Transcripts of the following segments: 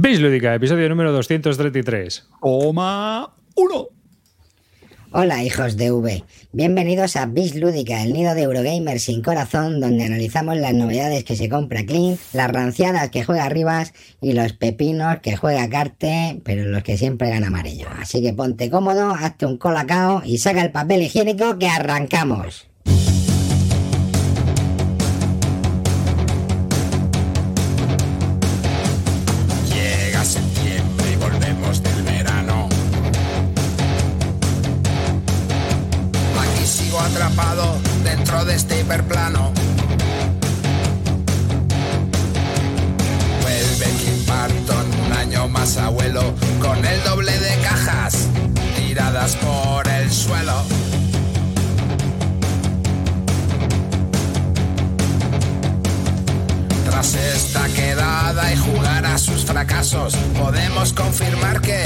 Bis Lúdica, episodio número 233. Toma uno. Hola hijos de V, bienvenidos a Bis Lúdica, el nido de Eurogamer sin corazón, donde analizamos las novedades que se compra Clean, las ranciadas que juega Rivas y los pepinos que juega Carte, pero los que siempre gana amarillo. Así que ponte cómodo, hazte un colacao y saca el papel higiénico que arrancamos. Este hiperplano. Vuelve Clint Barton, un año más abuelo, con el doble de cajas tiradas por el suelo. Tras esta quedada y jugar a sus fracasos, podemos confirmar que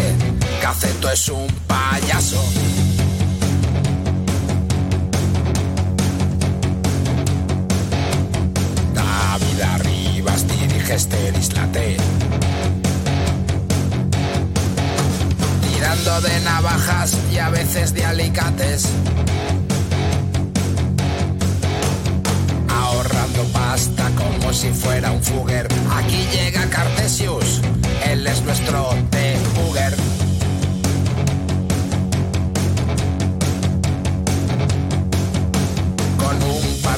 Caceto es un payaso. Arribas dirige este dislate. Tirando de navajas y a veces de alicates. ahorrando pasta como si fuera un fugger. Aquí llega Cartesius, él es nuestro de Fugger.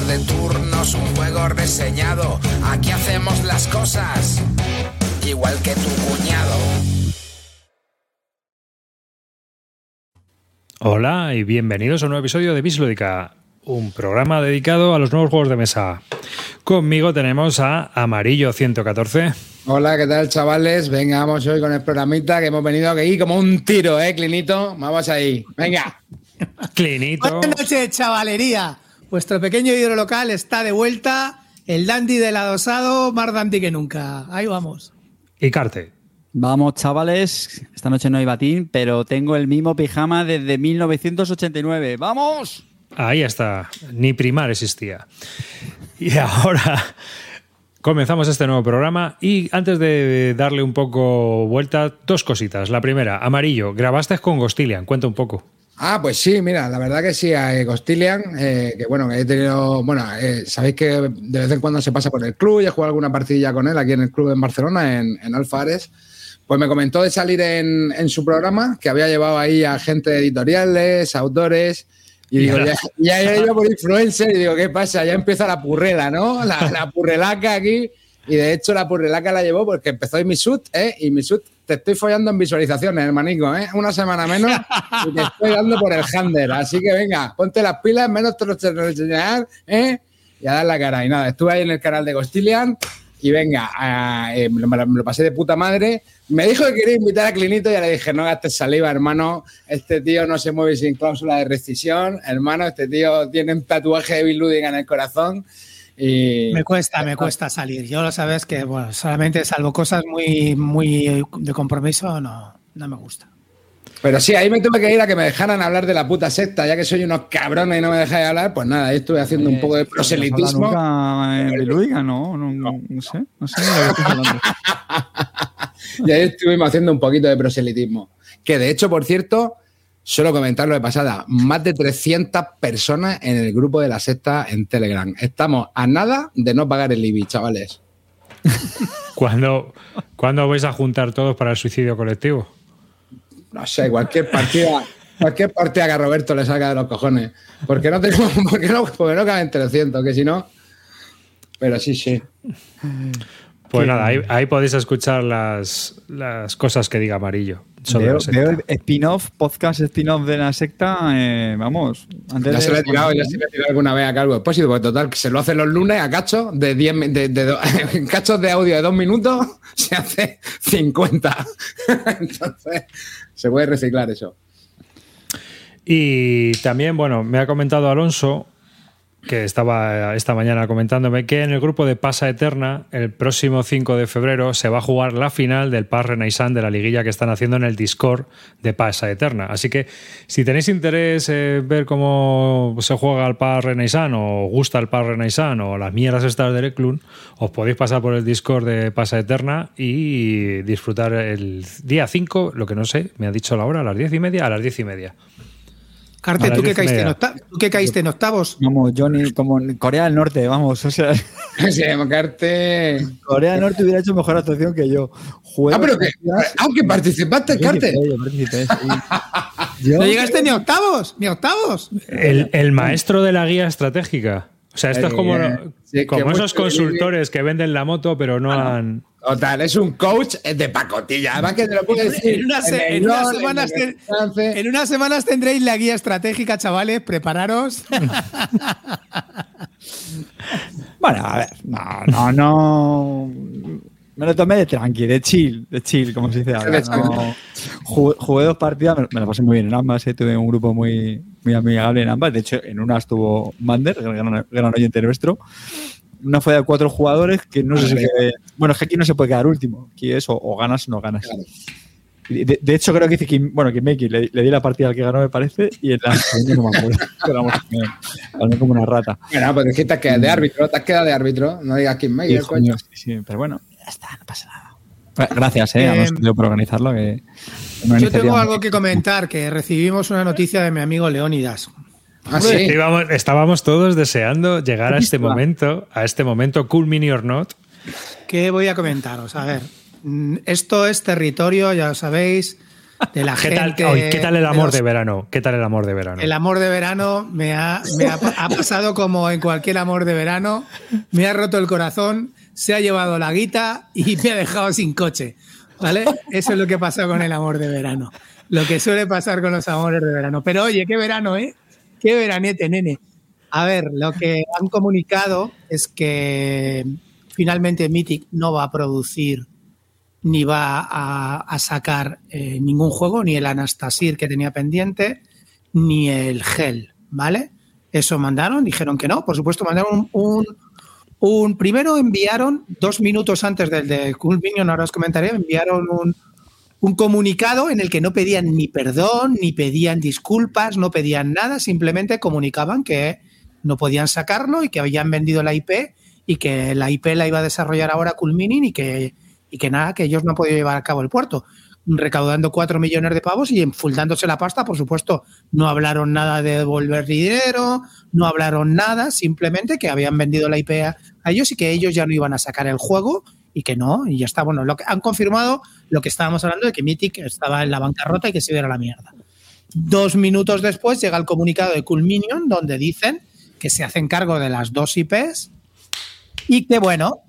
De turnos, un juego reseñado, aquí hacemos las cosas igual que tu cuñado. Hola y bienvenidos a un nuevo episodio de Bis Lúdica, un programa dedicado a los nuevos juegos de mesa. Conmigo tenemos a Amarillo 114. Hola, ¿qué tal, chavales? Venga, vamos hoy con el programita que hemos venido aquí como un tiro, ¿eh, Clinito? Vamos ahí. Venga. Clinito. Buenas noches, chavalería. Vuestro pequeño hidro local está de vuelta. El dandy del adosado, más dandy que nunca. Ahí vamos. Y Carte. Vamos, chavales. Esta noche no hay batín, pero tengo el mismo pijama desde 1989. ¡Vamos! Ahí está. Ni primar existía. Y ahora comenzamos este nuevo programa. Y antes de darle un poco vuelta, dos cositas. La primera, Amarillo, grabaste con Gostilian. Cuenta un poco. Ah, pues sí, mira, la verdad que sí, a Gostilian, eh, que bueno, he tenido, bueno, eh, sabéis que de vez en cuando se pasa por el club y he jugado alguna partidilla con él aquí en el club en Barcelona, en, en Alfares. Pues me comentó de salir en, en, su programa, que había llevado ahí a gente de editoriales, autores, y digo, ya, ya he ido por influencer y digo, ¿qué pasa? Ya empieza la purrela, ¿no? La, la purrelaca aquí. Y de hecho la purrelaca la llevó porque empezó en mi sud, ¿eh? Y mi sud te estoy follando en visualizaciones, hermanico, ¿eh? Una semana menos y te estoy dando por el handler. Así que venga, ponte las pilas, menos te lo enseñar, ¿eh? Y a dar la cara. Y nada, estuve ahí en el canal de Gostilian y venga, eh, me, lo, pasé de puta madre. Me dijo que quería invitar a Clinito y ya le dije, no gastes saliva, hermano. Este tío no se mueve sin cláusula de rescisión. Hermano, este tío tiene un tatuaje de Bill en el corazón. Y... Me cuesta, me cuesta salir. Yo lo sabes que, bueno, solamente salvo cosas muy, muy de compromiso, no, no me gusta. Pero sí, ahí me tuve que ir a que me dejaran hablar de la puta secta, ya que soy unos cabrones y no me dejáis hablar, pues nada, ahí estuve haciendo un poco de proselitismo. Nunca Ludiga, no, no, no, no, sé, no sé de lo que estoy hablando. y ahí estuvimos haciendo un poquito de proselitismo. Que de hecho, por cierto, solo comentarlo de pasada, más de 300 personas en el grupo de la secta en Telegram. Estamos a nada de no pagar el IBI, chavales. ¿Cuándo, ¿Cuándo vais a juntar todos para el suicidio colectivo? no sé, cualquier partida, cualquier partida que a Roberto le saca de los cojones. Porque no tengo, porque no, porque no caben 300, que si no. Pero sí, sí. Pues nada, ahí, ahí, podéis escuchar las, las, cosas que diga Amarillo. Sobre veo, veo spin-off, podcast spin-off de la secta, eh, vamos. Antes ya de... se lo he tirado, ya se lo he tirado alguna vez a cargo de Expósito, porque total, se lo hacen los lunes a cacho de 10 de, de, de, cachos de audio de dos minutos, se hace 50. Entonces, se puede reciclar eso. Y también, bueno, me ha comentado Alonso que estaba esta mañana comentándome que en el grupo de Pasa Eterna, el próximo 5 de febrero, se va a jugar la final del Pass Renaissance de la liguilla que están haciendo en el Discord de Pasa Eterna. Así que si tenéis interés en ver cómo se juega el Pass Renaissance o gusta el Pass Renaissance o las mierdas estas del Eclun, os podéis pasar por el Discord de Pasa Eterna y disfrutar el día 5, lo que no sé, me ha dicho la hora, a las 10 y media, a las 10 y media. Carte, ¿tú qué, caíste en ¿tú qué caíste en octavos? Como Johnny, como en Corea del Norte, vamos. O sea, Sí, Carte. Corea del Norte hubiera hecho mejor actuación que yo. Juego Ah, pero que. Aunque participaste, Carte. Participé, yo participé, sí. Yo- ¿No llegaste ni octavos? ¿Ni octavos? El, el maestro de la guía estratégica. O sea, esto es como, como esos consultores que venden la moto, pero no han. Total, es un coach de pacotilla. Además que te lo puedo decir. En, una se- el en unas semanas en unas semanas tendréis la guía estratégica, chavales. Prepararos. Bueno, a ver, no, no, no. Me lo tomé de tranqui, de chill, de chill, como se dice ahora. No. Jugué, jugué dos partidas, me, me lo pasé muy bien en ambas, eh, tuve un grupo muy, muy amigable en ambas. De hecho, en una estuvo Mander, el gran, gran oyente nuestro. Una fue de cuatro jugadores que no sé si. que- bueno, es que aquí no se puede quedar último. Aquí es o, o ganas o no ganas. De, de hecho, creo que dice Kim, bueno, Kimeki, le, le di la partida al que ganó, me parece, y en la segunda no me acuerdo. Pero vamos, me- hablé como una rata. Bueno, pues dijiste que de árbitro, te has quedado de árbitro. No digas quién me Hijo coño. sí, sí, pero bueno, ya está, no pasa nada. Gracias, eh, a Eh, por organizarlo. Que Yo tengo algo que comentar, que recibimos una noticia de mi amigo Leónidas. Ah, sí. Estábamos, estábamos todos deseando llegar a este momento, a este momento, cool mini or not. ¿Qué voy a comentaros? A ver, mm, esto es territorio, ya lo sabéis, de la ¿Qué tal, gente. ¿qué tal el de amor los- de verano? ¿Qué tal el amor de verano? El amor de verano me ha, me ha- ha pasado como en cualquier amor de verano. Me ha roto el corazón, se ha llevado la guita y me ha dejado sin coche. ¿Vale? Eso es lo que pasa con el amor de verano. Lo que suele pasar con los amores de verano. Pero oye, qué verano, ¿eh? Qué veranete, nene. A ver, lo que han comunicado es que finalmente Mythic no va a producir ni va a, sacar eh, ningún juego, ni el Anastasir que tenía pendiente, ni el Gel, ¿vale? Eso mandaron, dijeron que no, por supuesto mandaron un, un- un- primero enviaron, dos minutos antes del de Cool Minion, ahora os comentaré, enviaron un, un comunicado en el que no pedían ni perdón, ni pedían disculpas, no pedían nada, simplemente comunicaban que no podían sacarlo y que habían vendido la IP y que la IP la iba a desarrollar ahora Culminin y que, y que nada, que ellos no han podido llevar a cabo el puerto. Recaudando 4 millones de pavos y enfuldándose la pasta, por supuesto, no hablaron nada de devolver dinero, no hablaron nada, simplemente que habían vendido la IP a ellos y que ellos ya no iban a sacar el juego y que no, y ya está. Bueno, lo que, han confirmado lo que estábamos hablando de que Mythic estaba en la bancarrota y que se iba la mierda. Dos minutos después llega el comunicado de Cool Minion donde dicen que se hacen cargo de las dos IPs y que bueno,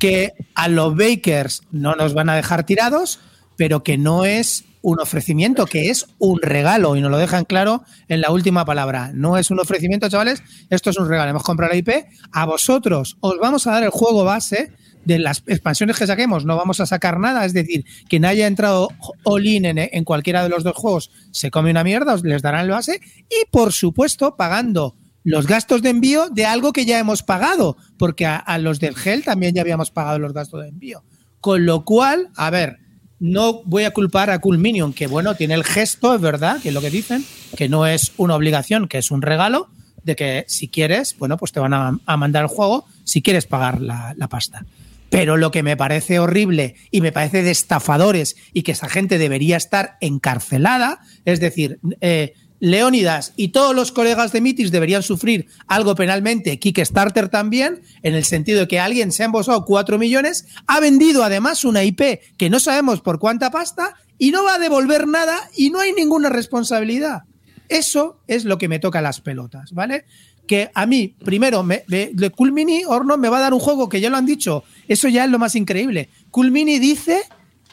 que a los bakers no nos van a dejar tirados, pero que no es un ofrecimiento, que es un regalo y nos lo dejan claro en la última palabra. No es un ofrecimiento, chavales, esto es un regalo. Hemos comprado la IP, a vosotros os vamos a dar el juego base de las expansiones que saquemos, no vamos a sacar nada, es decir, quien haya entrado all-in en, en cualquiera de los dos juegos se come una mierda, os les darán el base y por supuesto pagando los gastos de envío de algo que ya hemos pagado, porque a, los del GEL también ya habíamos pagado los gastos de envío. Con lo cual, a ver, no voy a culpar a Cool Minion, que bueno, tiene el gesto, es verdad, que es lo que dicen, que no es una obligación, que es un regalo, de que si quieres, bueno, pues te van a, mandar el juego si quieres pagar la pasta. Pero lo que me parece horrible y me parece de estafadores y que esa gente debería estar encarcelada, es decir, eh, Leónidas y todos los colegas de Mitis deberían sufrir algo penalmente, Kickstarter también, en el sentido de que alguien se ha embosado 4 millones, ha vendido además una IP que no sabemos por cuánta pasta y no va a devolver nada y no hay ninguna responsabilidad. Eso es lo que me toca las pelotas, ¿vale? Que a mí, primero, me, me, de Cool Mini Horno me va a dar un juego que ya lo han dicho, eso ya es lo más increíble. Cool Mini dice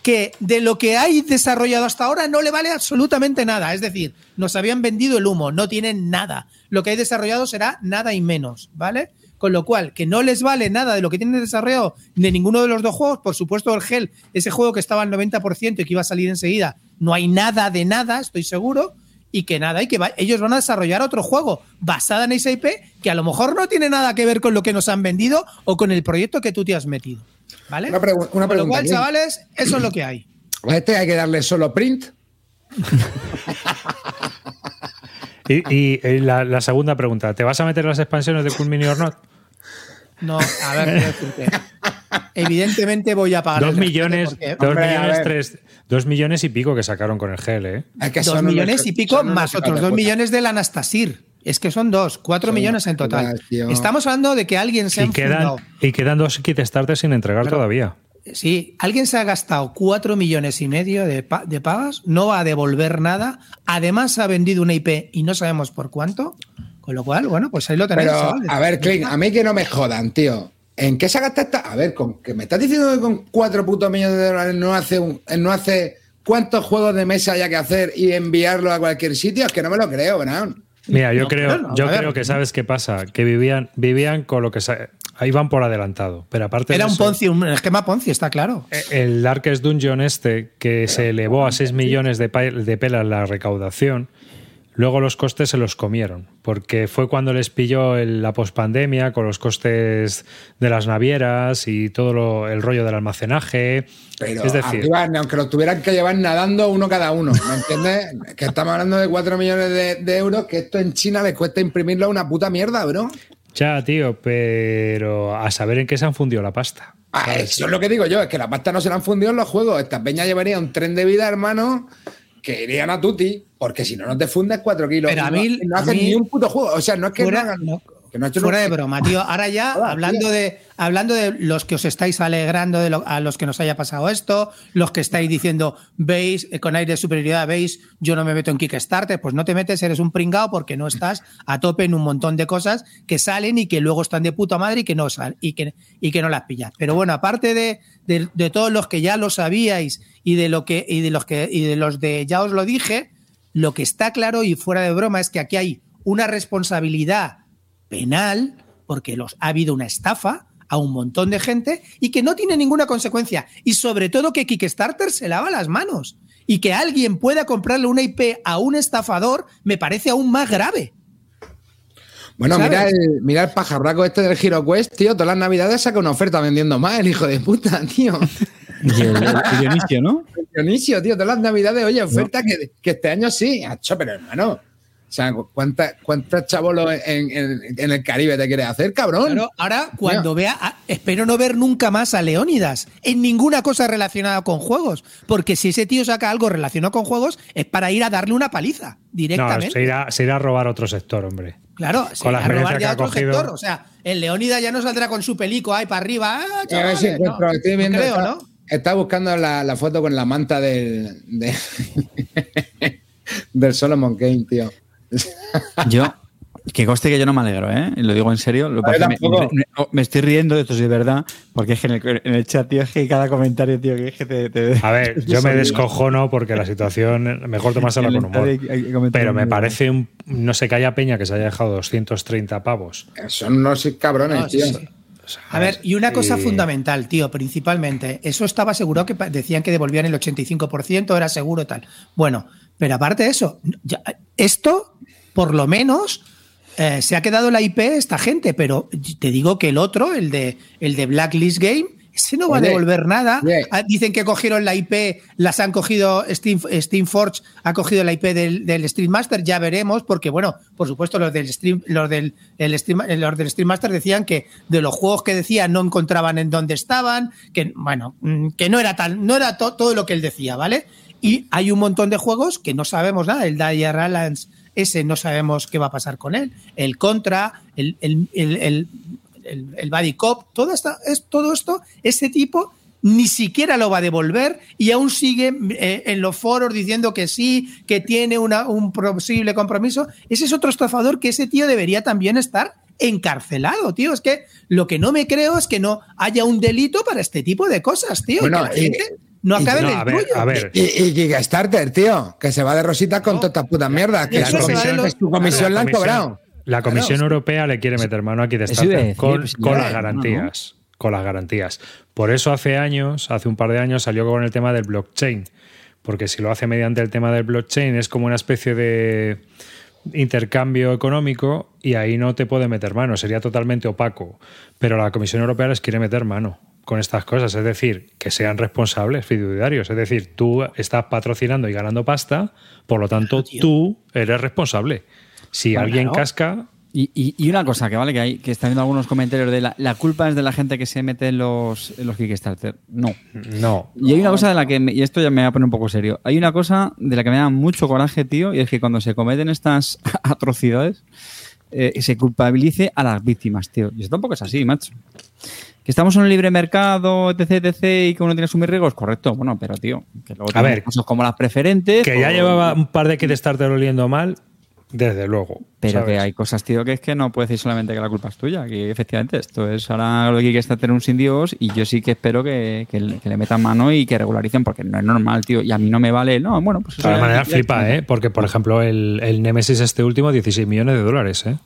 que de lo que hay desarrollado hasta ahora no le vale absolutamente nada. Es decir, nos habían vendido el humo, no tienen nada. Lo que hay desarrollado será nada y menos, ¿vale? Con lo cual, que no les vale nada de lo que tienen desarrollado de ninguno de los dos juegos, por supuesto el Gel, ese juego que estaba al 90% y que iba a salir enseguida, no hay nada de nada, estoy seguro. Y que nada, y que va- ellos van a desarrollar otro juego basada en esa IP que a lo mejor no tiene nada que ver con lo que nos han vendido o con el proyecto que tú te has metido. ¿Vale? Una pregu- una con lo pregunta, cual, Luis. chavales, eso es lo que hay. A este hay que darle solo print. Y, y, eh, la, la segunda pregunta, ¿te vas a meter las expansiones de Cool Mini or Not? No, a ver, quiero decirte, evidentemente voy a pagar. Dos millones, porque- dos Hombre, millones, ver. tres, dos millones y pico que sacaron con el GL, ¿eh? Es que dos son millones unos- y pico más otros dos millones del Anastasir. Es que son dos, cuatro Son millones en total. Estamos hablando de que alguien se ha Y quedan, y quedan dos Kickstarter sin entregar todavía. Sí, alguien se ha gastado cuatro millones y medio de, pa- de pagas, no va a devolver nada. Además, ha vendido una IP y no sabemos por cuánto. Con lo cual, bueno, pues ahí lo tenéis. Pero, a ver, Clint, a mí que no me jodan, tío. ¿En qué se gasta esta? A ver, con que me estás diciendo que con cuatro putos millones de dólares no hace un, no hace cuántos juegos de mesa haya que hacer y enviarlo a cualquier sitio, es que no me lo creo, Brown. Mira, yo No, creo, yo creo que sabes qué pasa, que vivían, vivían con lo que ahí van por adelantado. Pero aparte Era de un eso, Ponzi, un esquema Ponzi, está claro. eh, el Darkest Dungeon este, que se elevó a 6 millones de, de pelas la recaudación, luego los costes se los comieron, porque fue cuando les pilló el- la pospandemia con los costes de las navieras y todo lo- el rollo del almacenaje. Pero es decir, arriba, aunque lo tuvieran que llevar nadando uno cada uno, ¿me entiendes? que estamos hablando de 4 millones de, de euros, que esto en China les cuesta imprimirlo a una puta mierda, bro. ya, tío, pero a saber en qué se han fundido la pasta. Ah, eso es lo que digo yo, es que la pasta no se la han fundido en los juegos. Esta peña llevaría un tren de vida, hermano, que irían a tutti, porque si no, no te fundes 4 kilos. Pero a no, mí- no a hacen ni un puto juego. O sea, no es que Fuera- no hagan. No, que no ha hecho Fuera de broma, tío. Ahora ya, hablando tío. de, hablando de los que os estáis alegrando de lo- a los que nos haya pasado esto, los que estáis diciendo, veis, eh, con aire de superioridad, veis, yo no me meto en Kickstarter, pues no te metes, eres un pringao porque no estás a tope en un montón de cosas que salen y que luego están de puta madre y que no sal, y que, y que no las pillas. Pero bueno, aparte de, de, de todos los que ya lo sabíais y de lo que, y de los que, y de los de ya os lo dije, lo que está claro y fuera de broma es que aquí hay una responsabilidad penal, porque los, ha habido una estafa a un montón de gente y que no tiene ninguna consecuencia. Y sobre todo que Kickstarter se lava las manos. Y que alguien pueda comprarle una IP a un estafador me parece aún más grave. Bueno, ¿sabes? mira el, mira el pajarraco este del Hero Quest, tío. Todas las navidades saca una oferta vendiendo más, el hijo de puta, tío. Y el, el Dionisio, ¿no? El Dionisio, tío. Todas las navidades, oye, oferta que, que este año sí. Acho, pero hermano. O sea, ¿cuántas cuántas chavolos en, en- en el Caribe te quieres hacer, cabrón? Claro, ahora, cuando vea, a- espero no ver nunca más a Leónidas en ninguna cosa relacionada con juegos. Porque si ese tío saca algo relacionado con juegos, es para ir a darle una paliza No, directamente. se irá, se irá a robar otro sector, hombre. Claro, Con se la va a robar ya otro cogido. sector. O sea, el Leónidas ya no saldrá con su pelico ahí para arriba. Ah, A ver si encuentro, no, estoy no viendo. creo, está, ¿no? está buscando la, la foto con la manta del, de- del Solomon Kane, tío. Yo, que coste que yo no me alegro, ¿eh? Lo digo en serio. Lo ver, me, estoy riendo de esto, sí, de verdad. Porque es que en el, en el chat, tío, es que cada comentario, tío, que es que te. te- A ver, yo me descojono porque la situación, mejor tomársela con humor. Hay- Pero me parece un. No sé, que haya peña que se haya dejado 230 pavos. Son unos cabrones, No, tío. sí. A ver, y una cosa fundamental, tío, principalmente, eso estaba asegurado que decían que devolvían el 85%, era seguro tal. Bueno, pero aparte de eso, ya- esto, por lo menos, eh, se ha quedado la IP esta gente, pero te digo que el otro, el de, el de Blacklist Game, ese no va Oye, a devolver nada. oye. Ah, Dicen que cogieron la IP, las han cogido, Steam, Steam Forge ha cogido la IP del, del Stream Master, ya veremos, porque bueno, por supuesto los del Stream, los del, el Stream, los del Stream Master decían que de los juegos que decían no encontraban en dónde estaban, que bueno, mm, que no era tal, no era to- todo lo que él decía, ¿vale? Y hay un montón de juegos que no sabemos nada, el Dire Alliance ese no sabemos qué va a pasar con él, el Contra, el, el, el, el, el, el Buddy Cop, todo, esta, es, todo esto, ese tipo ni siquiera lo va a devolver y aún sigue eh, en los foros diciendo que sí, que tiene una, un posible compromiso. Ese es otro estafador que ese tío debería también estar encarcelado, tío. Es que lo que no me creo es que no haya un delito para este tipo de cosas, tío. Bueno, y- gente no acabe No, en el a ver, tuyo. a ver. Y, y Kickstarter, tío, que se va de rositas con No. todas estas putas mierdas. Que de comisión, los- su comisión la han comisión- cobrado. La Comisión Claro. Europea le quiere meter mano a decir, con, pues, las ¿no? garantías. Con las garantías. Por eso hace años, hace un par de años, salió con el tema del blockchain. porque si lo hace mediante el tema del blockchain es como una especie de intercambio económico y ahí no te puede meter mano, sería totalmente opaco. Pero la Comisión Europea les quiere meter mano con estas cosas, es decir, que sean responsables, fiduciarios, es decir, tú estás patrocinando y ganando pasta, por lo tanto tú eres responsable. Si Bueno, alguien claro. casca, Y, y- y una cosa que vale, que hay, que está viendo algunos comentarios de la, la culpa es de la gente que se mete en los, en los Kickstarter. No. no. Y hay una cosa de la que, me- y esto ya me va a poner un poco serio, hay una cosa de la que me da mucho coraje, tío, y es que cuando se cometen estas atrocidades, eh, se culpabilice a las víctimas, tío. Y esto tampoco es así, macho. Que estamos en un libre mercado, etc, etc, y que uno tiene que asumir riesgos, correcto. Bueno, pero, tío, que luego A ver, cosas como las preferentes. Que ya llevaba un par de Kickstarter oliendo mal, desde luego. Pero ¿sabes? que hay cosas, tío, que es que no puedes decir solamente que la culpa es tuya. Que efectivamente esto es ahora lo que hay que tener un sin Dios y yo sí que espero que, que le, que le metan mano y que regularicen porque no es normal, tío. Y a mí no me vale. No, bueno, pues De todas maneras, ya- flipa, ¿eh? Porque, por ejemplo, el, el Nemesis este último, 16 millones de dólares, ¿eh?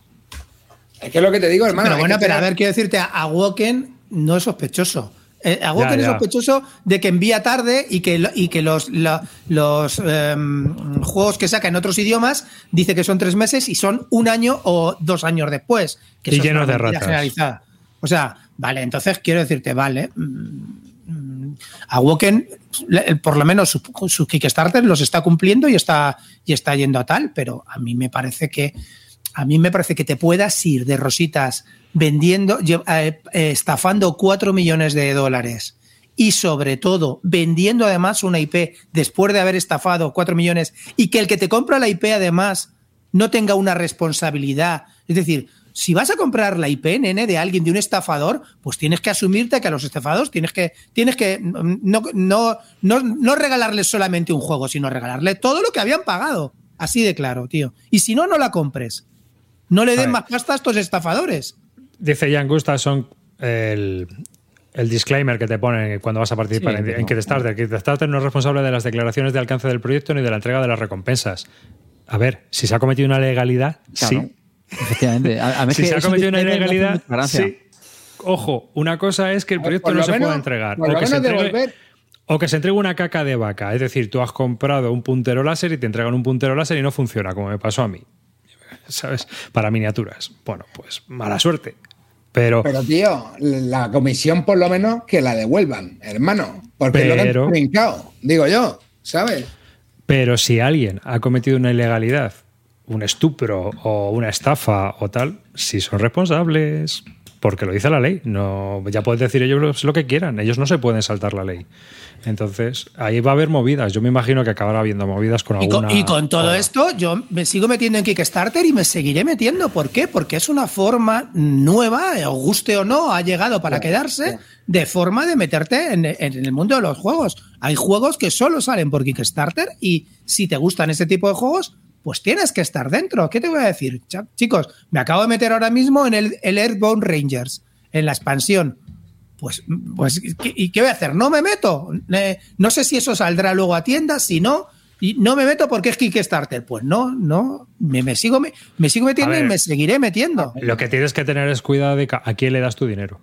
Es que es lo que te digo, hermano. Pero bueno, pero a ver, quiero decirte, a Woken no es sospechoso. Eh, a Woken Ya, es sospechoso de que envía tarde y que, y que los, la- los em, juegos que saca en otros idiomas dice que son tres meses y son un año o dos años después. Que Y llenos de ratas. generalizada. O sea, vale, entonces quiero decirte, vale. mm, mm, A Woken, le- por lo menos sus su Kickstarter los está cumpliendo y está, y está yendo a tal, pero a mí me parece que a mí me parece que te puedas ir de rositas vendiendo, eh, eh, estafando 4 millones de dólares y sobre todo vendiendo además una IP después de haber estafado 4 millones y que el que te compra la IP además no tenga una responsabilidad. Es decir, si vas a comprar la IP, nene, de alguien, de un estafador, pues tienes que asumirte que a los estafados tienes que, tienes que no, no, no, no regalarles solamente un juego, sino regalarle todo lo que habían pagado. Así de claro, tío. Y si no, no la compres. No le den más pasta a estos estafadores. Dice Jan Gustafsson el, el disclaimer que te ponen cuando vas a participar Sí, en, en Kickstarter. Kickstarter no es responsable de las declaraciones de alcance del proyecto ni de la entrega de las recompensas. A ver, si se ha cometido una ilegalidad, Claro. sí. Efectivamente. A, a Si que se ha cometido una ilegalidad, sí. Ojo, una cosa es que el proyecto no se menos- pueda entregar. que, se entregue, o que se entregue una caca de vaca. Es decir, tú has comprado un puntero láser y te entregan un puntero láser y no funciona, como me pasó a mí. ¿Sabes? Para miniaturas. Bueno, pues mala suerte. Pero, Pero, tío, la comisión por lo menos que la devuelvan, hermano. Porque es lo que Pero- han digo yo, ¿sabes? pero si alguien ha cometido una ilegalidad, un estupro o una estafa o tal, si son responsables. Porque lo dice la ley. No, ya pueden decir ellos lo que quieran. Ellos no se pueden saltar la ley. Entonces, ahí va a haber movidas. Yo me imagino que acabará habiendo movidas con Y con, alguna. y con todo otra. esto, yo me sigo metiendo en Kickstarter y me seguiré metiendo. ¿Por qué? Porque es una forma nueva, eh, os guste o no, ha llegado para quedarse, de forma de meterte en, en el mundo de los juegos. Hay juegos que solo salen por Kickstarter y si te gustan ese tipo de juegos, pues tienes que estar dentro. ¿Qué te voy a decir? Chicos, me acabo de meter ahora mismo en el, el Earthbound Rangers, en la expansión. Pues, pues ¿qué- ¿y qué voy a hacer? No me meto. Eh, no sé si eso saldrá luego a tiendas, si no, y no me meto porque es Kickstarter. Pues no, no, me, me sigo, me, me sigo metiendo y me seguiré metiendo. Lo que tienes que tener es cuidado de a quién le das tu dinero.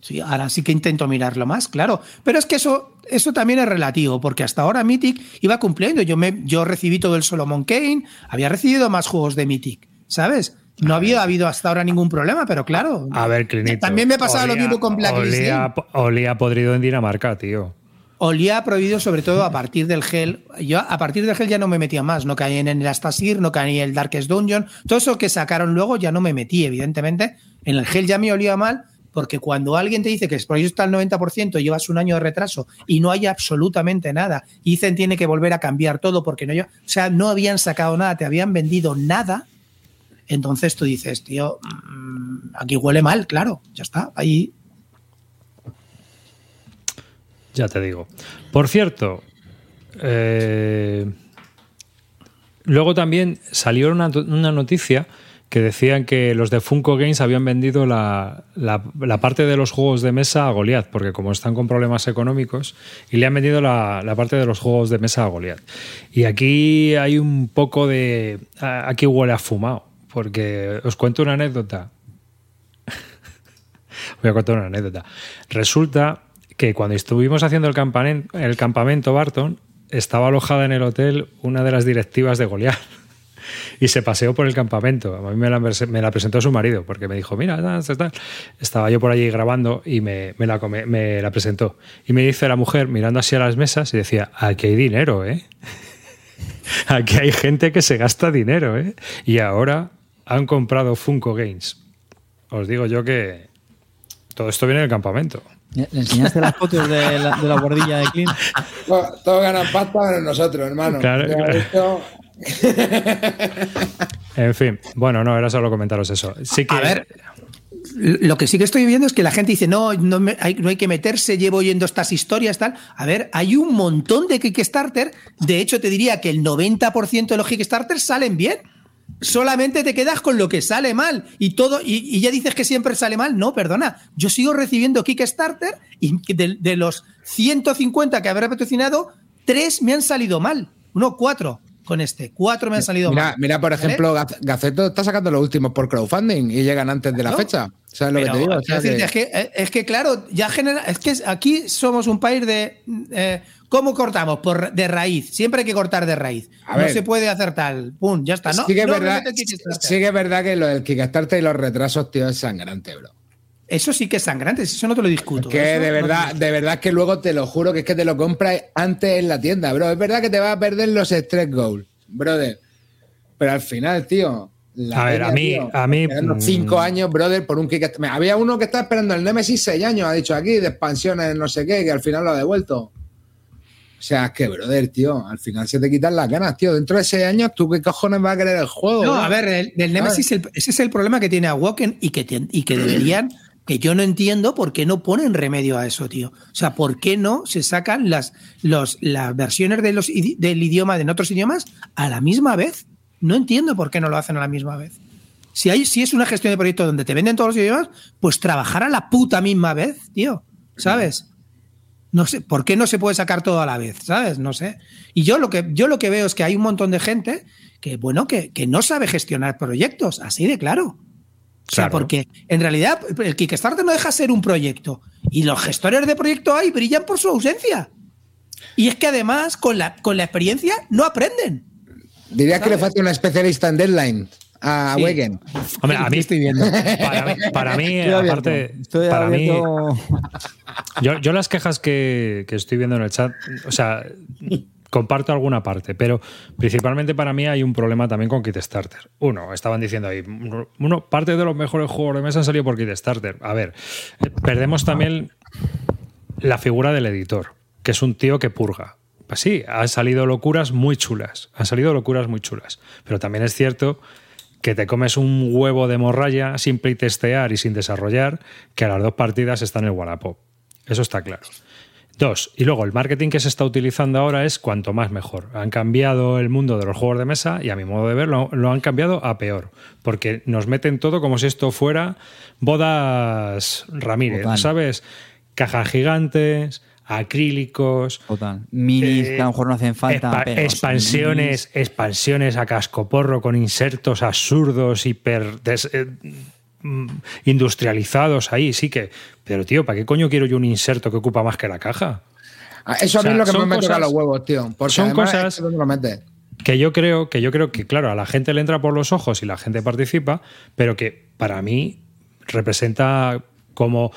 Sí, ahora sí que intento mirarlo más, claro. Pero es que eso, eso también es relativo, porque hasta ahora Mythic iba cumpliendo. Yo, me, yo recibí todo el Solomon Kane, había recibido más juegos de Mythic, ¿sabes? No había habido hasta ahora ningún problema, pero claro. A ver, Clinito. También me pasaba lo olía- mismo con Blacklist. Olía, olía podrido en Dinamarca, tío. Olía prohibido sobre todo a partir del gel. Yo a partir del gel ya no me metía más. No caí en el Astasir, no caí en el Darkest Dungeon. Todo eso que sacaron luego ya no me metí, evidentemente. En el gel ya me olía mal porque cuando alguien te dice que el proyecto está al 90% y llevas un año de retraso y no hay absolutamente nada, y dicen tiene que volver a cambiar todo porque no, o sea, no habían sacado nada, te habían vendido nada, entonces tú dices, tío, mm, aquí huele mal, claro, ya está, ahí Ya te digo. Por cierto, eh, luego también salió una, una noticia que decían que los de Funko Games habían vendido la, la- parte de los juegos de mesa a Goliath, porque como están con problemas económicos, y le han vendido la, la parte de los juegos de mesa a Goliath. Y aquí hay un poco de... Aquí huele a fumado, porque os cuento una anécdota. Voy a contar una anécdota. Resulta que cuando estuvimos haciendo el campamento, el campamento Barton, estaba alojada en el hotel una de las directivas de Goliat. Y se paseó por el campamento. A mí me la, me la presentó su marido, porque me dijo, mira, tal, tal, tal". estaba yo por allí grabando y me, me la, come- me la presentó. Y me dice la mujer, mirando así a las mesas, y decía, aquí hay dinero, ¿eh? Aquí hay gente que se gasta dinero, ¿eh? Y ahora han comprado Funko Games. Os digo yo que todo esto viene del campamento. ¿Le enseñaste las fotos de la, de la guardilla de Clint? Todos todos ganan pasta menos nosotros, hermano. Claro, claro. esto- En fin, bueno, no, era solo comentaros eso. Sí que, A ver, lo que sí que estoy viendo es que la gente dice, no, no, hay, que meterse, llevo oyendo estas historias, tal. A ver, hay un montón de Kickstarter. De hecho, te diría que el 90% de los Kickstarter salen bien. Solamente te quedas con lo que sale mal y todo, y, y ya dices que siempre sale mal. No, perdona. Yo sigo recibiendo Kickstarter y de, de los 150 que habré patrocinado, tres me han salido mal. No, cuatro con este. Cuatro me han salido Mira, mal. mira, por ejemplo, Gaceto está sacando los últimos por crowdfunding y llegan antes de la fecha. ¿Sabes lo Pero, que te digo? O sea es, que, eh, es que, claro, ya genera. Es que aquí somos un país de. eh, ¿Cómo cortamos? Por, de raíz. Siempre hay que cortar de raíz. A no ver. se puede hacer tal. Pum, ya está. No, sí, que es no, verdad, sí que es verdad que lo del Kickstarter y los retrasos, tío, es sangrante, bro. Eso sí que es sangrante. Eso no te lo discuto. Que Eso de no verdad, de verdad que luego te lo juro que es que te lo compras antes en la tienda, bro. Es verdad que te vas a perder los stretch goals, brother. Pero al final, tío. la A ver, a mí- tío, a mí, mm. Cinco años, brother, por un. Mira, Había uno que estaba esperando el Nemesis seis años, ha dicho aquí, de expansiones, no sé qué, que al final lo ha devuelto. O sea, es que, brother, tío, al final se te quitan las ganas, tío. Dentro de seis años, ¿tú qué cojones vas a querer el juego? No, bro? a ver, el, Nemesis, el- ese es el problema que tiene a Woken y que, y que deberían, que yo no entiendo por qué no ponen remedio a eso, tío. O sea, ¿por qué no se sacan las, las versiones de los, del idioma de en otros idiomas a la misma vez? No entiendo por qué no lo hacen a la misma vez. Si, hay, si es una gestión de proyecto donde te venden todos los idiomas, pues trabajar a la puta misma vez, tío. ¿Sabes? No sé, ¿por qué no se puede sacar todo a la vez? ¿Sabes? No sé. Y yo lo que, yo lo que veo es que hay un montón de gente que, bueno, que, que no sabe gestionar proyectos, así de claro. O sea, Claro. porque en realidad el Kickstarter no deja ser un proyecto. Y los gestores de proyecto ahí brillan por su ausencia. Y es que además, con la, con la experiencia, no aprenden. Dirías que le falta una especialista en deadline a Sí. Wagen. Hombre, a mí, estoy viendo. para mí, para mí, Estoy abierto. aparte, Estoy para mí, yo, yo las quejas que, que estoy viendo en el chat, o sea, comparto alguna parte, pero principalmente para mí hay un problema también con Kickstarter. Uno, estaban diciendo ahí, uno, parte de los mejores juegos de mesa han salido por Kickstarter. A ver, eh, perdemos también la figura del editor, que es un tío que purga. Pues sí, han salido locuras muy chulas, han salido locuras muy chulas, pero también es cierto que te comes un huevo de morralla sin playtestear y sin desarrollar, que a las dos partidas está en el Wallapop. Eso está claro. Dos, y luego el marketing que se está utilizando ahora es cuanto más mejor. Han cambiado el mundo de los juegos de mesa y a mi modo de ver lo, lo han cambiado a peor, porque nos meten todo como si esto fuera bodas Ramírez, Total. ¿sabes? Cajas gigantes, acrílicos, Total. Minis eh, que a lo mejor no hacen falta. expa- expansiones, expansiones a cascoporro con insertos absurdos, hiper des- eh, industrializados ahí, sí que. Pero tío, ¿para qué coño quiero yo un inserto que ocupa más que la caja? Ah, Eso a O mí sea, es lo que son me toca cosas- los huevos, tío. Porque son cosas- es que ¿dónde lo metes? Que yo creo, que yo creo que, claro, a la gente le entra por los ojos y la gente participa, pero que para mí representa como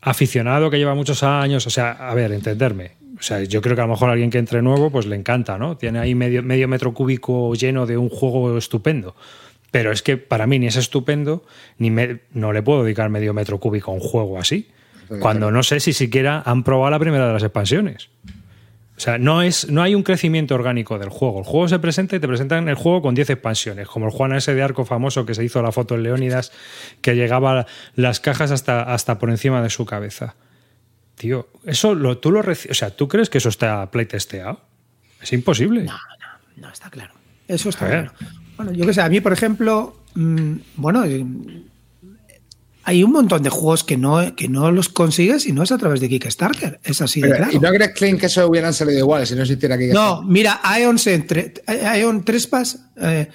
aficionado que lleva muchos años, o sea, a ver, entenderme. O sea, yo creo que a lo mejor a alguien que entre nuevo, pues le encanta, ¿no? Tiene ahí medio, medio metro cúbico lleno de un juego estupendo. Pero es que para mí ni es estupendo, ni me- no le puedo dedicar medio metro cúbico a un juego así. Cuando no sé si siquiera han probado la primera de las expansiones. O sea, no, es, no hay un crecimiento orgánico del juego. El juego se presenta y te presentan el juego con 10 expansiones, como el Juan ese de arco famoso que se hizo la foto en Leónidas, que llegaba las cajas hasta, hasta por encima de su cabeza. Tío, eso lo, tú lo O sea, ¿tú crees que eso está playtesteado? Es imposible. No, está claro. Eso está claro. Bueno, yo qué sé, a mí, por ejemplo, mm, bueno, eh, hay un montón de juegos que no, que no los consigues y no es a través de Kickstarter. Es así de claro. ¿Y no crees, Clint, que eso hubieran salido igual si no existiera aquí? No, mira, Ion, Ion Trespass, eh,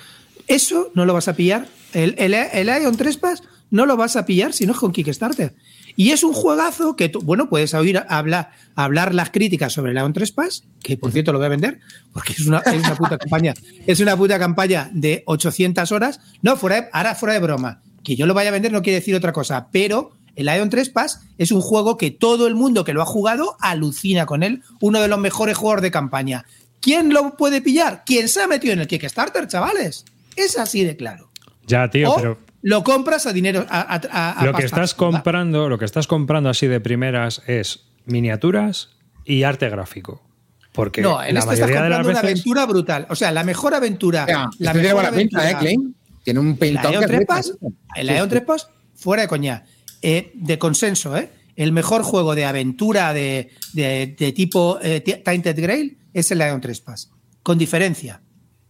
eso no lo vas a pillar. El, el, el Ion Trespass no lo vas a pillar si no es con Kickstarter. Y es un juegazo que, tú, bueno, puedes oír hablar, hablar las críticas sobre Leon 3 Pass, que por cierto lo voy a vender, porque es una, es una puta campaña, es una puta campaña de 800 horas. No, fuera de- ahora fuera de broma. Que yo lo vaya a vender no quiere decir otra cosa, pero el Ion 3 Pass es un juego que todo el mundo que lo ha jugado alucina con él, uno de los mejores juegos de campaña. ¿Quién lo puede pillar? ¿Quién se ha metido en el Kickstarter, chavales? Es así de claro. Ya, tío, o pero lo compras a dinero. A, a- a- a lo que pasta estás comprando, lo que estás comprando así de primeras es miniaturas y arte gráfico. Porque No, en la estás mayoría de las comprando una veces aventura brutal. O sea, la mejor aventura. Ya, la este tiene mejor buena pinta, ¿eh, aventura- Klein? Tiene un pintón Ion que 3 flipas, Pass, ¿eh? el. 3 Pass, fuera de coña. Eh, de consenso, ¿eh? El mejor juego de aventura de, de- de tipo eh, Tainted Grail es el Ion 3 Pass. Con diferencia.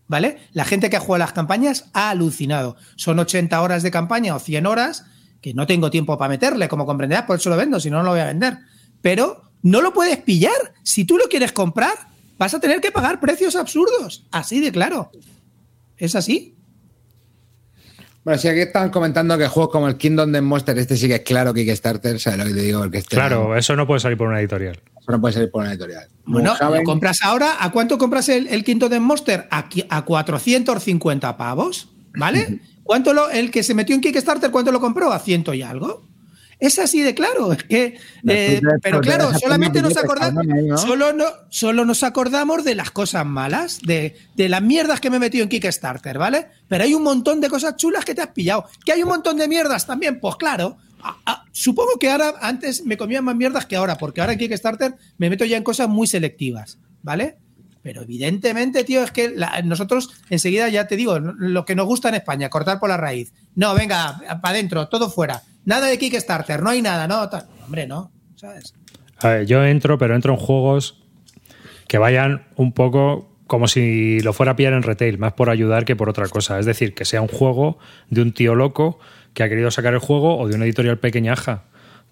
¿Vale? La gente que ha jugado las campañas ha alucinado. Son 80 horas de campaña o 100 horas que no tengo tiempo para meterle, como comprenderás, por eso lo vendo, si no, no lo voy a vender. Pero no lo puedes pillar. Si tú lo quieres comprar, vas a tener que pagar precios absurdos. Así de claro. ¿Es así? Bueno, si aquí están comentando que juegos como el Kingdom de Monster, este sí que es claro Kickstarter, ¿sabes lo que te digo? Porque este Claro, eso no puede salir por una editorial. No puede salir por una editorial. Bueno, lo compras ahora. ¿A cuánto compras el, el quinto de Monster? A, a 450 pavos, ¿vale? ¿Cuánto lo, el que se metió en Kickstarter, cuánto lo compró? A ciento y algo. Es así de claro. Es que, eh, pero claro, solamente nos acordamos, solo, no, solo nos acordamos de las cosas malas, de, de las mierdas que me he metido en Kickstarter, ¿vale? Pero hay un montón de cosas chulas que te has pillado. ¿Que hay un montón de mierdas también? Pues claro. Ah, ah, supongo que ahora, antes me comía más mierdas que ahora, porque ahora en Kickstarter me meto ya en cosas muy selectivas, ¿vale? Pero evidentemente, tío, es que nosotros enseguida ya te digo, lo que nos gusta en España, cortar por la raíz. No, venga, para adentro, todo fuera. Nada de Kickstarter, no hay nada, no. tal. Hombre, no, ¿sabes? A ver, yo entro, pero entro en juegos que vayan un poco como si lo fuera a pillar en retail, más por ayudar que por otra cosa. Es decir, que sea un juego de un tío loco que ha querido sacar el juego o de una editorial pequeñaja.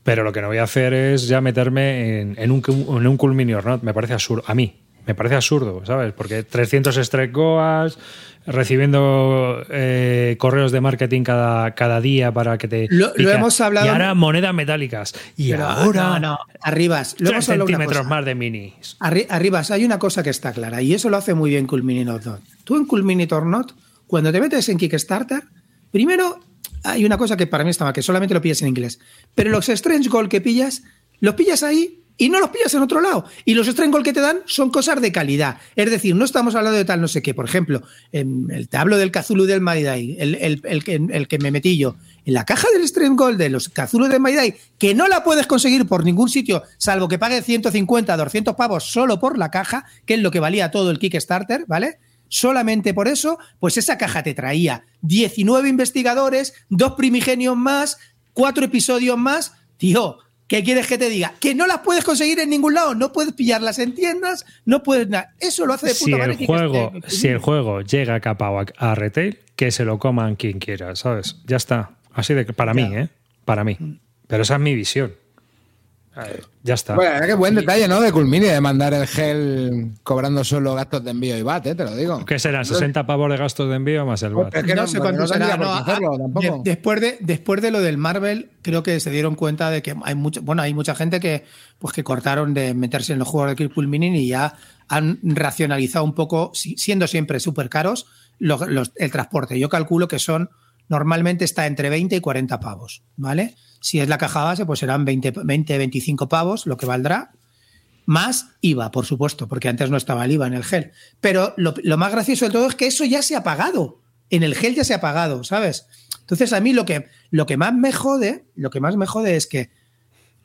Pero lo que no voy a hacer es ya meterme en, en un, en un Cool Mini or Not. Me parece absurdo. A mí, me parece absurdo, ¿sabes? Porque 300 strike goals, recibiendo eh, correos de marketing cada, cada día para que te. Lo- hemos hablado- Y ahora monedas metálicas. Y Pero, ahora. No, no, arribas. Lo 3 hemos hablado una centímetros más de minis. Arri- Arribas, hay una cosa que está clara y eso lo hace muy bien Culminator Not. Tú en Culminator Not, cuando te metes en Kickstarter, primero hay una cosa que para mí está mal, que solamente lo pillas en inglés. Pero los Strange Gold que pillas, los pillas ahí y no los pillas en otro lado. Y los Strange Gold que te dan son cosas de calidad. Es decir, no estamos hablando de tal no sé qué. Por ejemplo, en el tablo del Cthulhu del Maidai, el, el- el que, me metí yo, en la caja del Strange Gold de los Cthulhu del Maidai, que no la puedes conseguir por ningún sitio, salvo que pagues 150, 200 pavos solo por la caja, que es lo que valía todo el Kickstarter, ¿vale? Solamente por eso, pues esa caja te traía 19 investigadores, dos primigenios más, cuatro episodios más. Tío, ¿qué quieres que te diga? Que no las puedes conseguir en ningún lado, no puedes pillarlas en tiendas, no puedes nada. Eso lo hace de Si puta madre el, si el juego llega capado a, a retail, que se lo coman quien quiera, ¿sabes? Ya está. Así de que para mí, ¿eh? Para mí. Pero esa es mi visión. Ya está. Bueno, que buen detalle, ¿no? De Culmini, de mandar el gel cobrando solo gastos de envío y VAT, ¿eh? Te lo digo. ¿Qué serán? ¿60 pavos de gastos de envío más el VAT? Es que no, no- sé cuánto no será. tendría por no, qué hacerlo ah, tampoco. de- después, de, después de lo del Marvel, creo que se dieron cuenta de que hay mucho, bueno, hay mucha gente que, pues que cortaron de meterse en los juegos de Kirkul Mini y ya han racionalizado un poco, si- siendo siempre súper caros, los- los- el transporte. Yo calculo que son, normalmente está entre 20 y 40 pavos, ¿vale? Si es la caja base, pues serán 20, 20 25 pavos, lo que valdrá. Más IVA, por supuesto, porque antes no estaba el IVA en el gel. Pero lo, lo más gracioso de todo es que eso ya se ha pagado. En el gel ya se ha pagado, ¿sabes? Entonces a mí lo que, lo que más me jode, lo que más me jode es que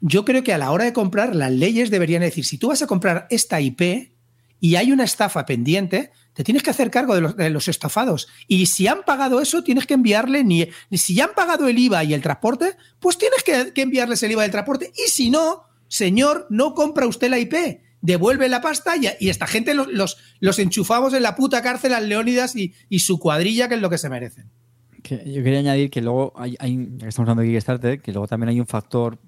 yo creo que a la hora de comprar las leyes deberían decir, si tú vas a comprar esta IP y hay una estafa pendiente, te tienes que hacer cargo de los, estafados. Y si han pagado eso, tienes que enviarle, ni, si han pagado el IVA y el transporte, pues tienes que, enviarles el IVA y el transporte. Y si no, señor, no compra usted la IP, devuelve la pasta y, y esta gente los, enchufamos en la puta cárcel al Leónidas y, su cuadrilla, que es lo que se merecen. Yo quería añadir que luego estamos hablando de Kickstarter, que luego también hay un factor,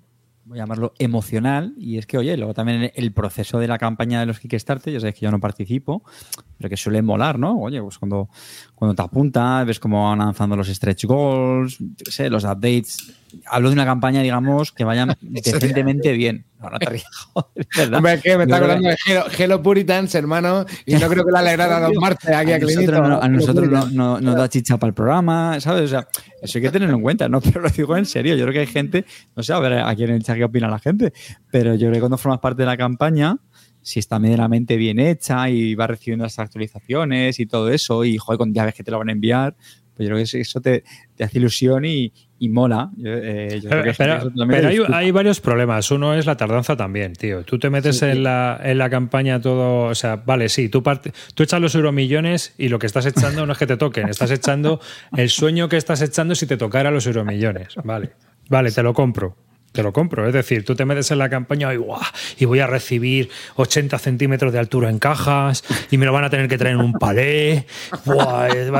voy a llamarlo emocional, y es que, oye, luego también el proceso de la campaña de los Kickstarter, ya sabes que yo no participo, pero que suele molar, ¿no? Oye, pues cuando, cuando te apuntas, ves cómo van avanzando los stretch goals, yo sé, los updates hablo de una campaña, digamos, que vaya decentemente bien. No, no te rías, joder, ¿verdad? Hombre, es que me está Yo acordando de Hello, Hello Puritans, hermano, y no creo que la alegrara a Don Marte aquí a, a Clinito. nosotros, no, a nosotros no, no- nos da chicha para el programa, ¿sabes? O sea, eso hay que tenerlo en cuenta, ¿no? Pero lo digo en serio. Yo creo que hay gente, no sé, a ver a quién en el chat qué opina la gente, pero yo creo que cuando formas parte de la campaña, si está medianamente bien hecha y vas recibiendo las actualizaciones y todo eso, y joder, con llaves que te lo van a enviar, pues yo creo que eso- te, te hace ilusión y, y mola. Yo, eh, yo creo que Pero, hay, varios problemas. Uno es la tardanza también, tío. Tú te metes en, la, en la campaña todo. O sea, vale, sí, tú, parte, tú echas los euromillones y lo que estás echando no es que te toquen. Estás echando el sueño que estás echando si te tocara los euromillones. Vale, vale, te lo compro. Te lo compro. Es decir, tú te metes en la campaña y, ¡guau! y voy a recibir 80 centímetros de altura en cajas y me lo van a tener que traer en un palé. ¡Buah! eh,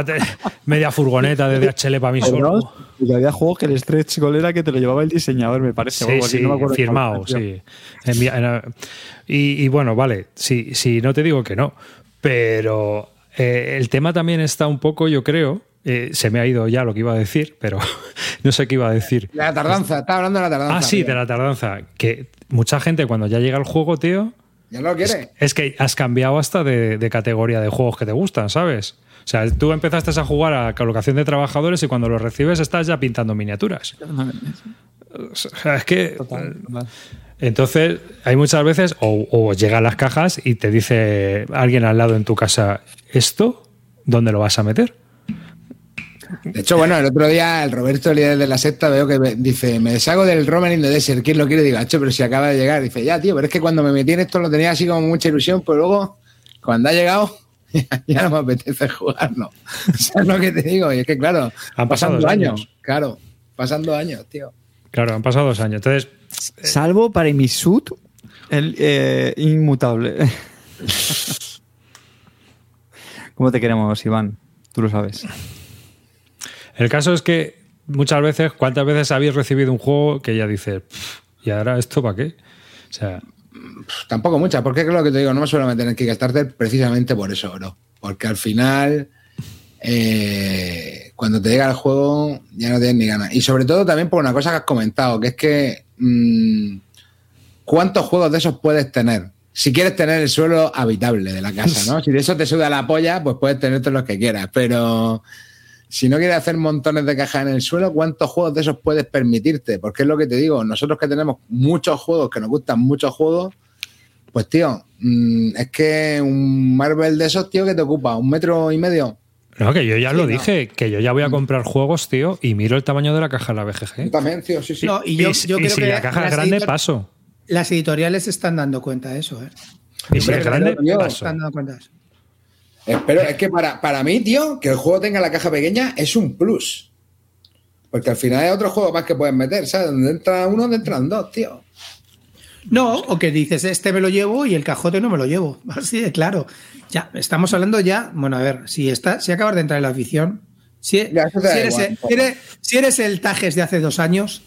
media furgoneta de DHL para mí solo. Y había juegos que el stretch goal era que te lo llevaba el diseñador, me parece. o Sí, así, sí, no me acuerdo firmado, sí. Y, y bueno, vale, sí, sí, no te digo que no, pero eh, el tema también está un poco, yo creo, eh, se me ha ido ya lo que iba a decir, pero no sé qué iba a decir. La tardanza, está hablando de la tardanza. Ah, sí, tío. de la tardanza, que mucha gente cuando ya llega el juego, tío, ¿Ya no lo quiere? es que has cambiado hasta de, de categoría de juegos que te gustan, ¿sabes? O sea, tú empezaste a jugar a colocación de trabajadores y cuando los recibes estás ya pintando miniaturas. O sea, es que Vale. entonces, hay muchas veces, o, o llegan las cajas y te dice alguien al lado en tu casa, ¿esto dónde lo vas a meter? De hecho, bueno, el otro día el Roberto, el líder de la secta, veo que me- dice, me deshago del Roman in the Desert, ¿quién lo quiere? Digo, "Acho, pero si acaba de llegar. Dice, ya, tío, pero es que cuando me metí en esto lo tenía así como mucha ilusión, pero luego, cuando ha llegado, ya no me apetece jugarlo. ¿Sabes lo que te digo? Y es que, claro, Han pasado pasando dos años. años. Claro, pasando años, tío. Claro, han pasado dos años. Entonces, Salvo para Imisud, el eh, inmutable. ¿Cómo te queremos, Iván? Tú lo sabes. El caso es que muchas veces, ¿cuántas veces habéis recibido un juego que ya dices, "Pff, ¿y ahora esto para qué? O sea, tampoco muchas, porque es que lo que te digo, no me suelo meter en Kickstarter precisamente por eso, bro. Porque al final, eh, cuando te llega el juego, ya no tienes ni ganas. Y sobre todo también por una cosa que has comentado, que es que mm, ¿cuántos juegos de esos puedes tener? Si quieres tener el suelo habitable de la casa, ¿no? Si de eso te suda la polla, pues puedes tener todos los que quieras. Pero si no quieres hacer montones de cajas en el suelo, ¿cuántos juegos de esos puedes permitirte? Porque es lo que te digo, nosotros que tenemos muchos juegos, que nos gustan muchos juegos, pues tío, mm, es que un Marvel de esos, tío, que te ocupa un metro y medio. no, que yo ya Sí, lo no. dije, que yo ya voy a comprar juegos, tío, y miro el tamaño de la caja de la BGG. Yo también, tío, sí, sí. No, y yo, creo si que la caja es grande, editor- paso. Las editoriales se están dando cuenta de eso, ¿eh? Y si es grande, paso. Están dando cuenta de eso. Espero, es que para, para mí, tío, que el juego tenga la caja pequeña es un plus. Porque al final hay otro juego más que puedes meter, ¿sabes? Donde entra uno, donde entran dos, tío. No, o que dices, este me lo llevo y el cajote no me lo llevo. Así de claro. Ya, estamos hablando ya, bueno, a ver, si, está, si acabas de entrar en la afición, si, Ya, eso te si da eres, igual, el, un poco. si eres- si eres el Tajes de hace dos años,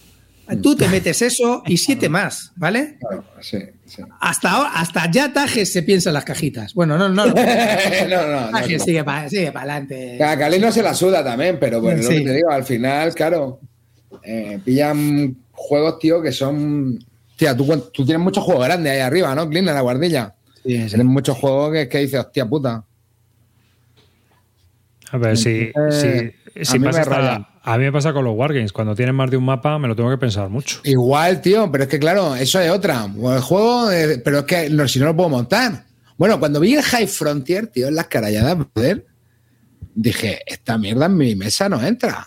tú te metes eso y siete más, ¿vale? Claro, sí, sí. Hasta, ahora- hasta ya Tajes se piensa en las cajitas. Bueno, no, no. no. no. Tajes no. sigue para sigue adelante. A Cali no se la suda también, pero bueno, lo Sí. que te digo, al final, claro, eh, pillan juegos, tío, que son. Tía, tú, tú tienes muchos juegos grandes ahí arriba, ¿no, Clint, en la guardilla? Tienes muchos juegos que, que dices, hostia puta. A ver, si, si, a pasa me hasta- a mí me pasa con los Wargames. Cuando tienen más de un mapa, me lo tengo que pensar mucho. Igual, tío, pero es que claro, eso es otra. El juego, eh, pero es que no, si no lo puedo montar. Bueno, cuando vi el High Frontier, tío, en las caralladas, brother, dije, esta mierda en mi mesa no entra.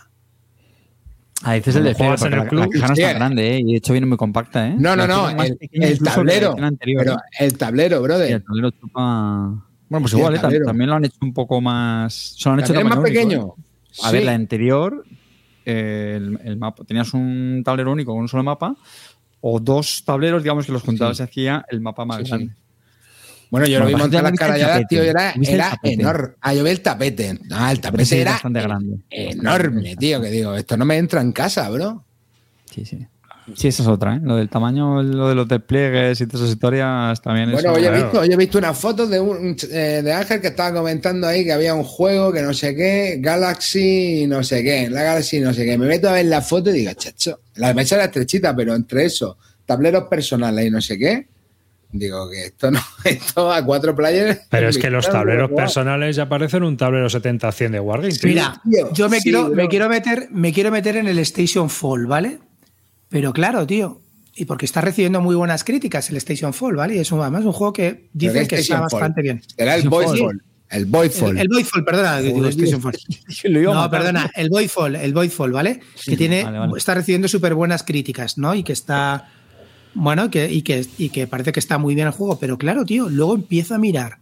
Ah, dices el de en el la, club, la caja no sí. está grande, ¿eh? Y de hecho viene muy compacta, ¿eh? No, no, no, el, tablero. edición anterior, pero el tablero, Sí, brother. el tablero chupa. Bueno, pues Sí, igual, el ¿eh? También lo han hecho un poco más. Se lo han hecho es más único, pequeño. ¿eh? A ver, Sí. la anterior, eh, el, el mapa, tenías un tablero único con un solo mapa, o dos tableros, digamos, que los juntabas y hacía el mapa más Sí, sí. grande. Bueno, yo Bueno, lo vi montar las el tapete. tío, era, ¿Viste el era tapete? enorme. Ah, yo vi el tapete. Ah, el tapete Ese es era bastante grande. enorme, tío, que digo, esto no me entra en casa, bro. Sí, sí. Sí, esa es otra, ¿eh? Lo del tamaño, lo de los despliegues y todas esas historias también Bueno, es. hoy he, visto, hoy he visto una foto de, un, eh, de Ángel que estaba comentando ahí que había un juego que no sé qué, Galaxy no sé qué, la Galaxy no sé qué. Me meto a ver la foto y digo, chacho, la mesa era estrechita, pero entre eso, tableros personales y no sé qué, digo que esto no, esto a cuatro players. Pero es que los tableros personales ya parecen un tablero 70-100 de Wargame. tío. Mira, yo me, sí, quiero, bro. me, quiero meter, me quiero meter en el Station Fall, ¿vale? Pero claro, tío. Y porque está recibiendo muy buenas críticas el Station Fall, ¿vale? Y es un, además un juego que dicen ¿qué que está Fall? bastante bien. Era el. Voidfall. El Voidfall. El, el Voidfall, perdona, digo Station Fall. No, perdona, el Voidfall, el Voidfall, ¿vale? que tiene, vale, vale. está recibiendo súper buenas críticas, ¿no? Y que está, bueno, que, y, que, y que parece que está muy bien el juego, pero claro, tío, luego empiezo a mirar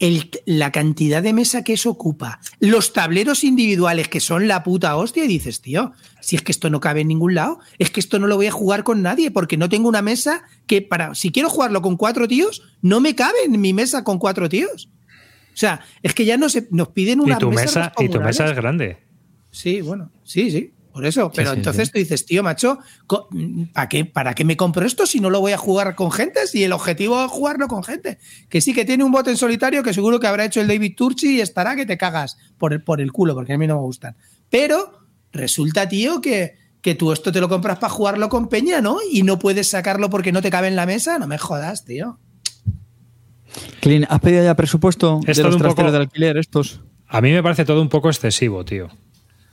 el, la cantidad de mesa que eso ocupa, los tableros individuales que son la puta hostia, y dices, tío, si es que esto no cabe en ningún lado, es que esto no lo voy a jugar con nadie, porque no tengo una mesa que para, si quiero jugarlo con cuatro tíos, no me cabe en mi mesa con cuatro tíos. O sea, es que ya nos, nos piden una Y tu mesa, y tu mesa es grande. Sí, bueno, sí, sí. Por eso, pero sí, entonces sí. tú dices, tío, macho, co- ¿para qué, ¿para qué me compro esto si no lo voy a jugar con gente? Si el objetivo es jugarlo con gente. Que sí que tiene un bot en solitario que seguro que habrá hecho el David Turchi y estará que te cagas por el, por el culo, porque a mí no me gustan. Pero resulta, tío, que, que tú esto te lo compras para jugarlo con Peña, ¿no? Y no puedes sacarlo porque no te cabe en la mesa. No me jodas, tío. Clean, ¿has pedido ya presupuesto Es de los un poco- trasteros de alquiler estos? A mí me parece todo un poco excesivo, tío.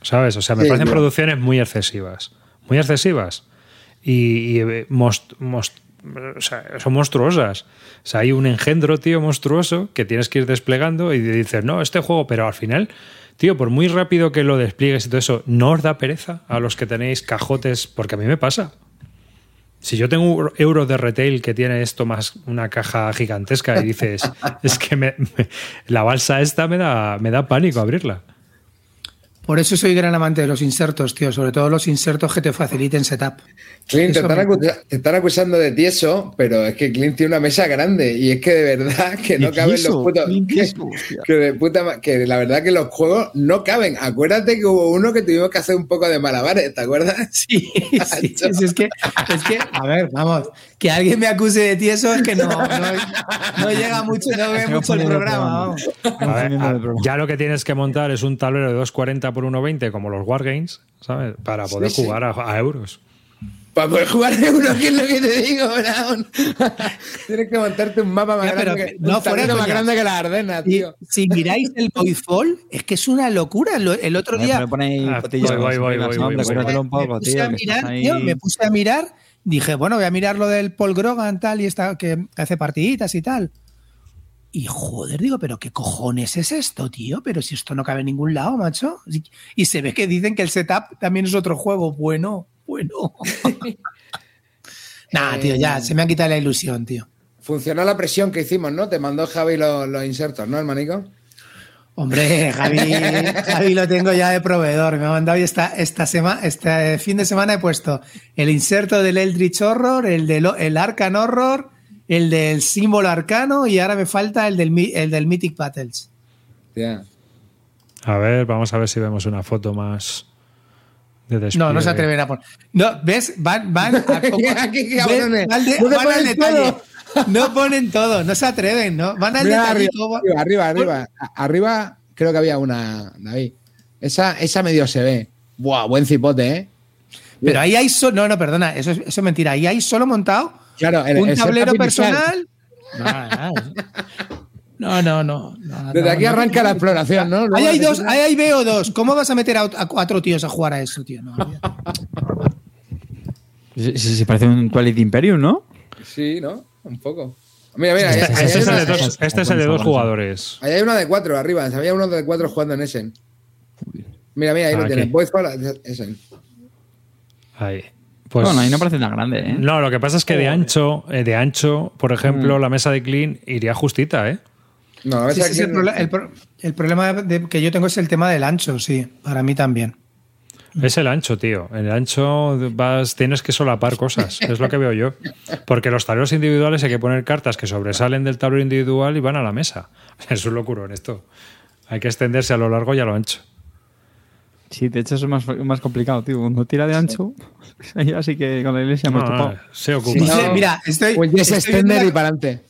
¿Sabes? O sea, me Sí, parecen producciones muy excesivas. Muy excesivas. Y, y, eh, most- most- o sea, son monstruosas. O sea, hay un engendro, tío, monstruoso que tienes que ir desplegando y dices, no, este juego, pero al final, tío, por muy rápido que lo despliegues y todo eso, ¿no os da pereza a los que tenéis cajotes? Porque a mí me pasa. Si yo tengo un euro de retail que tiene esto más una caja gigantesca y dices, es que me- me- la balsa esta me da, me da pánico abrirla. Por eso soy gran amante de los insertos, tío. Sobre todo los insertos que te faciliten setup. Clint, te están, me- acusa- te están acusando de tieso, pero es que Clint tiene una mesa grande y es que de verdad que no ¿De caben los putos. Que, de puta que la verdad que los juegos no caben. Acuérdate que hubo uno que tuvimos que hacer un poco de malabares, ¿te acuerdas? Sí, sí, sí, es que, es que, a ver, vamos, que alguien me acuse de tieso es que no, no, no llega mucho, no ve mucho el programa, ver, a- ya lo que tienes que montar es un tablero de 240 por 120 como los Wargames, ¿sabes? Para poder Sí, sí. jugar a, a euros. Para poder jugar de uno, que es lo que te digo, Brown. Tienes que montarte un mapa más Ya, pero grande, que, no, un fuera más grande que la Ardenas, Y tío. si miráis el Voidfall, es que es una locura. Lo- El otro día Me Ah, voy, voy, voy, voy, voy, voy. puse a mirar, tío, me puse a mirar, dije, bueno, voy a mirar lo del Paul Grogan tal y esta, que hace partiditas y tal. Y joder, digo, pero ¿qué cojones es esto, tío? Pero si esto no cabe en ningún lado, macho. Y- se ve que dicen que el setup también es otro juego. Bueno, bueno. Nah, tío, ya, se me ha quitado la ilusión, tío. Funcionó la presión que hicimos, ¿no? Te mandó Javi los, los insertos, ¿no, hermanico? Hombre, Javi, Javi lo tengo ya de proveedor. Me ha mandado y esta, esta semana, este fin de semana he puesto el inserto del Eldritch Horror, el del el Arcan Horror, el del símbolo arcano y ahora me falta el del, el del Mythic Battles. Tía. A ver, vamos a ver si vemos una foto más de. No, no se atreven a poner. No, ¿ves? Van, van a como- Aquí, ¿ves? cabrones. Van de- van al detalle. No ponen todo, no se atreven, ¿no? Van al Mira, arriba, todo- arriba, arriba, arriba. Creo que había una, David. Esa, esa medio se ve. Buah, buen cipote, ¿eh? Pero ahí hay solo. No, no, perdona, eso es, eso es mentira. Ahí hay solo montado Claro, el, un el tablero personal. No, no, no. no, Desde no, aquí no. arranca la exploración, ¿no? Ahí hay dos, ahí hay veo dos. ¿Cómo vas a meter a, a cuatro tíos a jugar a eso, tío? No, sí, sí, parece un Twilight Imperium, ¿no? Sí, ¿no? Un poco. Mira, mira, ahí, Este, ahí este hay es el una, de dos, este es el de dos jugadores. ahí hay una de cuatro arriba. Había uno de cuatro jugando en Essen. Mira, mira, ahí Ah, lo tienes. aquí. Voidfall, Essen. Ahí. Pues, bueno, ahí no parece tan grande, ¿eh? No, lo que pasa es que de ancho, eh, de ancho, por ejemplo, la mesa de Clean iría justita, ¿eh? No, a Sí, veces sí, sí, aquí el, proble- el pro- el problema de- que yo tengo es el tema del ancho, sí. Para mí también. Es el ancho, tío. En el ancho vas, tienes que solapar cosas. Es lo que veo yo. Porque los tableros individuales hay que poner cartas que sobresalen del tablero individual y van a la mesa. Es un locuro en esto. Hay que extenderse a lo largo y a lo ancho. Sí, de hecho eso es más, más complicado, tío. Cuando tira de ancho, ahí así que con la iglesia hemos No, topado. no, se ocupa. Mira, estoy, Pues ya se extender y para adelante.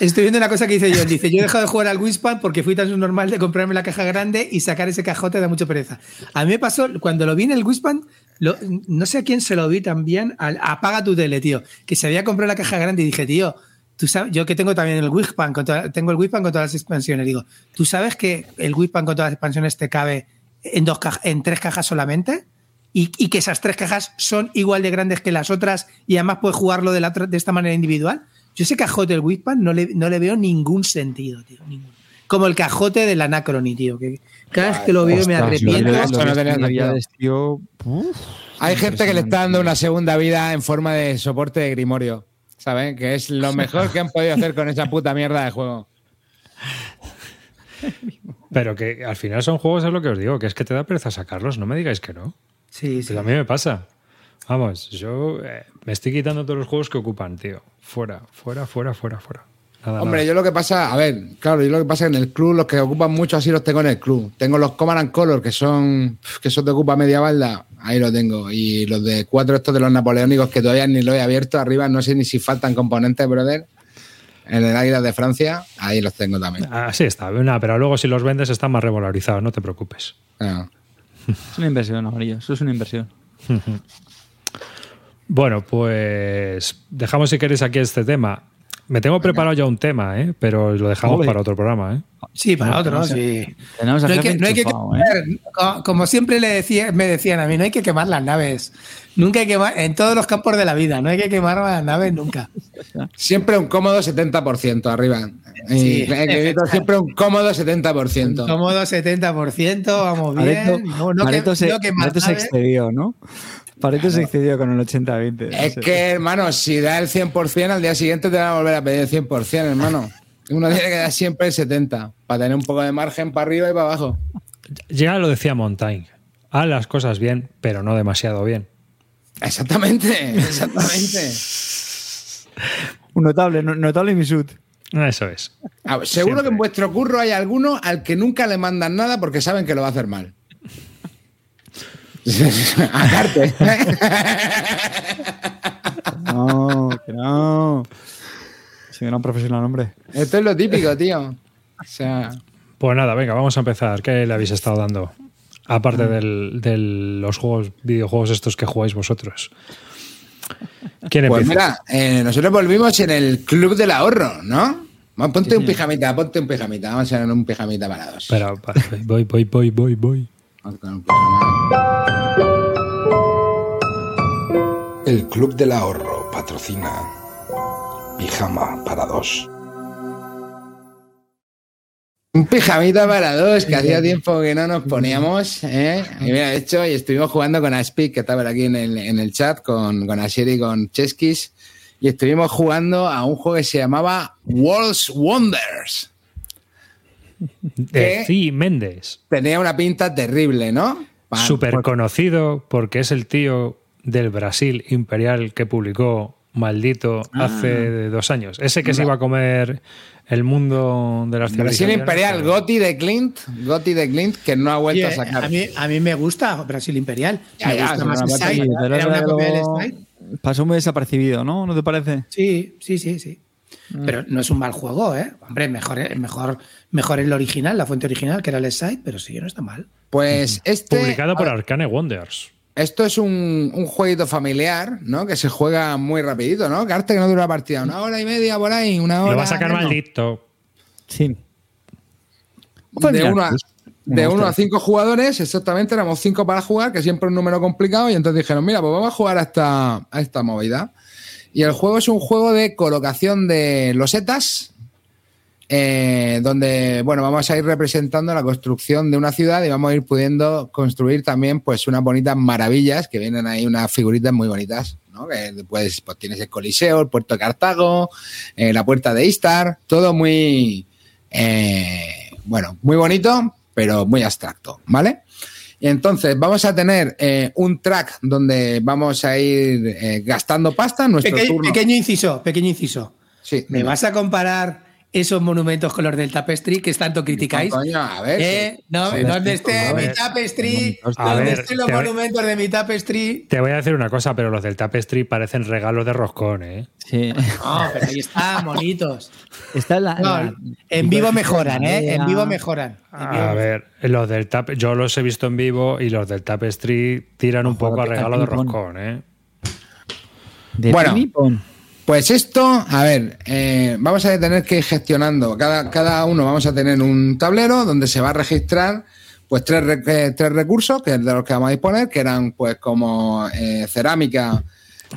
Estoy viendo una cosa que dice yo. Dice, yo he dejado de jugar al Wispan porque fui tan subnormal de comprarme la caja grande y sacar ese cajote da mucho pereza. A mí me pasó, cuando lo vi en el Wispan, lo- no sé a quién se lo vi también, al apaga tu tele, tío, que se había comprado la caja grande y dije, tío, tú sabes, yo que tengo también el Wispan, con tengo el Wispan con todas las expansiones, digo, ¿tú sabes que el Wispan con todas las expansiones te cabe en, dos caja- en tres cajas solamente? Y, y que esas tres cajas son igual de grandes que las otras y además puedes jugarlo de, la de esta manera individual. Yo ese cajote del Wispan no le, no le veo ningún sentido, tío. ninguno. Como el cajote del Anacrony, tío. Que cada vez que lo veo me Ostras, arrepiento. lo Esto de no Navidades, tío. Uf. Hay gente que le está dando una segunda vida en forma de soporte de Grimorio. ¿Saben? Que es lo mejor que han podido hacer con esa puta mierda de juego. Pero que al final son juegos, es lo que os digo, que es que te da pereza sacarlos, no me digáis que no. Sí, sí. Pues a mí me pasa. Vamos, yo eh, me estoy quitando todos los juegos que ocupan, tío. Fuera, fuera, fuera, fuera, fuera. Nada, Hombre, nada. yo lo que pasa, a ver, claro, yo lo que pasa es que en el club, los que ocupan mucho así los tengo en el club. Tengo los Command and Color, que son, que eso te ocupa media balda, ahí lo tengo. Y los de cuatro estos de los napoleónicos, que todavía ni lo he abierto arriba, no sé ni si faltan componentes, brother. En el Águila de Francia, ahí los tengo también. Así está, nada, pero luego si los vendes están más revalorizados, no te preocupes. Ah. Es una inversión, amarillo. Eso es una inversión. Bueno, pues dejamos si queréis aquí este tema. Me tengo preparado ya un tema, ¿eh? pero lo dejamos para otro programa. ¿eh? Sí, para No, otro, tenemos a- sí. No hay que, no hay que ¿eh? quemar, co- como siempre le decía, me decían a mí, no hay que quemar las naves. Nunca hay que quemar, en todos los campos de la vida, no hay que quemar las naves nunca. Siempre un cómodo 70% arriba. Sí. siempre un cómodo 70%. Cómodo 70%, vamos bien. Pareto, no, no, Pareto que- se, no quemar Pareto se excedió, ¿no? Pareto se excedió con el 80-20. Es que, hermano, si da el 100%, al día siguiente te van a volver a pedir el 100%, hermano. Uno tiene que dar siempre el 70%, para tener un poco de margen para arriba y para abajo. Ya lo decía Montaigne. Haz las cosas bien, pero no demasiado bien. Exactamente, exactamente. Un notable, no- notable Misut. Eso es. A ver, seguro Siempre. que en vuestro curro hay alguno al que nunca le mandan nada porque saben que lo va a hacer mal. Aparte. No, que no. Soy un profesional, hombre. Esto es lo típico, tío. O sea, Pues nada, venga, vamos a empezar. ¿Qué le habéis estado dando? Aparte del- de los juegos, videojuegos estos que jugáis vosotros. ¿Quién pues empieza? mira, eh, nosotros volvimos en el Club del Ahorro, ¿no? Vamos, Ponte un pijamita, ponte un pijamita. Vamos a hacer un pijamita para dos. Va, voy, voy, voy, voy, voy. El Club del Ahorro patrocina Pijama para dos. Un pijamita para dos, que hacía tiempo que no nos poníamos. ¿eh? Y mira, de hecho, y estuvimos jugando con Aspic, que estaba aquí en el, en el chat, con, con Asheri y con Cheskis. Y estuvimos jugando a un juego que se llamaba World's Wonders. De ¿Qué? Fi Méndez. Tenía una pinta terrible, ¿no? Súper por- conocido porque es el tío del Brasil Imperial que publicó Maldito Ah. hace dos años. Ese que se iba a comer el mundo de las Brasil Imperial, pero- Gotti de Clint, Gotti de Clint, que no ha vuelto a sacar. a, mí, a mí me gusta Brasil Imperial. Me ya, gusta más. Pasó muy desapercibido, ¿no? ¿No te parece? Sí, sí, sí, sí. Pero no es un mal juego, ¿eh? Hombre, mejor, mejor, mejor el original, la fuente original, que era el Side, pero sí, no está mal. Pues este. Publicado por Arcane Wonders. Esto es un, un jueguito familiar, ¿no? Que se juega muy rapidito, ¿no? Que arte que no dura la partida. Una hora y media por ahí, una hora. Lo va a sacar menos. maldito. Sí. De uno a, de uno a cinco jugadores, exactamente, éramos cinco para jugar, que siempre es un número complicado, y entonces dijeron, mira, pues vamos a jugar a esta, a esta movida. Y el juego es un juego de colocación de losetas, eh, donde, bueno, vamos a ir representando la construcción de una ciudad y vamos a ir pudiendo construir también, pues, unas bonitas maravillas, que vienen ahí unas figuritas muy bonitas, ¿no? Que pues, pues tienes el Coliseo, el puerto de Cartago, eh, la puerta de Istar, todo muy, eh, bueno, muy bonito, pero muy abstracto, ¿vale? Y entonces vamos a tener eh, un track donde vamos a ir eh, gastando pasta en nuestro Peque- turno. pequeño inciso, pequeño inciso. Sí, ¿Me vas a comparar esos monumentos con los del tapestry que tanto criticáis. Coño, a ver. Eh, no, Sí, donde sí, esté mi tapestry, ver, estén los monumentos de mi tapestry. Te voy a decir una cosa, pero los del Tapestry parecen regalos de roscón, ¿eh? Sí. No, pero ahí están, bonitos. Está la, No, la- en vivo mejoran, ¿eh? En vivo mejoran. En vivo A ver, los del Tap, yo los he visto en vivo y los del Tapestry tiran un poco a al regalo de roscón, ¿eh? de Bueno. ping-pong. Pues esto, a ver, eh, vamos a tener que ir gestionando. Cada, cada uno vamos a tener un tablero donde se va a registrar pues tres, re- eh, tres recursos, que es de los que vamos a disponer, que eran pues como eh, cerámica,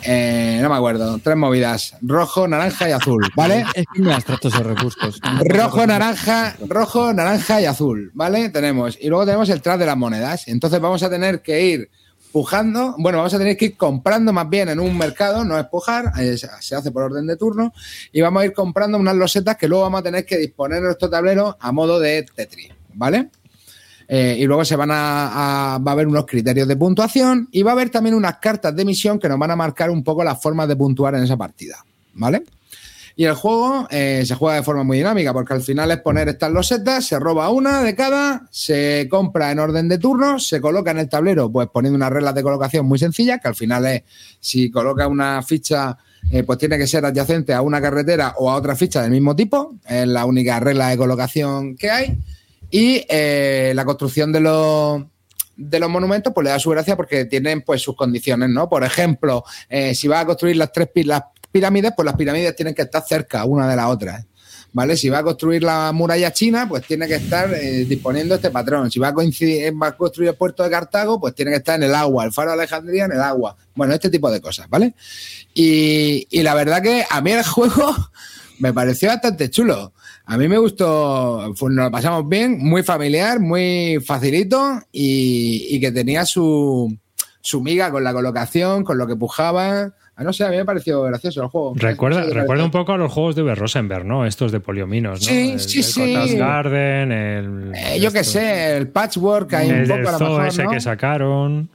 eh, no me acuerdo, tres movidas, rojo, naranja y azul, ¿vale? Es que me abstracto esos recursos. Rojo, naranja, rojo, naranja y azul, ¿vale? Tenemos. Y luego tenemos el tras de las monedas. Entonces vamos a tener que ir pujando, bueno, vamos a tener que ir comprando más bien en un mercado, no es pujar, eh, se se hace por orden de turno, y vamos a ir comprando unas losetas que luego vamos a tener que disponer en nuestro tablero a modo de Tetris, ¿vale? Eh, y luego se van a, a- va a haber unos criterios de puntuación y va a haber también unas cartas de misión que nos van a marcar un poco las formas de puntuar en esa partida, ¿vale? Y el juego eh, se juega de forma muy dinámica, porque al final es poner estas losetas, se roba una de cada, se compra en orden de turno, se coloca en el tablero, pues poniendo unas reglas de colocación muy sencillas, que al final es, si coloca una ficha, eh, pues tiene que ser adyacente a una carretera o a otra ficha del mismo tipo, es la única regla de colocación que hay. Y eh, la construcción de los de los monumentos, pues le da su gracia porque tienen pues sus condiciones, ¿no? Por ejemplo, si vas a construir las tres pi- las pirámides, pues las pirámides tienen que estar cerca una de la otra. ¿Vale? Si va a construir la muralla china, pues tiene que estar eh, disponiendo este patrón. Si va a, coincidir, va a construir el puerto de Cartago, pues tiene que estar en el agua. El faro de Alejandría en el agua. Bueno, este tipo de cosas, ¿vale? Y, y la verdad que a mí el juego me pareció bastante chulo. A mí me gustó, pues nos lo pasamos bien, muy familiar, muy facilito y, y que tenía su, su miga con la colocación, con lo que pujaba. Ah, no sé, a mí me pareció gracioso el juego. Recuerda, No sé recuerda un poco a los juegos de V. Rosenberg, ¿no? Estos de poliominos, ¿no? Sí, el, sí, el sí. Garden, el. Eh, yo qué sé, el patchwork hay un El poco a lo mejor, ese ¿no? que sacaron.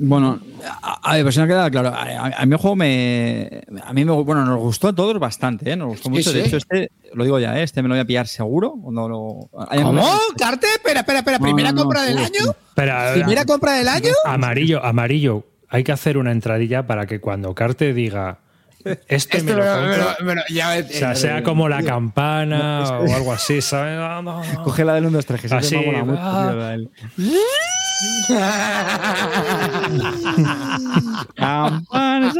Bueno, a, ver, pues si no queda claro. A, a- a mí el juego me. A mí me. Bueno, nos gustó a todos bastante, ¿eh? Nos gustó Sí, mucho. De hecho, este, lo digo ya, ¿eh? Este me lo voy a pillar seguro. Cuando lo, ¿Cómo? ¿Carte? Espera, espera, espera. ¿Primera no, no, compra del sí, año? Espera, ¿Primera compra del año? amarillo, amarillo. Hay que hacer una entradilla para que cuando Carte diga. Este, Este me lo compro", me lo- ya O sea, sea como la campana o algo así, ¿sabes? Vamos. Coge la del 1, 2, 3, que Así, ah. Campana,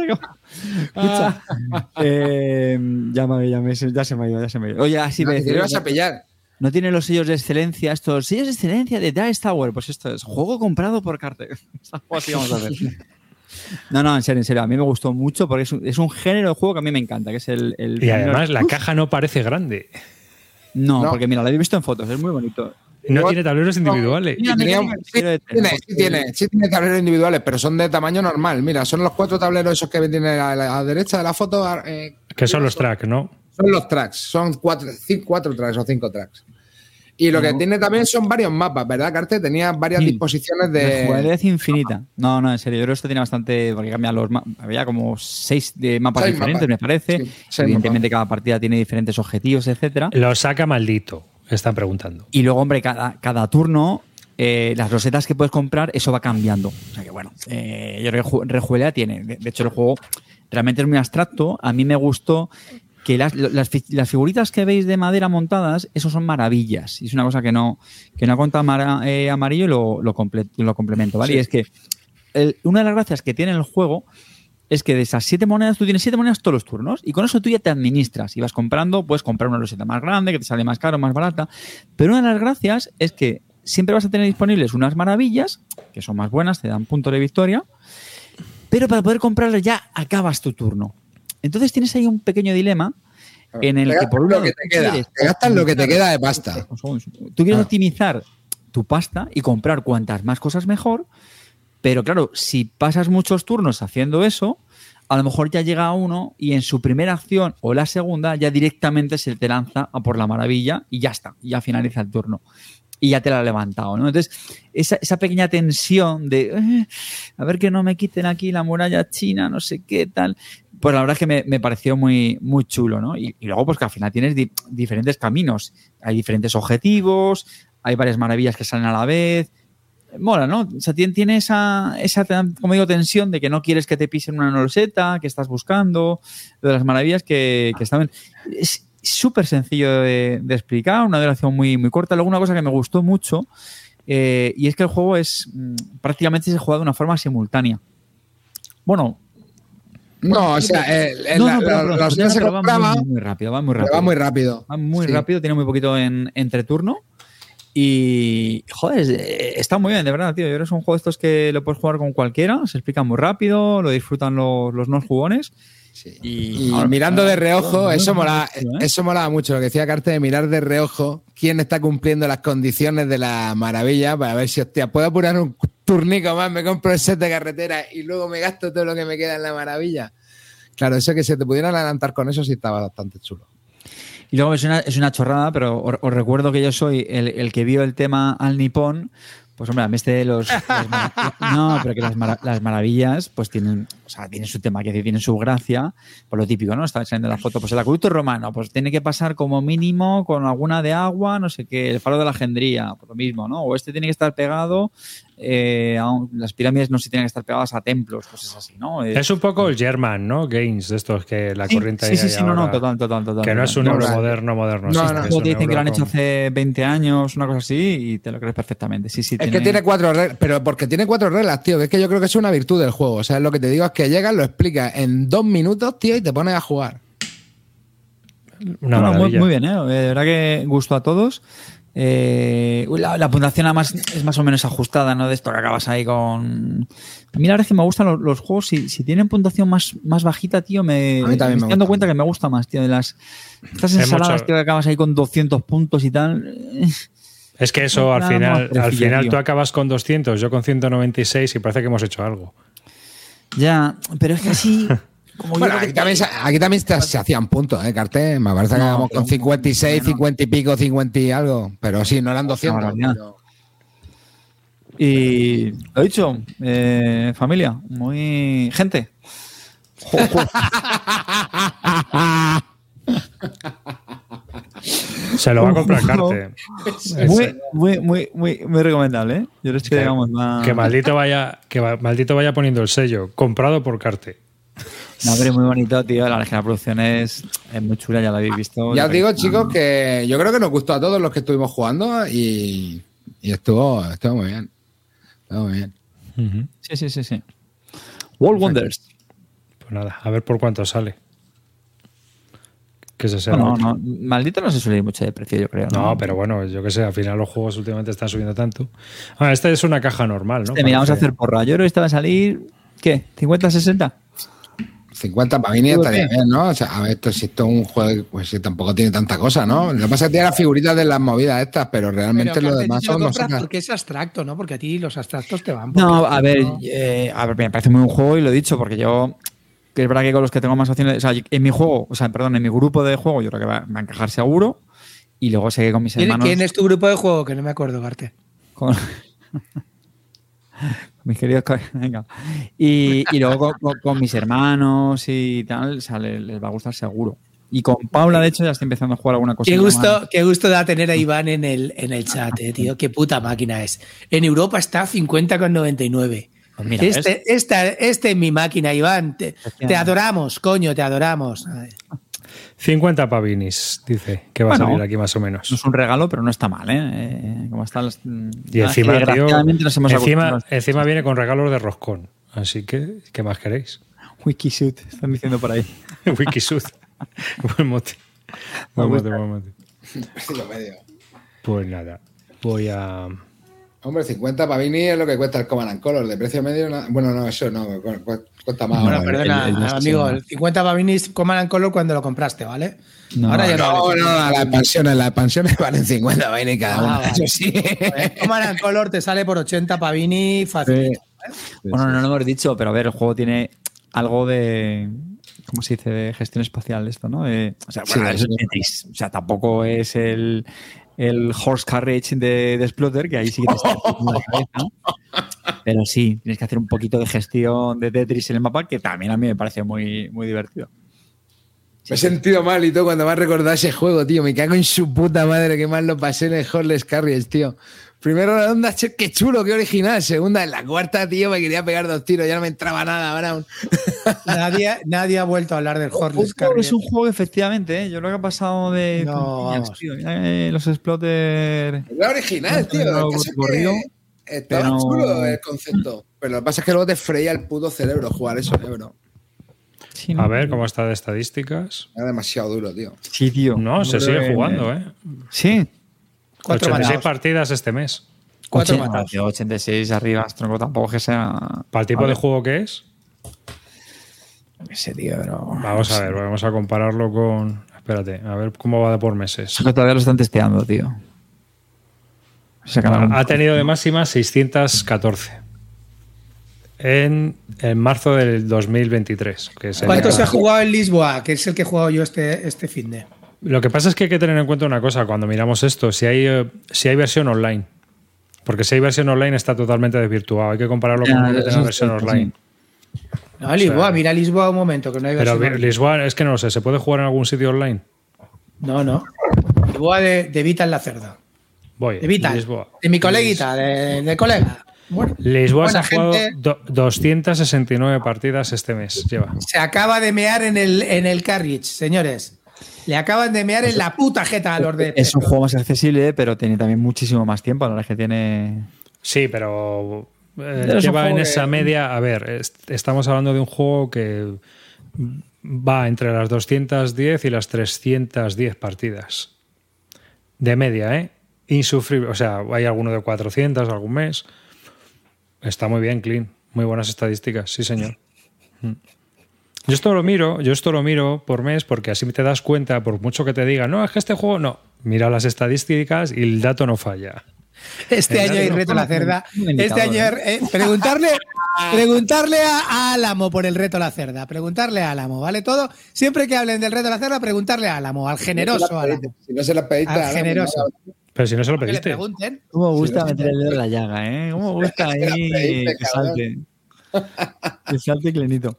Escucha. eh, ya, me, ya, me- ya se me ha ido, ya se me ha ido. Oye, así No, me lo ibas a pillar. No tiene los sellos de excelencia, estos sellos de excelencia de Dice Tower. Pues esto es juego comprado por Carte. Así vamos a hacer. No, no, en serio, en serio. A mí me gustó mucho porque es un, es un género de juego que a mí me encanta, que es el. el Y además la caja no parece grande. No, No. porque mira, lo he visto en fotos, es muy bonito. No tiene tableros individuales. Sí, tiene, sí tiene, sí tiene tableros individuales, pero son de tamaño normal. Mira, son los cuatro tableros esos que tiene a la, a la derecha de la foto. eh, Que son los tracks, ¿no? son los tracks, son cuatro, cinco, cuatro tracks o cinco tracks. Y lo que tiene también son varios mapas, ¿verdad, Carte? Tenía varias Sí. disposiciones De jugabilidad infinita. No, no, en serio. Yo creo que esto tiene bastante. Porque cambian los mapas. Había como seis de mapas Seis diferentes, mapas. me parece. Sí, Evidentemente, cada partida tiene diferentes objetivos, etcétera. Lo saca maldito, están preguntando. Y luego, hombre, cada, cada turno, eh, las rosetas que puedes comprar, eso va cambiando. O sea que, bueno, eh, yo creo que rejugabilidad tiene. De, de hecho, el juego realmente es muy abstracto. A mí me gustó que las, las, fi- las figuritas que veis de madera montadas, eso son maravillas. Y es una cosa que no, que no ha contado Mara- eh, Amarillo y lo, lo, comple- lo complemento, ¿vale? Sí. Y es que el- una de las gracias que tiene el juego es que de esas siete monedas, tú tienes siete monedas todos los turnos y con eso tú ya te administras y vas comprando, puedes comprar una roseta más grande, que te sale más caro, más barata. Pero una de las gracias es que siempre vas a tener disponibles unas maravillas, que son más buenas, te dan punto de victoria, pero para poder comprarlas ya acabas tu turno. Entonces tienes ahí un pequeño dilema en el que por un lado que te queda. Te gastas lo que te queda de pasta. Tú quieres Ah. optimizar tu pasta y comprar cuantas más cosas mejor, pero claro, si pasas muchos turnos haciendo eso, a lo mejor ya llega uno y en su primera acción o la segunda ya directamente se te lanza a por la maravilla y ya está, ya finaliza el turno. Y ya te la ha levantado, ¿no? Entonces, esa, esa pequeña tensión de "Eh, a ver que no me quiten aquí la muralla china, no sé qué tal, pues la verdad es que me, pareció muy, muy chulo, ¿no? Y, luego, pues que al final tienes di- diferentes caminos, hay diferentes objetivos, hay varias maravillas que salen a la vez. Mola, ¿no? O sea, tiene, esa, esa, como digo, tensión de que no quieres que te pisen una loseta, que estás buscando, de las maravillas que, que están... Es súper sencillo de, de explicar, una duración muy, muy corta. Luego una cosa que me gustó mucho, eh, y es que el juego es mm, prácticamente se juega de una forma simultánea. Bueno, No, o sea, eh, eh, no, la- no, pero- la- pero- los pero días se va muy, rápido, va muy rápido. va muy rápido. Va muy Sí. rápido, tiene muy poquito en entreturno. Y, joder, eh, está muy bien, de verdad, tío. Yo creo que es un juego de estos que lo puedes jugar con cualquiera, se explica muy rápido, lo disfrutan los, los no jugones. Sí. Y, Y ahora- mirando de reojo, eso bien mola, hecho, ¿eh? eso molaba mucho, lo que decía Carte de mirar de reojo quién está cumpliendo las condiciones de la maravilla para ver si, hostia, puedo apurar un turnico más, me compro el set de carretera y luego me gasto todo lo que me queda en la maravilla. Claro, eso que se te pudieran adelantar con eso sí estaba bastante chulo. Y luego es una, es una chorrada, pero os, os recuerdo que yo soy el, el que vio el tema al nipón. Pues hombre, a mí este de los... no, pero que las, mara- las maravillas pues tienen, o sea, tienen su tema, que decir, tienen su gracia, por lo típico, ¿no? Está saliendo la foto, pues el acueducto romano, pues tiene que pasar como mínimo con alguna de agua, no sé qué, el faro de la Gendría, por lo mismo, ¿no? O este tiene que estar pegado, eh, a un- las pirámides no se tienen que estar pegadas a templos, cosas así, ¿no? Eh, Es un poco el German, ¿no? Gains, de estos que la sí, corriente sí, sí, sí, no, no, ahora, total, total, total. Que no es un euro moderno, moderno. No, no. te dicen que lo han hecho hace 20 años, una cosa así, y te lo crees perfectamente. Sí, sí, Es que tiene cuatro reglas, pero porque tiene cuatro reglas, tío, que es que yo creo que es una virtud del juego. O sea, lo que te digo es que llegas, lo explicas en dos minutos, tío, y te pones a jugar. Una No, no, muy, muy bien, ¿eh? De verdad que gustó a todos. Eh, la, la puntuación además es más o menos ajustada, ¿no? De esto que acabas ahí con... A mí la verdad es que me gustan los, los juegos, si, si tienen puntuación más, más bajita, tío, me, estoy dando cuenta que me gusta más, tío, de las... Estas ensaladas, mucho- tío, que acabas ahí con 200 puntos y tal. Es que eso al final, al final tío. tú acabas con 200, yo con 196 y parece que hemos hecho algo. Ya, pero es que así... Como Bueno, que- aquí también, se- aquí también se, se hacían puntos, ¿eh, Carte? Me parece que No, con 56, bueno. 50 y pico, 50 y algo. Pero sí, no eran 200. barbaridad. pero- Y lo dicho, eh, familia, muy. Gente. Se lo va a comprar Carte. Muy, muy, muy, muy, muy recomendable, ¿eh? Yo creo que, digamos, Que maldito vaya, que maldito vaya poniendo el sello. Comprado por Carte. No, pero es muy bonito, tío. La verdad es que la producción es, es muy chula, ya la habéis visto. Ya os digo, chicos, que yo creo que nos gustó a todos los que estuvimos jugando y, y estuvo, estuvo muy bien. Estuvo muy bien. Sí, sí, sí, sí. World Wonders. Pues nada, a ver por cuánto sale. Que se sea No, otro. no, maldito no se suele ir mucho de precio, yo creo. No, No, pero bueno, yo qué sé, al final los juegos últimamente están subiendo tanto. Ah, esta es una caja normal, ¿no? Este, mira, vamos a hacer porra. Yo creo que esta va a salir. ¿Qué? ¿50, 60? 50 para mí ni ¿Tú estaría bien, ¿no? O sea, a ver, esto, si esto es un juego, pues tampoco tiene tanta cosa, ¿no? Lo que pasa es que tiene las figuritas de las movidas estas, pero realmente Pero, lo demás te lo son compras porque es abstracto, ¿no? Porque a ti los abstractos te van. No, a ver, ¿no? eh, a ver, me parece muy buen juego y lo he dicho, porque yo, que es verdad que con los que tengo más opciones, o sea, en mi juego, o sea, perdón, en mi grupo de juego, yo creo que va, va a encajar seguro. Y luego sé que con mis ¿Quién, hermanos. quién es tu grupo de juego? Que no me acuerdo, con mis queridos. Venga. Y, y luego con, con- con mis hermanos y tal, o sea, les, les va a gustar seguro. Y con Paula, de hecho, ya estoy empezando a jugar alguna cosa. Qué gusto, qué gusto da tener a Iván en el, en el chat, eh, tío. Qué puta máquina es. En Europa está 50,99. Pues mira, este, esta, este es mi máquina, Iván. Te, adoramos, coño, te adoramos. Ay. 50 pavinis, dice, que va Bueno. a salir aquí más o menos. No es un regalo, pero no está mal, ¿eh? Eh, como están las- Y encima, tío, desgraciadamente nos hemos encima, viene con regalos de roscón. Así que, ¿qué más queréis? Wikisuit, están diciendo por ahí. Wikisud. buen mote. Buen mote, buen mote. Pues nada, voy a... Hombre, 50 para Vini es lo que cuesta el Command and Color. De precio medio, na- bueno, no, eso no, cu- cu- cuesta más. Bueno, perdona, el- el- el- amigo, el 50 Pavinis Command and Color cuando lo compraste, ¿vale? No, Ahora ya no. No, vale. no, no, las expansiones, las expansiones valen 50 Vini cada Ah, una. vale. Eso sí. Command and Color te sale por 80 Pavini facilito. Bueno, no lo hemos dicho, pero a ver, el juego tiene algo de. ¿Cómo se dice? De gestión espacial, esto, ¿no? O sea, bueno, Sí, es. Tetris. O sea, tampoco es el, el horse carriage de, de Splotter, que ahí sí que te está la cabeza. Pero sí, tienes que hacer un poquito de gestión de Tetris en el mapa, que también a mí me parece muy, muy divertido. Me he sentido mal y todo cuando me has recordado ese juego, tío. Me cago en su puta madre que mal lo pasé en el Horless Carriers, tío. Primera ronda, che, qué chulo, qué original. Segunda, en la cuarta, tío, me quería pegar dos tiros, ya no me entraba nada, Brown. Nadie, nadie ha vuelto a hablar del Carrier. es un juego, efectivamente, ¿eh? yo creo que ha pasado de No, tío. Que los exploter. Era original, tío. No, Lo corrido, estaba pero- chulo el concepto. Pero lo que pasa es que luego te freía el puto cerebro jugar eso, eh, bro. Sí, A ver cómo está de estadísticas. Era demasiado duro, tío. Sí, tío. No, se sigue jugando, ¿eh? Sí. Cuatro 86 matados. partidas este mes. Cuatro Oche- matados. tío, 86 arriba, tronco tampoco que sea. Para el tipo de juego que es, Ese tío, pero. vamos a ver, vamos a compararlo con. Espérate, a ver cómo va de por meses. Eso que todavía lo están testeando, tío. Ha tenido de máxima 614 en, en marzo del 2023. Que es el- ¿Cuánto se ha jugado en Lisboa? Que es el que he jugado yo este, este fin de. Lo que pasa es que hay que tener en cuenta una cosa cuando miramos esto, si hay, eh, si hay versión online. Porque si hay versión online está totalmente desvirtuado. Hay que compararlo con uno que tenga versión cierto, online. No, Lisboa, mira Lisboa un momento, que no hay Pero versión. Lisboa, es que no lo sé, ¿se puede jugar en algún sitio online? No, no. Lisboa de, de Vital la Cerda. Voy. De Vital. Lisboa. De mi coleguita, de, de colega. Bueno, Lisboa se ha jugado do- 269 partidas este mes. Lleva. Se acaba de mear en el, en el carriage, señores. Le acaban de mear en la puta jeta a los de. Es un juego más accesible, pero tiene también muchísimo más tiempo. La verdad es que tiene. Sí, pero eh, lleva en esa que- media. A ver, est- estamos hablando de un juego que va entre las 210 y las 310 partidas. De media, ¿eh? Insufrible. O sea, hay alguno de 400 algún mes. Está muy bien, clean. Muy buenas estadísticas, sí, señor. Mm. Yo esto lo miro, yo esto lo miro por mes porque así te das cuenta, por mucho que te digan, no, es que este juego no. Mira las estadísticas y el dato no falla. Este El año hay reto a la cerda. Este año eh, preguntarle, preguntarle a, a Álamo por el reto a la cerda. Preguntarle a Álamo, ¿vale? Todo. Siempre que hablen del reto a la cerda, preguntarle a Álamo, al generoso Álamo. Si no se la pediste, Al generoso. Pero si no se lo le pediste. pregunten. ¿Cómo gusta meter el dedo en la llaga, eh? ¿Cómo gusta ahí que salte? Que salte clenito.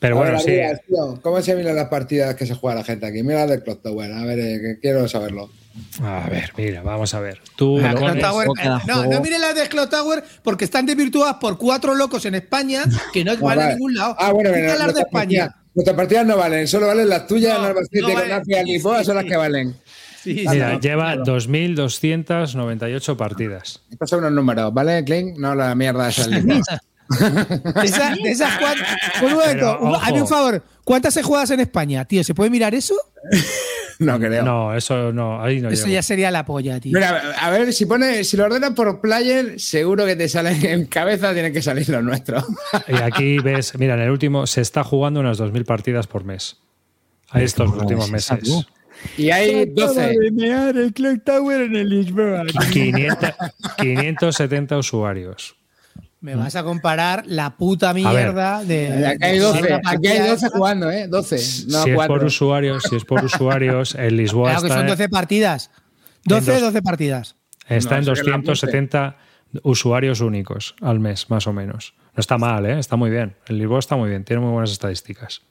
Pero A bueno, ver, sí. tío, ¿Cómo se miran las partidas que se juega la gente aquí? Mira las del Clock Tower, a ver, eh, quiero saberlo. A ver, mira, vamos a ver. Tú La Clock Tower, eh, no, no miren las de Clock Tower porque están desvirtuadas por cuatro locos en España que no Ah, van a ningún lado. Ah, bueno, mira, las de nuestras España. partidas- Nuestras partidas no valen, solo valen las tuyas, No, en Albacete, no con valen. Lisboa, Sí, son las que valen. Sí, Mira, lleva 2.298 partidas. Estos son unos números, ¿vale, Clink? No la mierda esa del Lisboa. De esas. Un momento, Pero, hazme un favor. ¿Cuántas se juegas en España, tío? ¿Se puede mirar eso? No creo. No, eso no, ahí no Eso llego. ya sería la polla, tío. Mira, a ver, si pone, si lo ordenas por player, seguro que te salen en cabeza, tienen que salir los nuestros. Y aquí ves, mira, en el último se está jugando unas 2.000 partidas por mes. A estos últimos esa, meses. tú. Y hay 12. el Clock Tower en el Lisboa. 500 570 usuarios. Me vas a comparar la puta mierda de. Aquí hay de 12, una aquí partida hay 12 esta. jugando, ¿eh? 12, no si es 4. por usuarios, si es por usuarios, el Lisboa Claro que está, son 12 partidas. 12, dos- 12 partidas. está en No, eso que la 270 usuarios únicos al mes, más o menos. No está mal, ¿eh? está muy bien. El Lisboa está muy bien, tiene muy buenas estadísticas.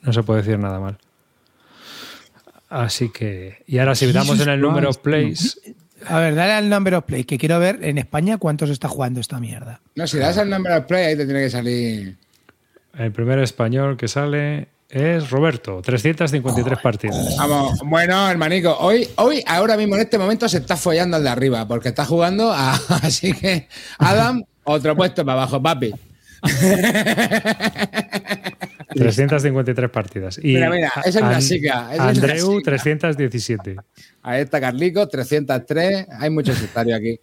No se puede decir nada mal. Así que. Y ahora, si damos en el número of plays, A ver, dale al number of play, que quiero ver en España cuántos está jugando esta mierda. No, si das al number of play, ahí te tiene que salir. el primer español que sale es Roberto, 353 partidas. Vamos, bueno, hermanico, hoy, hoy, ahora mismo en este momento se está follando al de arriba, porque está jugando a. Así que, Adam, otro puesto para abajo, papi. 353 partidas. Y Mira, mira, esa es una chica, esa es una Andreu, chica. 317. Ahí está Carlico, 303. Hay muchos sectarios aquí.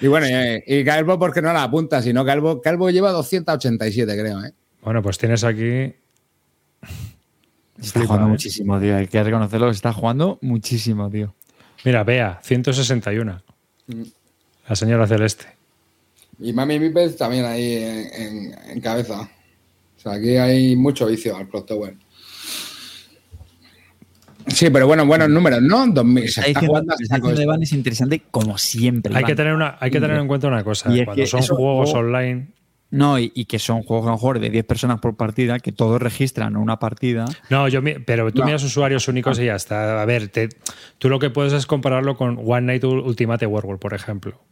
Y bueno, y, y Calvo, porque no la apunta, sino Calvo, Calvo lleva 287, creo, ¿eh? Bueno, pues tienes aquí. Está Flipa, jugando ¿eh? muchísimo, tío. Hay que reconocerlo que está jugando muchísimo, tío. Mira, Bea, 161. Mm. La señora Celeste. Y Mami Mipes también ahí en, en- en cabeza. O sea, aquí hay mucho vicio al Clock Tower. Sí, pero bueno, buenos números, ¿no? 2000, se Está jugando diciendo Iván es interesante como siempre. Hay Iván. que, tener una, hay que tener en cuenta una cosa. Y Cuando son juegos juego- online. No, y, y que son juegos a lo mejor de 10 personas por partida, que todos registran una partida. No, yo pero tú No. miras usuarios únicos y ya está. A ver, te- tú lo que puedes es compararlo con One Night Ultimate Werewolf, por ejemplo.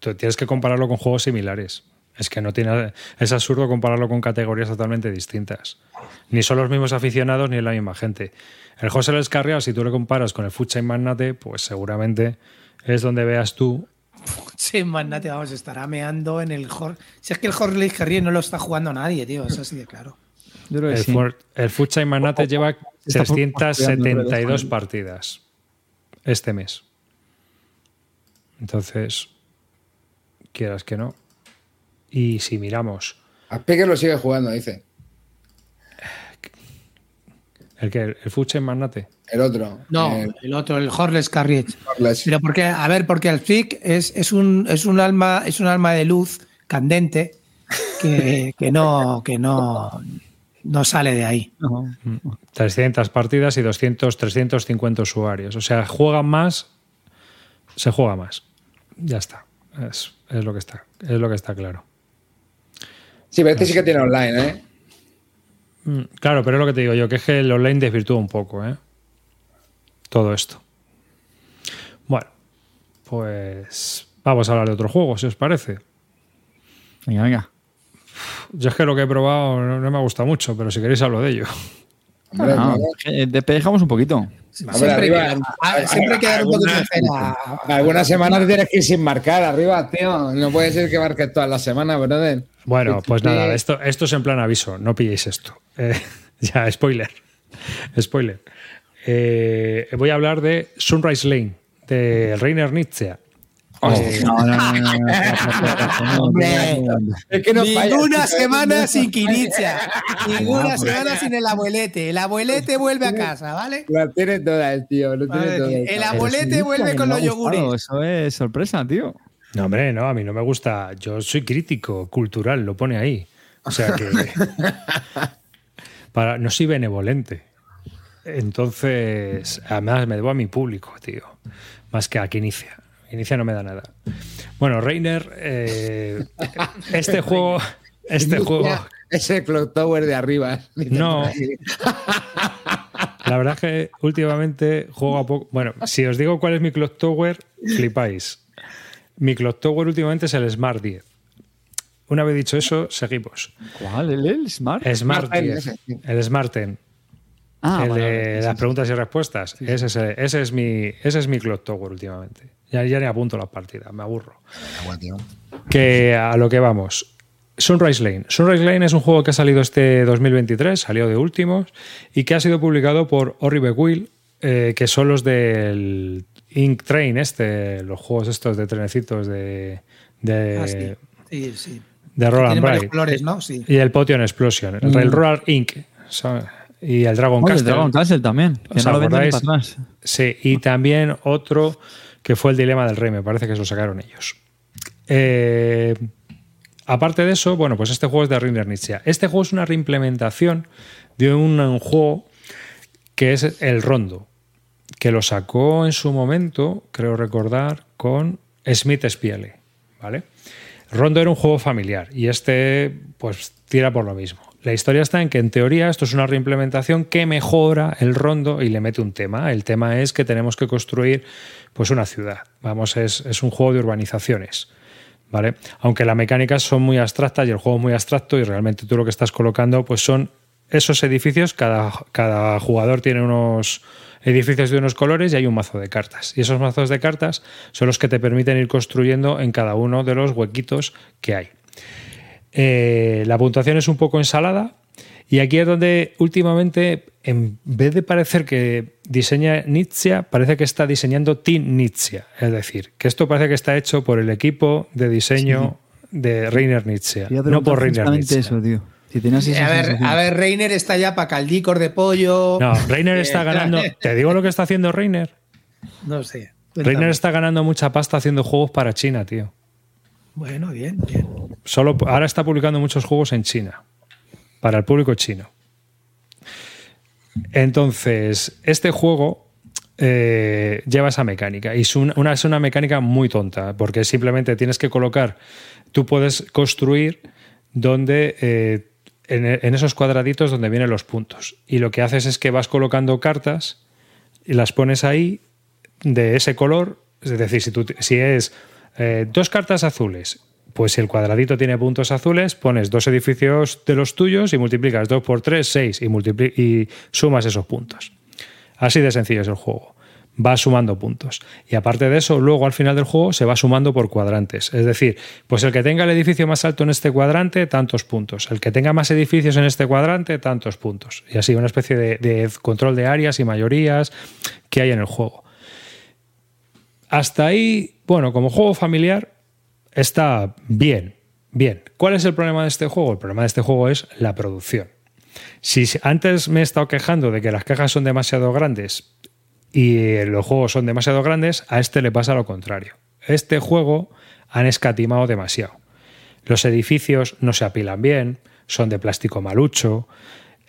Tú tienes que compararlo con juegos similares. Es que no tiene. Es absurdo compararlo con categorías totalmente distintas. Ni son los mismos aficionados ni es la misma gente. El se lo descarga, si tú lo comparas con el Chain Magnate, pues seguramente es donde veas tú. Sí, magnate, vamos, estará meando en el Hor. Si es que el Horley Carrier no lo está jugando nadie, tío, eso así de claro. Yo creo que El, sí. El Chain Magnate lleva está por- 372 partidas este mes. Entonces, quieras que no. Y si miramos A Speaker lo sigue jugando, dice. el que el Chain Magnate. El otro. No, eh, el otro, el Horless Carrier. Horless. Pero porque, a ver, porque el FIC es, es un es un alma, es un alma de luz candente que, que no, que no, no sale de ahí. No. 300 partidas y 200, 350 usuarios. O sea, juegan más, se juega más. Ya está. Es, es lo que está. Es lo que está claro. Sí, pero este sí que tiene online, ¿eh? Mm, Claro, pero es lo que te digo yo, que es que el online desvirtúa un poco, ¿eh? Todo esto. Bueno, pues vamos a hablar de otro juego, si os parece. Venga, venga. Yo es que lo que he probado no, no me ha gustado mucho, pero si queréis hablo de ello. Hombre, no. eh, despejamos un poquito. Siempre, arriba, que- ah, siempre hay que dar un poco de cera. Algunas semanas te tienes que ir sin marcar arriba, tío. No puede ser que marques todas las semanas, brother. Bueno, pues Eh, nada, esto, esto es en plan aviso, no pilléis esto. Eh, ya, spoiler. Spoiler. Eh, voy a hablar de Sunrise Lane, de Rainer Nietzsche. Ninguna semana sin Quinicia. Ninguna semana sin el abuelete. El abuelete vuelve a casa, ¿vale? Lo tiene todas, tío. Lo tiene Madre todas. mía, el abuelete vuelve con los yogures. Eso es sorpresa, tío. No, hombre, no, a mí no me gusta. Yo soy crítico cultural, lo pone ahí. O sea que. para, no soy benevolente. Entonces, además me debo a mi público, tío. Más que a que inicia. Inicia no me da nada. Bueno, Reiner, eh, este juego. Este juego. Ese Clock Tower de arriba. No. La verdad es que últimamente juego a poco. Bueno, si os digo cuál es mi Clock Tower, flipáis. Mi Clock Tower últimamente es el Smart 10. Una vez dicho eso, seguimos. ¿Cuál? ¿El, el Smart? Smart Smart 10. ese, sí. El Smart 10. Ah, el vale, de las preguntas y respuestas. Ese, es, ese, es mi, ese es mi Clock Tower últimamente. Ya, ya ni apunto las partidas, me aburro. Que a lo que vamos. Sunrise Lane. Sunrise Lane es un juego que ha salido este 2023, salió de últimos, y que ha sido publicado por Horrible Wheel, eh, que son los del Ink Train, este, los juegos estos de trenecitos de, de, Ah, sí. Sí, sí. de Roll and Tienen varios Ride. colores, ¿no? Sí. Y el Potion Explosion, el Railroad Inc. son- y el Dragon Oye, el Castle. Dragon Castle también. Que ¿Os no lo venden ni acordáis? para atrás. Sí, y también otro que fue el Dilema del Rey, me parece que se lo sacaron ellos. Eh, aparte de eso, bueno, pues este juego es de Reiner Nietzsche. Este juego es una reimplementación de un, un juego que es el Rondo, que lo sacó en su momento, creo recordar, con Smith Spiele, ¿vale? Rondo era un juego familiar y este pues tira por lo mismo. La historia está en que en teoría esto es una reimplementación que mejora el rondo y le mete un tema. El tema es que tenemos que construir pues una ciudad. Vamos, es, un juego de urbanizaciones. ¿Vale? Aunque las mecánicas son muy abstractas y el juego es muy abstracto y realmente tú lo que estás colocando pues son esos edificios, cada jugador tiene unos edificios de unos colores y hay un mazo de cartas. Y esos mazos de cartas son los que te permiten ir construyendo en cada uno de los huequitos que hay. Eh, la puntuación es un poco ensalada y aquí es donde últimamente, en vez de parecer que diseña Nietzsche, parece que está diseñando Team Nietzsche. Es decir, que esto parece que está hecho por el equipo de diseño de Reiner Nietzsche, no por Reiner Nietzsche. eso, tío. Si tenías esa A ver, sensación. a ver, Reiner está ya para caldicor de pollo. No, Reiner está ganando. ¿Te digo lo que está haciendo Reiner? No sé. Reiner está ganando mucha pasta haciendo juegos para China, tío. Bueno, bien, bien. Solo, ahora está publicando muchos juegos en China, para el público chino. Entonces, este juego eh, lleva esa mecánica. Y es una, es una mecánica muy tonta, porque simplemente tienes que colocar, tú puedes construir donde... eh, en, en esos cuadraditos donde vienen los puntos. Y lo que haces es que vas colocando cartas y las pones ahí de ese color. Es decir, si, tú, si es eh, dos cartas azules, pues el cuadradito tiene puntos azules, pones dos edificios de los tuyos y multiplicas 2 por 3, 6 y, y sumas esos puntos. Así de sencillo es el juego. Va sumando puntos. Y aparte de eso, luego al final del juego se va sumando por cuadrantes. Es decir, pues el que tenga el edificio más alto en este cuadrante, tantos puntos. El que tenga más edificios en este cuadrante, tantos puntos. Y así, una especie de control de áreas y mayorías que hay en el juego. Hasta ahí, bueno, como juego familiar, está bien, bien. ¿Cuál es el problema de este juego? El problema de este juego es la producción. Si antes me he estado quejando de que las cajas son demasiado grandes y los juegos son demasiado grandes, a este le pasa lo contrario. Este juego han escatimado demasiado. Los edificios no se apilan bien, son de plástico malucho,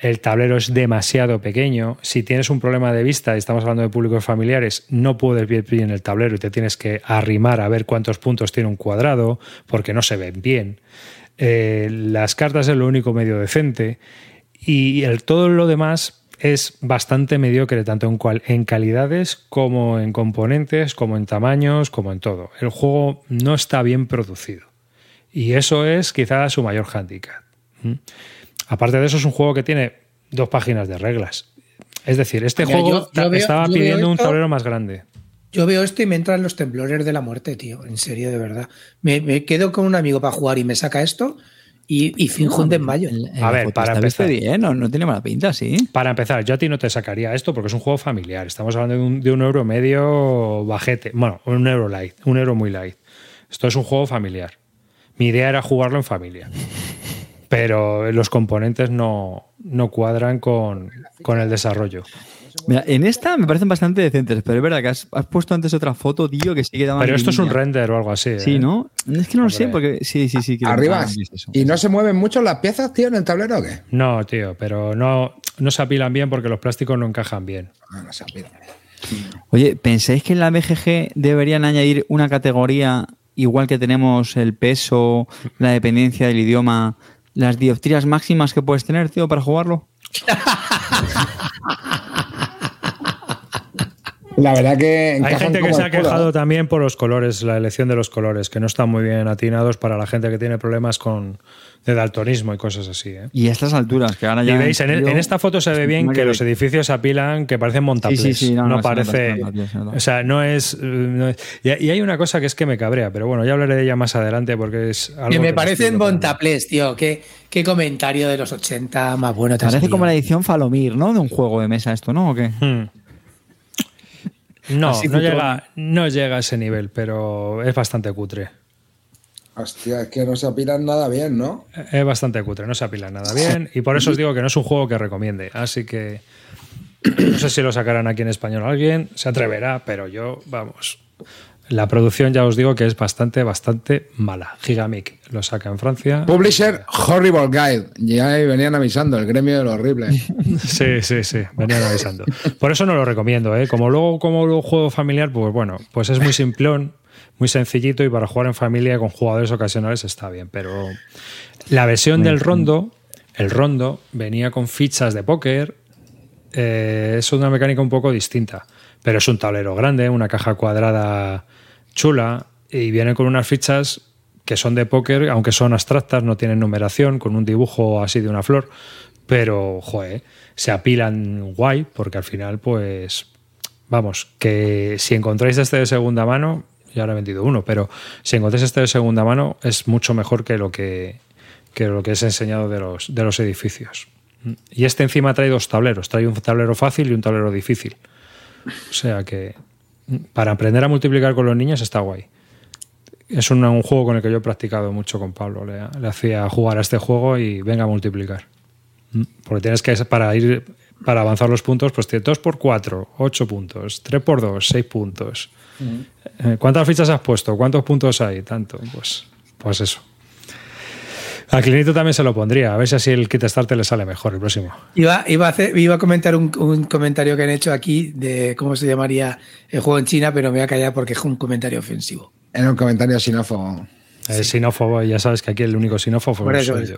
el tablero es demasiado pequeño. Si tienes un problema de vista, y estamos hablando de públicos familiares, no puedes ver bien el tablero y te tienes que arrimar a ver cuántos puntos tiene un cuadrado, porque no se ven bien. Eh, las cartas es lo único medio decente y todo lo demás es bastante mediocre, tanto en, cual, calidades como en componentes, como en tamaños, como en todo. El juego no está bien producido. Y eso es quizás su mayor hándicap. ¿Mm? Aparte de eso, es un juego que tiene dos páginas de reglas. Es decir, este Mira, juego yo- veo- estaba pidiendo un esto- tablero más grande. Yo veo esto y me entran los temblores de la muerte, tío. En serio, de verdad. Me, me quedo con un amigo para jugar y me saca esto y, y finjo un desmayo. A ver, para empezar. bien, no, no tiene mala pinta, sí. Para empezar, yo a ti no te sacaría esto porque es un juego familiar. Estamos hablando de un, de un euro medio bajete. Bueno, un euro light, un euro muy light. Esto es un juego familiar. Mi idea era jugarlo en familia. Pero los componentes no, no cuadran con, con el desarrollo. Mira, en esta me parecen bastante decentes, pero es verdad que has, has puesto antes otra foto, tío, que sí que daba Pero esto es un render o algo así. Sí, ¿eh? ¿no? Es que no lo sé, porque sí, sí, sí. que- Arriba. es eso. ¿Y no se mueven mucho las piezas, tío, en el tablero o qué? No, tío, pero no, no se apilan bien porque los plásticos no encajan bien. Ah, no se apilan. Oye, ¿pensáis que en la BGG deberían añadir una categoría igual que tenemos el peso, la dependencia del idioma, las dioptrías máximas que puedes tener, tío, para jugarlo? La verdad que Hay gente que se ha quejado ¿eh? también por los colores, la elección de los colores, que no están muy bien atinados para la gente que tiene problemas con de daltonismo y cosas así. ¿eh? Y a estas alturas, que ahora Y ya. veis, en, esta foto se ve bien que los edificios se apilan que parecen montables. Sí, sí, sí, no, parece. O sea, no es. eh, no es- y, y hay una cosa que es que me cabrea, pero bueno, ya hablaré de ella más adelante porque es algo. Que me parecen tío. Qué, qué comentario de los 80 más bueno te Parece como la edición Falomir, ¿no? De un juego de mesa, esto, ¿no? ¿O qué? Hmm. No, Así no llega, no llega a ese nivel, pero es bastante cutre. Hostia, es que no se apilan nada bien, ¿no? Es bastante cutre, no se apila nada bien y por eso os digo que no es un juego que recomiende. Así que no sé si lo sacarán aquí en español alguien, se atreverá, pero yo, vamos. La producción ya os digo que es bastante, bastante mala. Gigamic lo saca en Francia. Publisher Horrible Guide. Ya ahí venían avisando, el gremio de lo horrible. Sí, sí, sí, venían avisando. Por eso no lo recomiendo, ¿eh? Como luego, como lo juego familiar, pues bueno, pues es muy simplón, muy sencillito y para jugar en familia con jugadores ocasionales está bien. Pero la versión del rondo, el rondo, venía con fichas de póker. eh, es una mecánica un poco distinta. Pero es un tablero grande, una caja cuadrada chula y viene con unas fichas que son de póker, aunque son abstractas, no tienen numeración, con un dibujo así de una flor, pero, joder, se apilan guay, porque al final, pues, vamos, que si encontráis este de segunda mano, ya ahora he vendido uno, pero si encontráis este de segunda mano, es mucho mejor que lo que, que lo que es enseñado de los, de los edificios. Y este encima trae dos tableros, trae un tablero fácil y un tablero difícil. O sea que para aprender a multiplicar con los niños está guay. Es un, un juego con el que yo he practicado mucho con Pablo. Le, le hacía jugar a este juego y venga a multiplicar. Mm. Porque tienes que, para ir, para avanzar los puntos, pues tienes 2 por 4, 8 puntos, 3 por 2, 6 puntos. Eh, ¿Cuántas fichas has puesto? ¿Cuántos puntos hay? Tanto, pues, pues eso. A Clinito también se lo pondría, a ver si así el kit starter le sale mejor el próximo. Iba, iba, a, hacer- iba a comentar un, un comentario que han hecho aquí de cómo se llamaría el juego en China, pero me voy a callar porque es un comentario ofensivo. En un comentario xenófobo. El sinófobo, ya sabes que aquí el único sinófobo Por eso soy yo.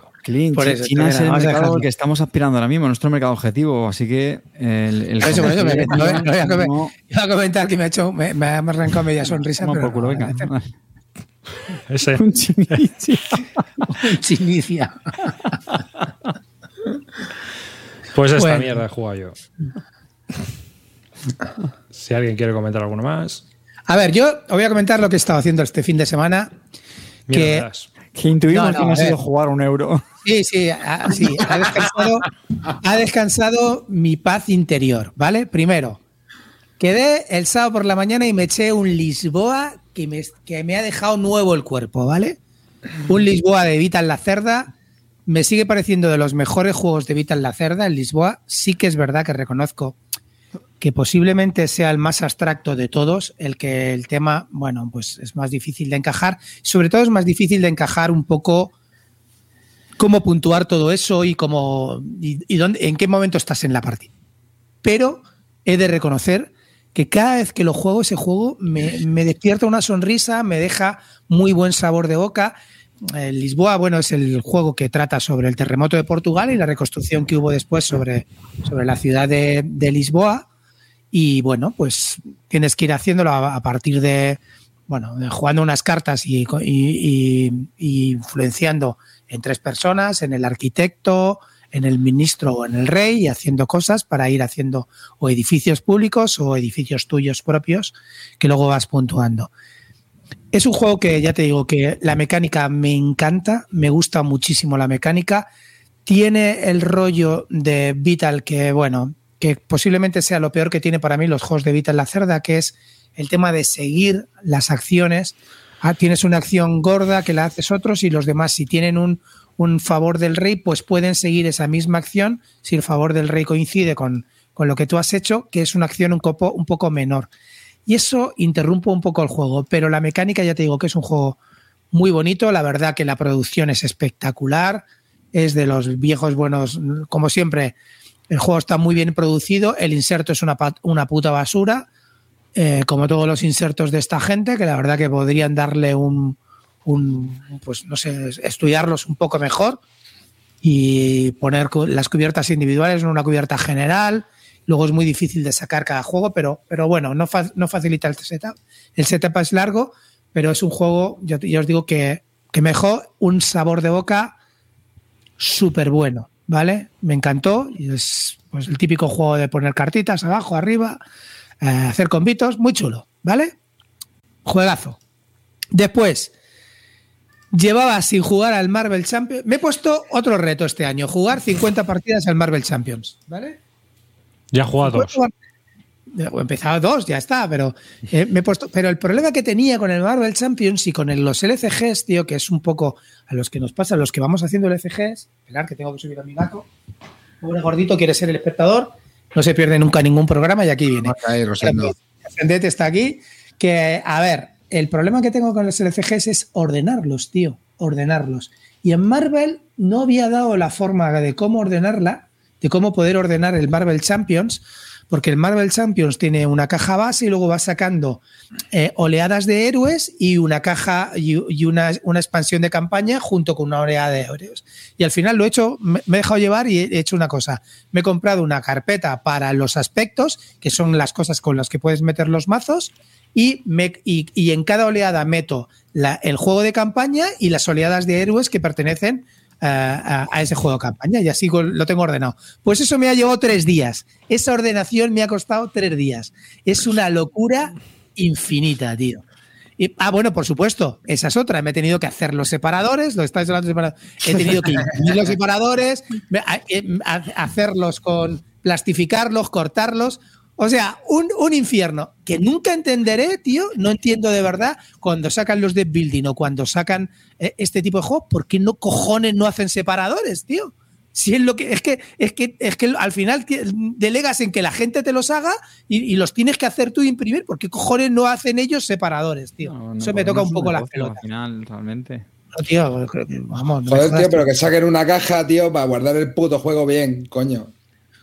Por eso, China es el mercado al que estamos aspirando ahora mismo, nuestro mercado objetivo, así que el, el Por eso, por eso, me- no voy- no voy a comentar que me ha hecho, me, me ha arrancado media sonrisa. Pero por culo, no, venga. Ese. Un. Chinicia. Pues esta Bueno. mierda he jugado yo. Si alguien quiere comentar alguno más, A ver, yo os voy a comentar lo que he estado haciendo este fin de semana. Que-. Que intuimos No, no, que no ha sido jugar un euro. Sí, sí, ha, sí, ha descansado, ha descansado mi paz interior, ¿vale? Primero, quedé el sábado por la mañana y me eché un Lisboa que me, ha dejado nuevo el cuerpo, ¿vale? Un Lisboa de Vital la Cerda. Me sigue pareciendo de los mejores juegos de Vital la Cerda. El Lisboa sí que es verdad que reconozco que posiblemente sea el más abstracto de todos, el que el tema, bueno, pues es más difícil de encajar. Sobre todo es más difícil de encajar un poco cómo puntuar todo eso y cómo y, y dónde, en qué momento estás en la partida. Pero he de reconocer que cada vez que lo juego, ese juego me, me despierta una sonrisa, me deja muy buen sabor de boca. Lisboa, bueno, es el juego que trata sobre el terremoto de Portugal y la reconstrucción que hubo después sobre, sobre la ciudad de, de Lisboa. Y bueno, pues tienes que ir haciéndolo a, a partir de, bueno, jugando unas cartas y- y influenciando en tres personas, en el arquitecto, en el ministro o en el rey, y haciendo cosas para ir haciendo o edificios públicos o edificios tuyos propios que luego vas puntuando. Es un juego que ya te digo que la mecánica me encanta, me gusta muchísimo la mecánica. Tiene el rollo de Vital que, bueno, que posiblemente sea lo peor que tiene para mí los juegos de Vital la Cerda, que es el tema de seguir las acciones. Ah, tienes una acción gorda que la haces otros y los demás, si tienen un, un favor del rey, pues pueden seguir esa misma acción si el favor del rey coincide con, con lo que tú has hecho, que es una acción un, un poco menor. Y eso interrumpe un poco el juego, pero la mecánica ya te digo que es un juego muy bonito, la verdad que la producción es espectacular, es de los viejos buenos, como siempre, el juego está muy bien producido, el inserto es una, una puta basura, eh, como todos los insertos de esta gente, que la verdad que podrían darle un, un, pues no sé, estudiarlos un poco mejor y poner las cubiertas individuales en una cubierta general. Luego es muy difícil de sacar cada juego, pero, pero bueno, no, no facilita el setup. El setup es largo, pero es un juego, yo, os digo que, que me dejó un sabor de boca súper bueno, ¿vale? Me encantó y es pues, el típico juego de poner cartitas abajo, arriba, eh, hacer convitos, muy chulo, ¿vale? Juegazo. Después, llevaba sin jugar al Marvel Champions. Me he puesto otro reto este año, jugar 50 partidas al Marvel Champions, ¿vale? Ya he jugado dos. He empezado dos, ya está, pero eh, me he puesto. Pero el problema que tenía con el Marvel Champions y con el- los LCGs, tío, que es un poco a los que nos pasa, a los que vamos haciendo LCGs, esperar que tengo que subir a mi gato. Pobre gordito quiere ser el espectador, no se pierde nunca ningún programa y aquí viene. Ahí, Rosendo. Ascendente está aquí. Que, a ver, el problema que tengo con los LCGs es ordenarlos, tío. Ordenarlos. Y en Marvel no había dado la forma de cómo ordenarla, de cómo poder ordenar el Marvel Champions, porque el Marvel Champions tiene una caja base y luego va sacando eh, oleadas de héroes y una caja y, una expansión de campaña junto con una oleada de héroes. Y al final lo he hecho, me, me he dejado llevar y he hecho una cosa. Me he comprado una carpeta para los aspectos, que son las cosas con las que puedes meter los mazos, y, me- y- y en cada oleada meto la- el juego de campaña y las oleadas de héroes que pertenecen eh, a, ese juego de campaña y así lo tengo ordenado. Pues eso me ha llevado tres días. Esa ordenación me ha costado tres días. Es una locura infinita, tío. Y- ah, bueno, por supuesto, esa es otra. Me he tenido que hacer los separadores, lo estáis hablando separadores. He tenido que imprimir los separadores, a- hacerlos con plastificarlos, cortarlos. O sea, un, un infierno que nunca entenderé, tío. No entiendo de verdad cuando sacan los de building o cuando sacan eh, este tipo de juegos, ¿por qué no cojones no hacen separadores, tío? Si es lo que es que es que es que al final delegas en que la gente te los haga y, y los tienes que hacer tú imprimir, ¿por qué cojones no hacen ellos separadores, tío? No, no, Eso me porque toca no un poco la pelota. Al final, realmente. No, tío, vamos. no me Joder, jodas, tío, pero que saquen una caja, tío, para guardar el puto juego bien, coño.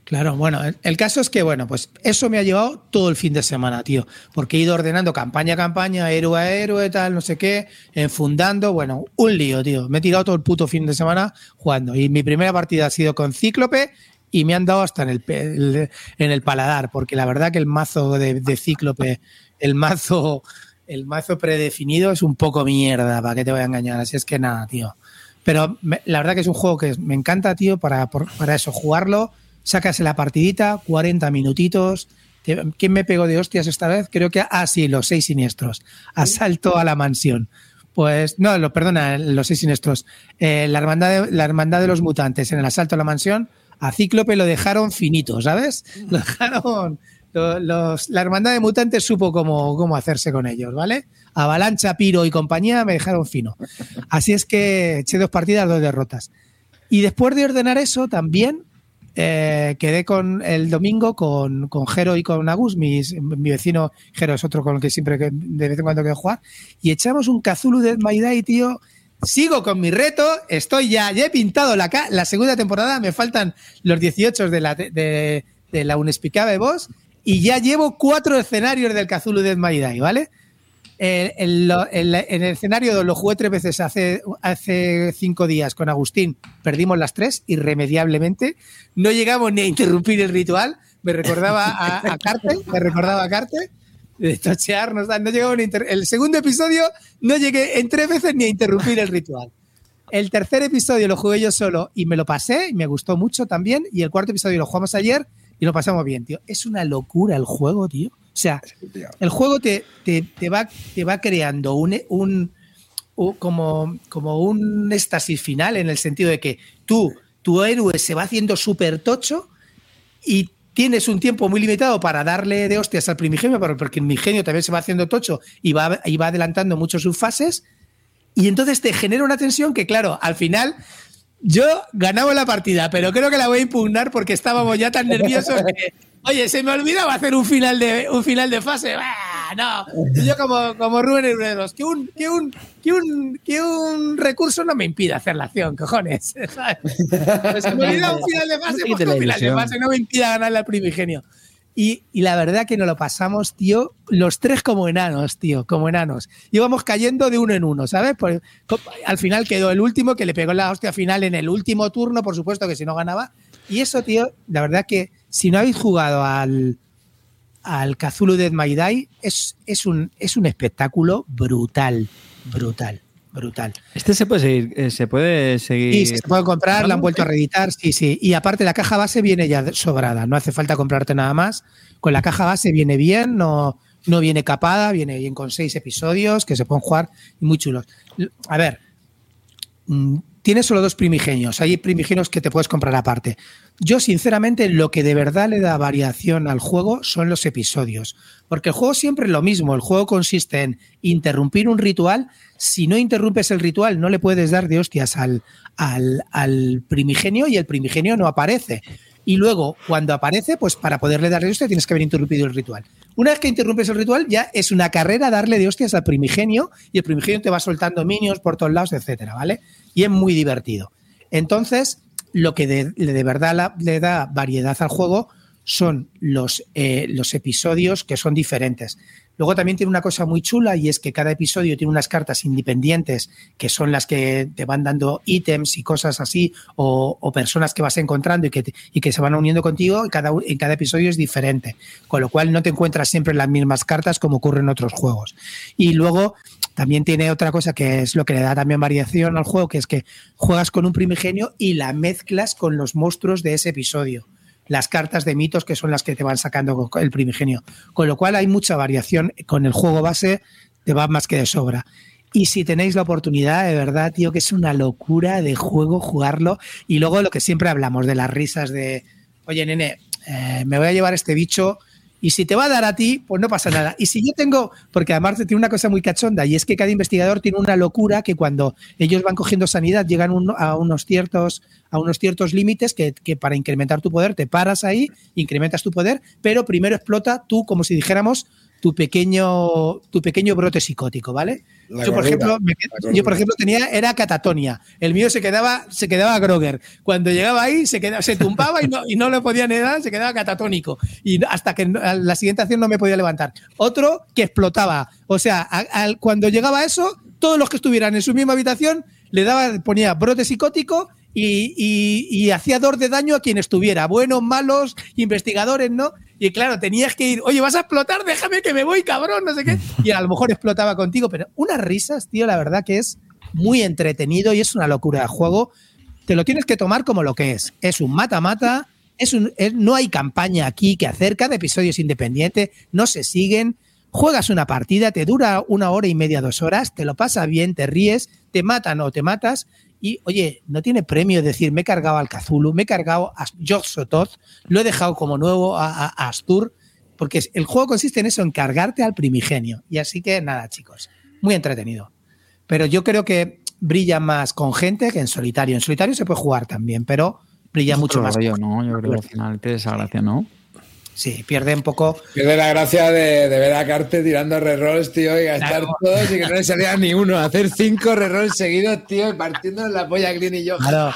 Claro, bueno, el, caso es que, bueno, pues eso me ha llevado todo el fin de semana, tío, porque he ido ordenando campaña a campaña, héroe a héroe, tal, no sé qué, enfundando, bueno, un lío, tío. Me he tirado todo el puto fin de semana jugando. Y mi primera partida ha sido con Cíclope y me han dado hasta en el- en el paladar, porque la verdad que el mazo de, de Cíclope, el mazo, el mazo predefinido es un poco mierda, para que te voy a engañar. Así es que nada, tío. Pero me- la verdad que es un juego que me encanta, tío, para, por- para eso, jugarlo, sacas la partidita, 40 minutitos. ¿Quién me pegó de hostias esta vez? Creo que, ah, sí, los seis siniestros. Asalto a la mansión. Pues, no, lo, perdona, los seis siniestros. Eh, la, hermandad de, la hermandad de los mutantes en el asalto a la mansión, a Cíclope lo dejaron finito, ¿sabes? Lo dejaron. lo- los- la hermandad de mutantes supo cómo, cómo hacerse con ellos, ¿vale? Avalancha, Piro y compañía me dejaron fino. Así es que eché dos partidas, dos derrotas. Y después de ordenar eso, también eh, quedé con el domingo con, con Jero y con Agus, mi vecino. Jero es otro con el que siempre de vez en cuando quiero jugar, y echamos un Cthulhu de My Day, tío. Sigo con mi reto, estoy ya, ya he pintado la, la segunda temporada, me faltan los 18 de la, de, de la Unexplicable Boss, y ya llevo cuatro escenarios del Cthulhu de My Day, ¿vale? En, el escenario lo jugué tres veces hace, hace cinco días con Agustín. Perdimos las tres irremediablemente. No llegamos ni a interrumpir el ritual. Me recordaba a, a me recordaba a Carte de. No llegamos El segundo episodio no llegué en tres veces ni a interrumpir el ritual. El tercer episodio lo jugué yo solo y me lo pasé y me gustó mucho también. Y el cuarto episodio lo jugamos ayer y lo pasamos bien, tío. Es una locura el juego, tío. O sea, el juego te, te, te va, te va creando un, un, como, como un éxtasis final en el sentido de que tú, tu héroe se va haciendo súper tocho y tienes un tiempo muy limitado para darle de hostias al primigenio, porque el primigenio también se va haciendo tocho y va, y va adelantando mucho sus fases. Y entonces te genera una tensión que, claro, al final yo ganaba la partida, pero creo que la voy a impugnar porque estábamos ya tan nerviosos que, oye, se me olvidaba hacer un final de, un final de fase. ¡Ah, no! Y yo como, como Rubén Herreros, que un, que, un, que, un, que un recurso no me impide hacer la acción, cojones. ¿sabes? Pues se me olvidaba un final de fase, pues la un final de fase no me impida ganarle al primigenio. Y, y la verdad que nos lo pasamos, tío, los tres como enanos, tío, como enanos. Íbamos cayendo de uno en uno, ¿sabes? Co- al final quedó el último que le pegó la hostia final en el último turno, por supuesto que si no ganaba. Y eso, tío, la verdad que si no habéis jugado al, al Cthulhu Dead My Die, es, es, un, es un espectáculo brutal, brutal, brutal. Este se puede seguir, eh, se puede seguir. Sí, sí, se puede comprar, la han vuelto a reeditar, sí, sí. Y aparte la caja base viene ya sobrada, no hace falta comprarte nada más. Con la caja base viene bien, no, no viene capada, viene bien con seis episodios que se pueden jugar y muy chulos. A ver, tienes solo dos primigenios, hay primigenios que te puedes comprar aparte. Yo, sinceramente, lo que de verdad le da variación al juego son los episodios. Porque el juego siempre es lo mismo. El juego consiste en interrumpir un ritual. Si no interrumpes el ritual, no le puedes dar de hostias al, al, primigenio y el primigenio no aparece. Y luego, cuando aparece, pues para poderle darle hostias tienes que haber interrumpido el ritual. Una vez que interrumpes el ritual, ya es una carrera darle de hostias al primigenio y el primigenio te va soltando minions por todos lados, etcétera, ¿vale? Y es muy divertido. Entonces, lo que de, de verdad le da variedad al juego son los, eh, los episodios que son diferentes. Luego también tiene una cosa muy chula y es que cada episodio tiene unas cartas independientes que son las que te van dando ítems y cosas así o, o personas que vas encontrando y que, y que se van uniendo contigo y cada, en cada episodio es diferente. Con lo cual no te encuentras siempre las mismas cartas como ocurre en otros juegos. Y luego también tiene otra cosa que es lo que le da también variación al juego, que es que juegas con un primigenio y la mezclas con los monstruos de ese episodio. Las cartas de mitos que son las que te van sacando el primigenio. Con lo cual hay mucha variación. Con el juego base te va más que de sobra. Y si tenéis la oportunidad, de verdad, tío, que es una locura de juego jugarlo. Y luego lo que siempre hablamos de las risas de, oye, nene, eh, me voy a llevar este bicho y si te va a dar a ti, pues no pasa nada. Y si yo tengo, porque además tiene una cosa muy cachonda, y es que cada investigador tiene una locura que cuando ellos van cogiendo sanidad llegan a unos ciertos, a unos ciertos límites que, que para incrementar tu poder te paras ahí, incrementas tu poder, pero primero explota tú, como si dijéramos, tu pequeño, tu pequeño brote psicótico, ¿vale? La yo, por gordura, ejemplo, me- la gordura. yo, por ejemplo, tenía, era catatonia. El mío se quedaba, se quedaba Groger. Cuando llegaba ahí, se, quedaba, se tumbaba y no, y no le podía ni dar, se quedaba catatónico. Y hasta que la siguiente acción no me podía levantar. Otro que explotaba. O sea, a- al- cuando llegaba a eso, todos los que estuvieran en su misma habitación le daba, ponía brote psicótico y, y- y hacía dor de daño a quien estuviera, buenos, malos, investigadores, ¿no? Y claro, tenías que ir, oye, vas a explotar, déjame que me voy, cabrón, no sé qué. Y a lo mejor explotaba contigo, pero unas risas, tío, la verdad que es muy entretenido y es una locura de juego. Te lo tienes que tomar como lo que es. Es un mata-mata, es no hay campaña aquí que hacer, cada episodio es independiente, no se siguen. Juegas una partida, te dura una hora y media, dos horas, te lo pasa bien, te ríes, te matan o te matas. Y oye, no tiene premio decir, me he cargado al Cthulhu, me he cargado a George Sototh, lo he dejado como nuevo a, a- a Astur, porque el juego consiste en eso, en cargarte al primigenio. Y así que nada, chicos, muy entretenido. Pero yo creo que brilla más con gente que en solitario. En solitario se puede jugar también, pero brilla mucho más. rollo, ¿no? Yo creo que al final ¿no? Sí, pierde un poco. Pierde la gracia de, de ver a Carte tirando rerolls, tío, y gastar Claro. todos y que no le salía ni uno. Hacer cinco rerolls seguidos, tío, y partiendo la polla Clean y yo. Claro,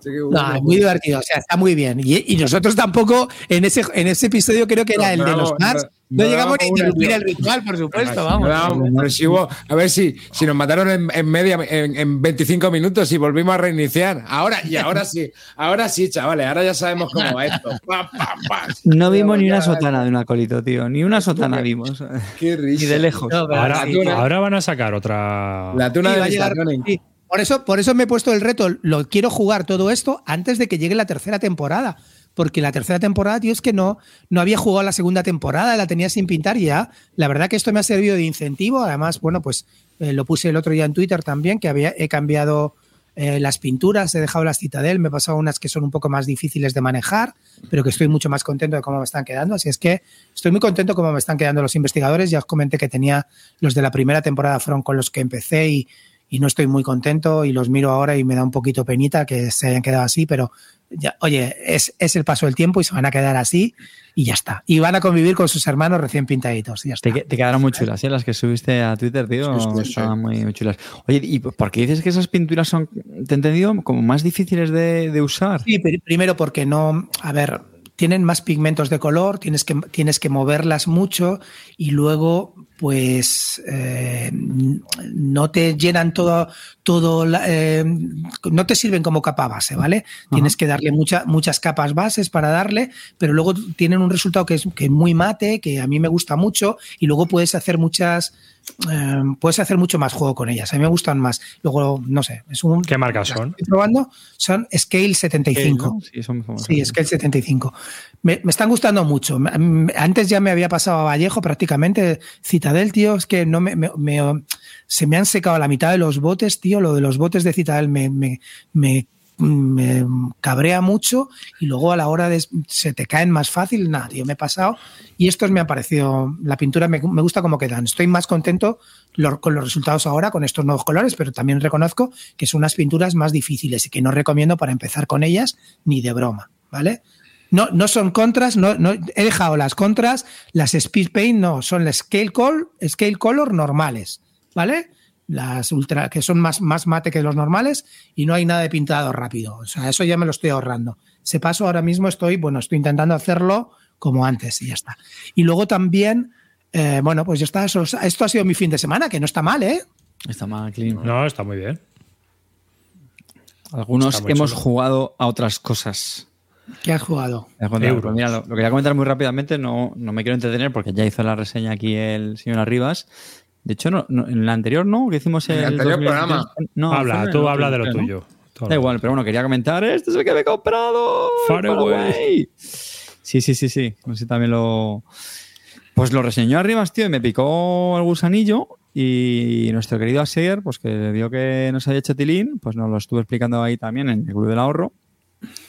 Sí, que no, es muy divertido, o sea, está muy bien. Y, y nosotros tampoco, en ese, en ese episodio creo que era No, el no de los Mars, no- no, no llegamos ni a interrumpir el ritual, por supuesto, vamos. No, vamos, pero si hubo- a ver si, si nos mataron en, en media en, en 25 minutos y volvimos a reiniciar. Ahora, y ahora sí, ahora sí, chavales, ahora ya sabemos cómo va esto. Pa, pa, pa. No vimos ni una sotana de un acolito, tío. Ni una sotana vimos. Qué Ni risa. de lejos. Ahora, sí, ahora van a sacar otra. La tuna Sí, de llegar- sí. Por eso, por eso me he puesto el reto. Lo quiero jugar todo esto antes de que llegue la tercera temporada. Porque la tercera temporada, tío, es que no, no había jugado la segunda temporada, la tenía sin pintar ya. La verdad que esto me ha servido de incentivo. Además, bueno, pues eh, lo puse el otro día en Twitter también, que había, he cambiado eh, las pinturas, he dejado las Citadel, me he pasado unas que son un poco más difíciles de manejar, pero que estoy mucho más contento de cómo me están quedando. Así es que estoy muy contento cómo me están quedando los investigadores. Ya os comenté que tenía los de la primera temporada fueron con los que empecé y no estoy muy contento y los miro ahora y me da un poquito penita que se hayan quedado así, pero ya, oye, es, es el paso del tiempo y se van a quedar así y ya está. Y van a convivir con sus hermanos recién pintaditos y ya está. Te, que- te quedaron muy chulas, ¿eh? Las que subiste a Twitter, tío. Sí, sí, sí. Estaban muy, muy chulas. Oye, ¿y por qué dices que esas pinturas son, te he entendido, como más difíciles de, de usar? Sí, pri- primero porque no, a ver, tienen más pigmentos de color, tienes que, tienes que moverlas mucho y luego, pues, eh, no te llenan todo, todo la- eh, no te sirven como capa base, ¿vale? Tienes que darle mucha- muchas capas bases para darle, pero luego tienen un resultado que es, que es muy mate, que a mí me gusta mucho y luego puedes hacer muchas, eh, puedes hacer mucho más juego con ellas. A mí me gustan más. Luego, no sé, es un... ¿Qué marcas son? Estoy probando, son Scale 75. ¿no? Sí, son. Sí, es que el 75. Me, me están gustando mucho. Antes ya me había pasado a Vallejo prácticamente. Citadel, tío, es que no me, me- se me han secado la mitad de los botes, tío. Lo de los botes de Citadel me, me, me- cabrea mucho y luego a la hora de se te caen más fácil. Nada, tío, me he pasado. Y estos me han parecido, la pintura me, gusta como quedan. Estoy más contento con los resultados ahora, con estos nuevos colores, pero también reconozco que son unas pinturas más difíciles y que no recomiendo para empezar con ellas ni de broma, ¿vale? No, no son contras, no, no, he dejado las contras, las Speed Paint no, son las Scale, Col- scale Color normales, ¿vale? Las ultra, que son más, más mate que los normales y no hay nada de pintado rápido. O sea, eso ya me lo estoy ahorrando. Ese paso ahora mismo estoy, bueno, estoy intentando hacerlo como antes y ya está. Y luego también, eh, bueno, pues ya está. eso- esto ha sido mi fin de semana, que no está mal, ¿eh? Está mal, clean. No, está muy bien. Algunos hemos chulo. jugado a otras cosas. ¿Qué has jugado? Euros. pues mira, lo, lo quería comentar muy rápidamente, no, no me quiero entretener porque ya hizo la reseña aquí el señor Arribas. De hecho, no, no- en la anterior no, que hicimos En el, el anterior 2023. programa. No, habla, tú habla de lo 2023, ¿no? tuyo. Da igual, pero bueno, quería comentar, este es el que me he comprado. Far Far away. away. Sí, sí, sí, sí. No sé, también lo... Pues lo reseñó Arribas, tío, y me picó el gusanillo y nuestro querido Asier, pues que vio que nos había hecho tilín, pues nos lo estuve explicando ahí también en el Club del Ahorro.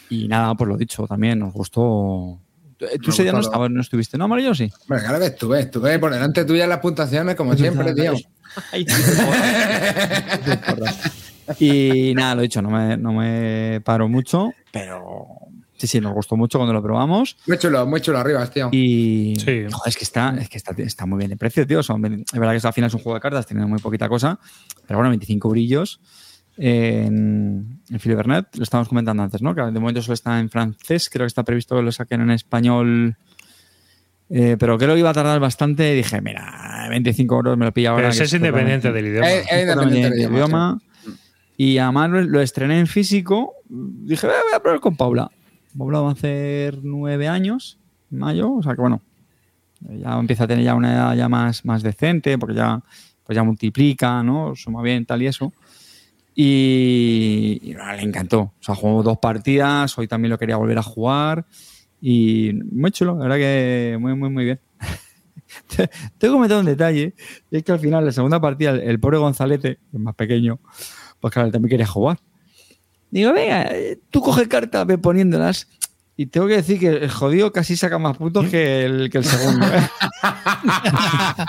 Y nada, pues lo dicho, también nos gustó. Tú ese día no, estabas, no estuviste, ¿no, Amarillo? Sí. Bueno, claro que estuve, estuve por delante tuya en las puntuaciones, como siempre, tío. Ay, tío, Y nada, lo dicho, no me, no me paro mucho, pero Sí, sí, nos gustó mucho cuando lo probamos. Muy chulo, muy chulo arriba, tío. Y Sí. joder, es que está, es que está, está muy bien de precio, tío. Son, es verdad que al final es un juego de cartas, tiene muy poquita cosa, pero bueno, 25 brillos. En, en Filibernet, lo estábamos comentando antes, ¿no? Que de momento solo está en francés, creo que está previsto que lo saquen en español. eh, pero creo que iba a tardar bastante dije, mira, 25 euros me lo pilla ahora. Pero ese es independiente del idioma. Eh, eh, independiente del idioma, idioma. Y además lo, lo estrené en físico. Dije, "Voy a- voy a probar con Paula. Paula va a hacer nueve años, en mayo. O sea que bueno, ya empieza a tener ya una edad ya más, más decente, porque ya, pues ya multiplica, ¿no? Suma bien, tal y eso. Y, le encantó. O sea, jugó dos partidas, hoy también lo quería volver a jugar. Y muy chulo, la verdad que muy, muy, muy bien. Tengo que meter un detalle, y es que al final, la segunda partida, el, el pobre Gonzalete, es más pequeño, pues claro, también quería jugar. Digo, venga, eh, tú coge cartas, ve poniéndolas. Y tengo que decir que el jodido casi saca más puntos que el, que el segundo. ¿eh?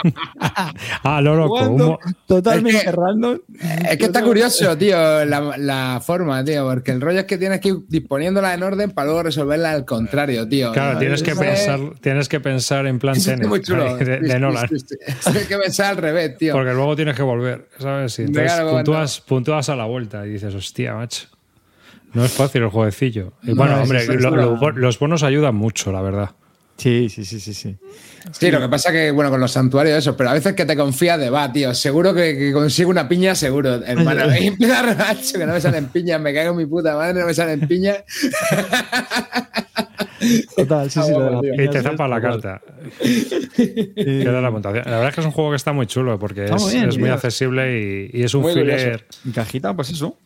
Ah, lo loco. totalmente Es que- random. Es que está curioso, tío, la, la forma, tío, porque el rollo es que tienes que ir disponiéndola en orden para luego resolverla al contrario, tío. Claro, ¿no? tienes que es- pensar, tienes que pensar en plan Tenet, muy chulo. de, de Nolan. Tienes que pensar al revés, tío. Porque luego tienes que volver, ¿sabes? Y entonces Claro, bueno. puntúas, puntúas a la vuelta y dices, hostia, macho. No es fácil el jueguecillo. Y No, bueno, hombre, lo- lo- los bonos ayudan mucho, la verdad. Sí, sí, sí, sí, sí. Sí, lo que pasa que, bueno, con los santuarios eso, pero a veces que te confías de, va, tío, seguro que, que consigo una piña, seguro, hermano. Y empieza a rebacho, que no me salen piñas, me cago en mi puta madre, no me salen piñas. Total, sí, sí. lo de la Y te sí, zampa la carta. Queda la puntuación. La verdad es que es un juego que está muy chulo porque Está es, muy bien, es muy tío. accesible y, y es un Muy filler. En cajita, pues eso.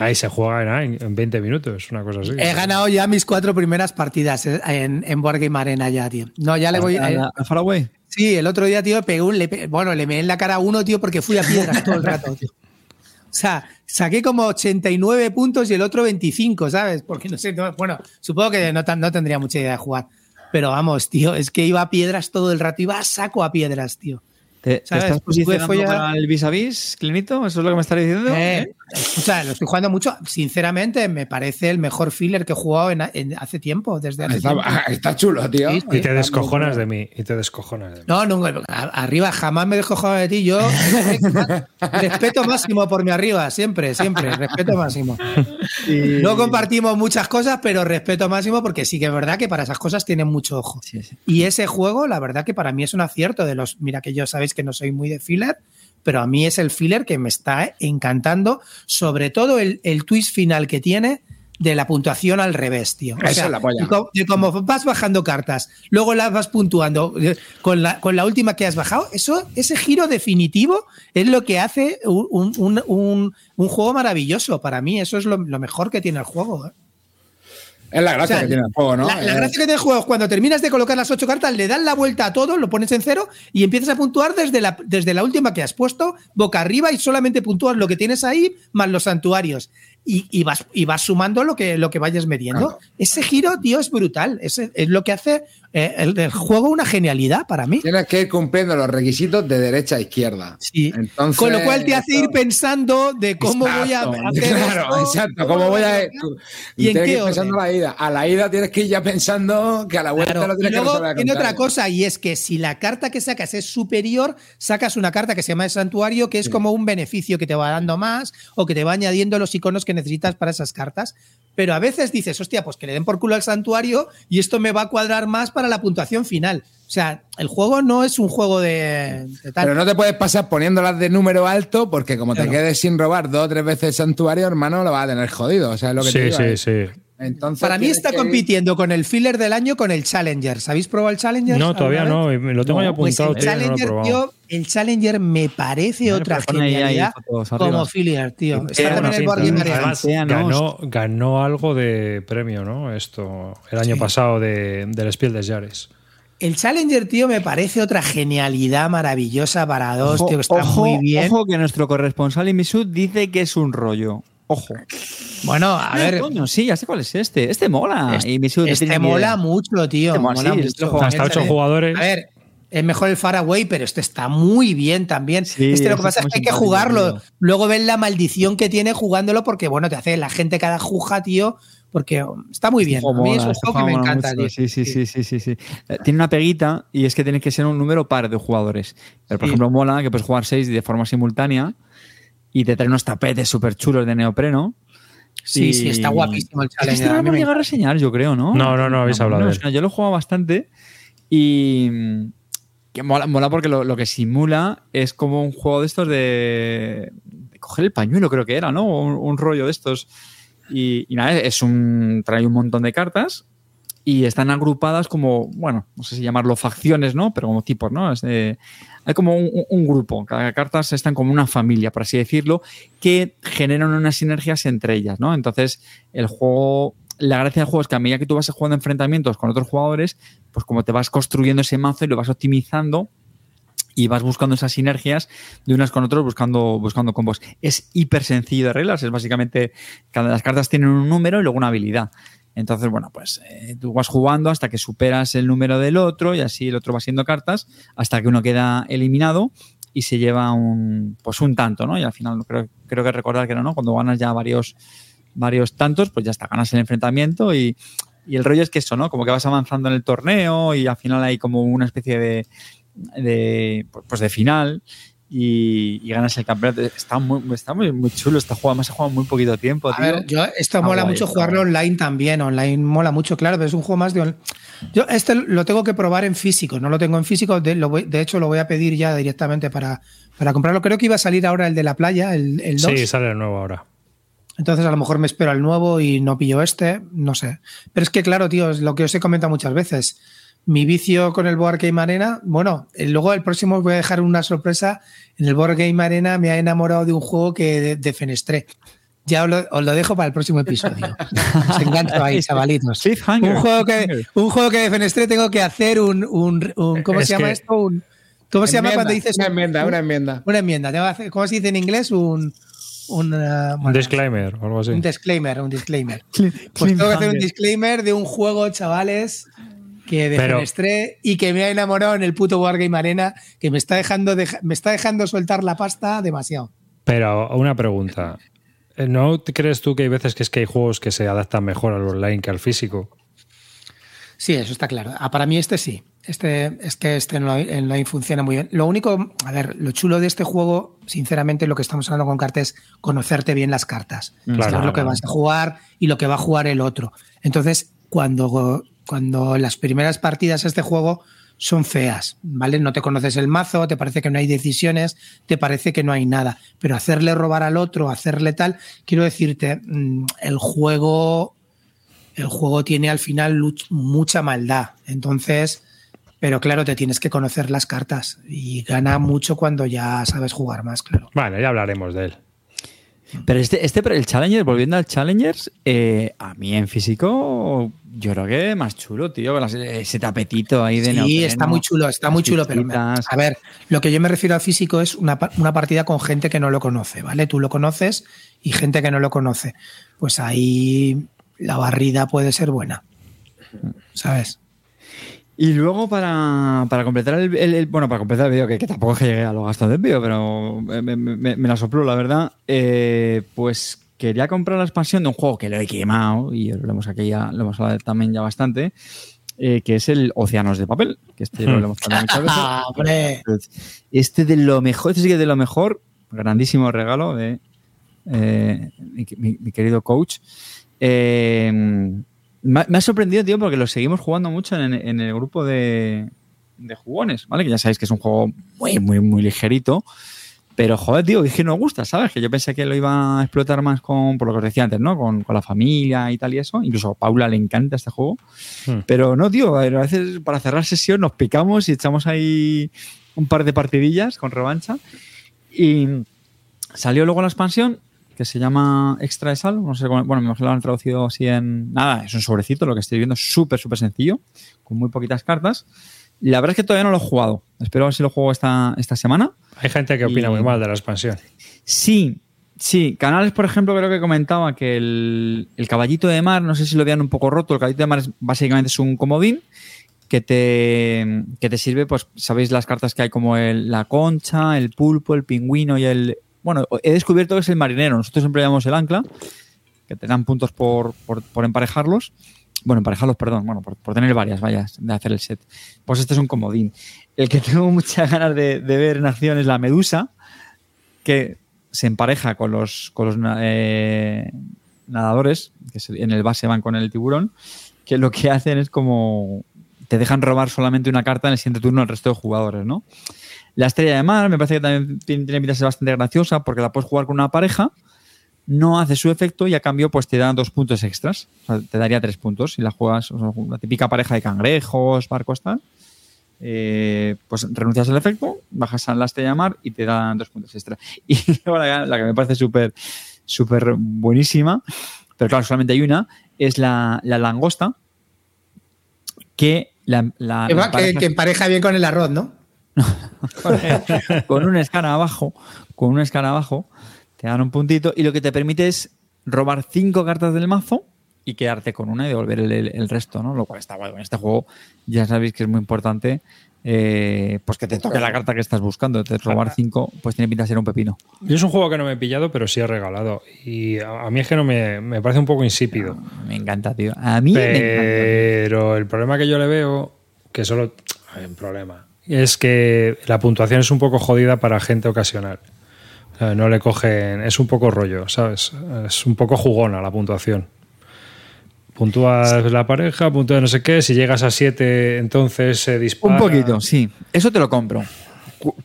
Ahí se juega en, en 20 minutos, una cosa así. He ganado ya mis cuatro primeras partidas eh, en, en Board Game Arena ya, tío. No, ya le voy. ¿A, a Faraway? sí, el otro día, tío, pegué un, le bueno, le meé en la cara a uno, tío, porque fui a piedras todo el rato, tío. O sea, saqué como 89 puntos y el otro 25, ¿sabes? Porque no sé, no- bueno, supongo que no, no tendría mucha idea de jugar. Pero vamos, tío, es que iba a piedras todo el rato, iba a saco a piedras, tío. ¿Te, te ¿Sabes? estás Pues tuve posicionando follar- para el vis a vis, Clinito? ¿Eso es lo que me estás diciendo? Eh, escucha, lo estoy jugando mucho. Sinceramente, me parece el mejor filler que he jugado en, en- hace tiempo, desde hace Está, tiempo. está chulo, tío. Sí, y te descojonas de mí. Y te descojonas de mí. No, no, arriba jamás me joder de ti. Yo respeto máximo por mi arriba, siempre, siempre, respeto máximo. No compartimos muchas cosas, pero respeto máximo porque sí que es verdad que para esas cosas tienen mucho ojo. Sí, sí. Y ese juego, la verdad que para mí es un acierto de los. Mira que yo sabéis que no soy muy de filler, pero a mí es el filler que me está encantando, sobre todo el, el twist final que tiene de la puntuación al revés, tío. O sea, es la polla. de co- de cómo vas bajando cartas, luego las vas puntuando eh, con la, con la última que has bajado, eso, ese giro definitivo es lo que hace un, un- un- un- un juego maravilloso. Para mí, eso es lo, lo mejor que tiene el juego. ¿eh? Es la gracia O sea, que tiene el juego, ¿no? La, la Eh, gracia que tiene el juego es cuando terminas de colocar las ocho cartas, le das la vuelta a todo, lo pones en cero y empiezas a puntuar desde la, desde la última que has puesto, boca arriba, y solamente puntúas lo que tienes ahí más los santuarios. Y, y vas, y vas sumando lo que, lo que vayas mediendo. Claro. Ese giro, tío, es brutal. Ese es lo que hace eh, el, el juego una genialidad para mí. Tienes que ir cumpliendo los requisitos de derecha a izquierda. Sí. Entonces, Con lo cual te hace ir pensando de cómo voy a hacer Claro, esto, exacto. ¿Cómo voy a.? ¿Y en que qué ir pensando a la ida. A la ida tienes que ir ya pensando que a la vuelta Claro, lo y tienes que luego resolver. al tiene otra cosa, y es que si la carta que sacas es superior, sacas una carta que se llama el santuario, que es como un beneficio que te va dando más o que te va añadiendo los iconos que necesitas para esas cartas. Pero a veces dices, hostia, pues que le den por culo al santuario y esto me va a cuadrar más para la puntuación final. O sea, el juego no es un juego de, de tal. Pero no te puedes pasar poniéndolas de número alto porque como te quedes sin robar dos o tres veces el santuario, hermano, lo vas a tener jodido. O sea, es lo que te Sí, digo, sí, ¿eh? sí. Entonces, Para mí está ir- compitiendo con el filler del año con el Challenger. ¿Sabéis probar el Challenger? No, todavía no. vez? y me Lo tengo No, ya Pues apuntado, el tío, no Challenger, probado. tío, el Challenger me parece Vale, otra pues genialidad fotos como filler, tío. Está también el ¿eh? Además, ¿no? ganó, ganó algo de premio, ¿no? Esto, el año pasado de, del Spiel des Jahres. El Challenger, tío, me parece otra genialidad maravillosa para dos, Ojo, tío, que está ojo, muy bien. Ojo que nuestro corresponsal Imisud dice que es un rollo. Ojo. Bueno, a ver, coño, sí, ya sé cuál es este. Este mola. este, este mola idea. mucho, tío. Este mola, mola sí, este lo mucho. juega hasta ocho jugadores. A ver, es mejor el Faraway, pero este está muy bien también. Sí, este lo este que pasa es que hay que jugarlo. tío. Luego ven la maldición que tiene jugándolo, porque bueno, te hace la gente cada juja, tío, porque um, está muy bien. A mí es un Este juego que me encanta. el Sí, sí, 10. sí, sí, sí, sí. Eh, Tiene una peguita y es que tiene que ser un número par de jugadores. Pero, por Sí. ejemplo, mola que puedes jugar seis de forma simultánea y te trae unos tapetes súper chulos de neopreno. Sí, Y- sí, está guapísimo el Es que challenge. este no a lo llegado a reseñar, yo creo, ¿no? No, no, no habéis hablado de suena. Yo lo he jugado bastante y mm, que mola, mola porque lo, lo que simula es como un juego de estos de, de coger el pañuelo, creo que era, ¿no? Un, un rollo de estos. Y, y nada, es un. trae un montón de cartas y están agrupadas como, bueno, no sé si llamarlo facciones, ¿no? Pero como tipos, ¿no? De- hay como un, grupo, cada carta están como una familia, por así decirlo, que generan unas sinergias entre ellas, ¿no? Entonces, el juego, la gracia del juego es que a medida que tú vas jugando enfrentamientos con otros jugadores, pues como te vas construyendo ese mazo y lo vas optimizando y vas buscando esas sinergias de unas con otros, buscando, buscando combos. Es hiper sencillo de reglas, es básicamente, cada las cartas tienen un número y luego una habilidad. Entonces, bueno, pues eh, tú vas jugando hasta que superas el número del otro y así el otro va siendo cartas hasta que uno queda eliminado y se lleva un pues un tanto, ¿no? Y al final creo, creo que recordar que no, ¿no? Cuando ganas ya varios, varios tantos, pues ya está, ganas el enfrentamiento y, y el rollo es que eso, ¿no? Como que vas avanzando en el torneo y al final hay como una especie de, de pues de final y, y ganas el campeonato. Está muy, está muy, muy chulo este juego, además se juega muy poquito tiempo, A tío. ver, yo, esto Está mola guay, mucho está jugarlo guay. online también. Online mola mucho, claro, pero es un juego más de. on- Yo este lo tengo que probar en físico, no lo tengo en físico. De, lo voy- de hecho, lo voy a pedir ya directamente para, para comprarlo. Creo que iba a salir ahora el de la playa, el, el 2. Sí, sale el nuevo ahora. Entonces a lo mejor me espero al nuevo y no pillo este, no sé. Pero es que claro, tío, es lo que os he comentado muchas veces. Mi vicio con el Board Game Arena, bueno, eh, luego el próximo os voy a dejar una sorpresa. En el Board Game Arena me ha enamorado de un juego que de- defenestré. Ya os lo, os lo dejo para el próximo episodio. Os engancho ahí, chavalitos. Un juego que, un juego que defenestré tengo que hacer un, un, un- ¿cómo Es se llama que- esto? Un, ¿Cómo se llama cuando dices Una enmienda, una enmienda. una enmienda? Tengo que hacer- ¿Cómo se dice en inglés? Un, un, uh, Un disclaimer o algo así. un disclaimer, un disclaimer. Pues tengo que hacer un disclaimer de un juego, chavales, que Pero- defenestré y que me ha enamorado en el puto Wargame Arena, que me está dejando deja- me está dejando soltar la pasta demasiado. Pero una pregunta. Eh, ¿No crees tú que hay veces que es que hay juegos que se adaptan mejor al online que al físico? Sí, eso está claro. Ah, para mí este sí. Este es que este en online, funciona muy bien. Lo único, a ver, lo chulo de este juego, sinceramente, lo que estamos hablando con cartas es conocerte bien las cartas. Claro, saber lo que claro. vas a jugar y lo que va a jugar el otro. Entonces, cuando, cuando las primeras partidas a este juego son feas, ¿vale? No te conoces el mazo, te parece que no hay decisiones, te parece que no hay nada. Pero hacerle robar al otro, hacerle tal, quiero decirte, mm, el juego el juego tiene al final mucha maldad. Entonces, pero claro, te tienes que conocer las cartas y gana mucho cuando ya sabes jugar más, claro. Vale, ya hablaremos de él. Pero este, este, el Challenger, volviendo al Challengers, eh, a mí en físico, yo creo que más chulo, tío. Ese tapetito ahí de Sí, neopreno, está muy chulo, está muy chulo, pero a ver, lo que yo me refiero al físico es una, una partida con gente que no lo conoce, ¿vale? Tú lo conoces y gente que no lo conoce. Pues ahí la barrida puede ser buena, ¿sabes? Y luego para, para completar el, el- el- Bueno, para completar el vídeo, que, que tampoco es que llegué a los gastos del vídeo, pero me, me- me- me la sopló, la verdad. eh, pues quería comprar la expansión de un juego que lo he quemado, y lo hemos aquí ya, lo hemos hablado también ya bastante, eh, que es el Océanos de Papel, que este lo hemos hablado muchas veces. Ah, hombre. Este de lo mejor, este es de lo mejor, grandísimo regalo de eh, mi, mi- mi querido coach. Eh, me, ha- me ha sorprendido, tío, porque lo seguimos jugando mucho en, en el grupo de, de jugones, ¿vale? Que ya sabéis que es un juego muy, muy, muy ligerito. Pero, joder, tío, es que nos gusta, ¿sabes? Que yo pensé que lo iba a explotar más con, por lo que os decía antes, ¿no? Con, con la familia y tal y eso. Incluso a Paula le encanta este juego. Hmm. Pero no, tío, a veces para cerrar sesión nos picamos y echamos ahí un par de partidillas con revancha. Y salió luego la expansión que se llama Extra de Sal. No sé cómo, bueno, mejor lo han traducido así en. Nada, es un sobrecito, lo que estoy viendo, súper, súper sencillo, con muy poquitas cartas. La verdad es que todavía no lo he jugado. Espero a ver si lo juego esta, esta semana. Hay gente que opina Y- muy mal de la expansión. Sí, sí. Canales, por ejemplo, creo que comentaba que el, el caballito de mar, no sé si lo vean un poco roto, el caballito de mar es, básicamente es un comodín que te, que te sirve, pues sabéis las cartas que hay como el- la concha, el pulpo, el pingüino y el... Bueno, he descubierto que es el marinero, nosotros siempre llamamos el ancla, que te dan puntos por, por, por emparejarlos. Bueno, emparejarlos, perdón, bueno, por, tener varias vallas de hacer el set. Pues este es un comodín. El que tengo muchas ganas de, ver en acción es la medusa, que se empareja con los, con los eh, nadadores, que en el base van con el tiburón, que lo que hacen es como te dejan robar solamente una carta en el siguiente turno al resto de jugadores, ¿no? La estrella de mar me parece que también tiene, tiene pinta de ser bastante graciosa porque la puedes jugar con una pareja, no hace su efecto y a cambio pues te dan dos puntos extras. O sea, te daría tres puntos si la juegas, o sea, la típica pareja de cangrejos, barcos, tal. Eh, pues renuncias al efecto, bajas a la estrella de mar y te dan dos puntos extra. Y luego la, la que me parece súper súper buenísima, pero claro, solamente hay una, es la, la langosta, que la, Que, parejas- que empareja bien con el arroz, ¿no? con un escarabajo, con un escarabajo, te dan un puntito y lo que te permite es robar cinco cartas del mazo y quedarte con una y devolver el, el- el resto, ¿no? Lo cual está guay. En este juego ya sabéis que es muy importante eh, pues que te toque la carta que estás buscando. Entonces, robar cinco, pues tiene pinta de ser un pepino. Yo es un juego que no me he pillado, pero sí he regalado. Y a, a mí es que no me, me parece un poco insípido. Me encanta, tío. A mí me encanta. Pero el problema que yo le veo, que solo hay un problema, es que la puntuación es un poco jodida para gente ocasional. O sea, no le cogen, es un poco rollo, ¿sabes? Es un poco jugona la puntuación. Puntúas la pareja, puntúas no sé qué, si llegas a 7 entonces se dispara. Un poquito, sí. Eso te lo compro.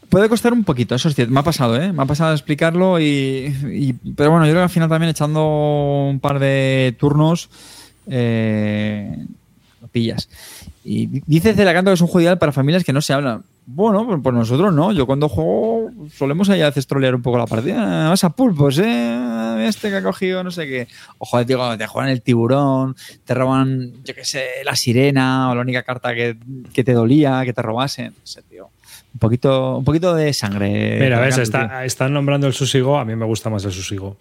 Puede costar un poquito, eso es cierto. Me ha pasado, ¿eh? Me ha pasado explicarlo y, y- Pero bueno, yo creo que al final también echando un par de turnos eh, lo pillas. Y di- dice Celacanto que es un juego ideal para familias que no se hablan. Bueno, pues, pues nosotros no. Yo cuando juego solemos ahí a veces trolear un poco la partida. Vas a pulpos, ¿eh? Este que ha cogido no sé qué. Ojo, tío, cuando te juegan el tiburón, te roban, yo qué sé, la sirena o la única carta que, que te dolía, que te robasen. No sé, tío. Un poquito, un poquito de sangre. Mira, ves, está, están nombrando el Susigo, a mí me gusta más el Susigo.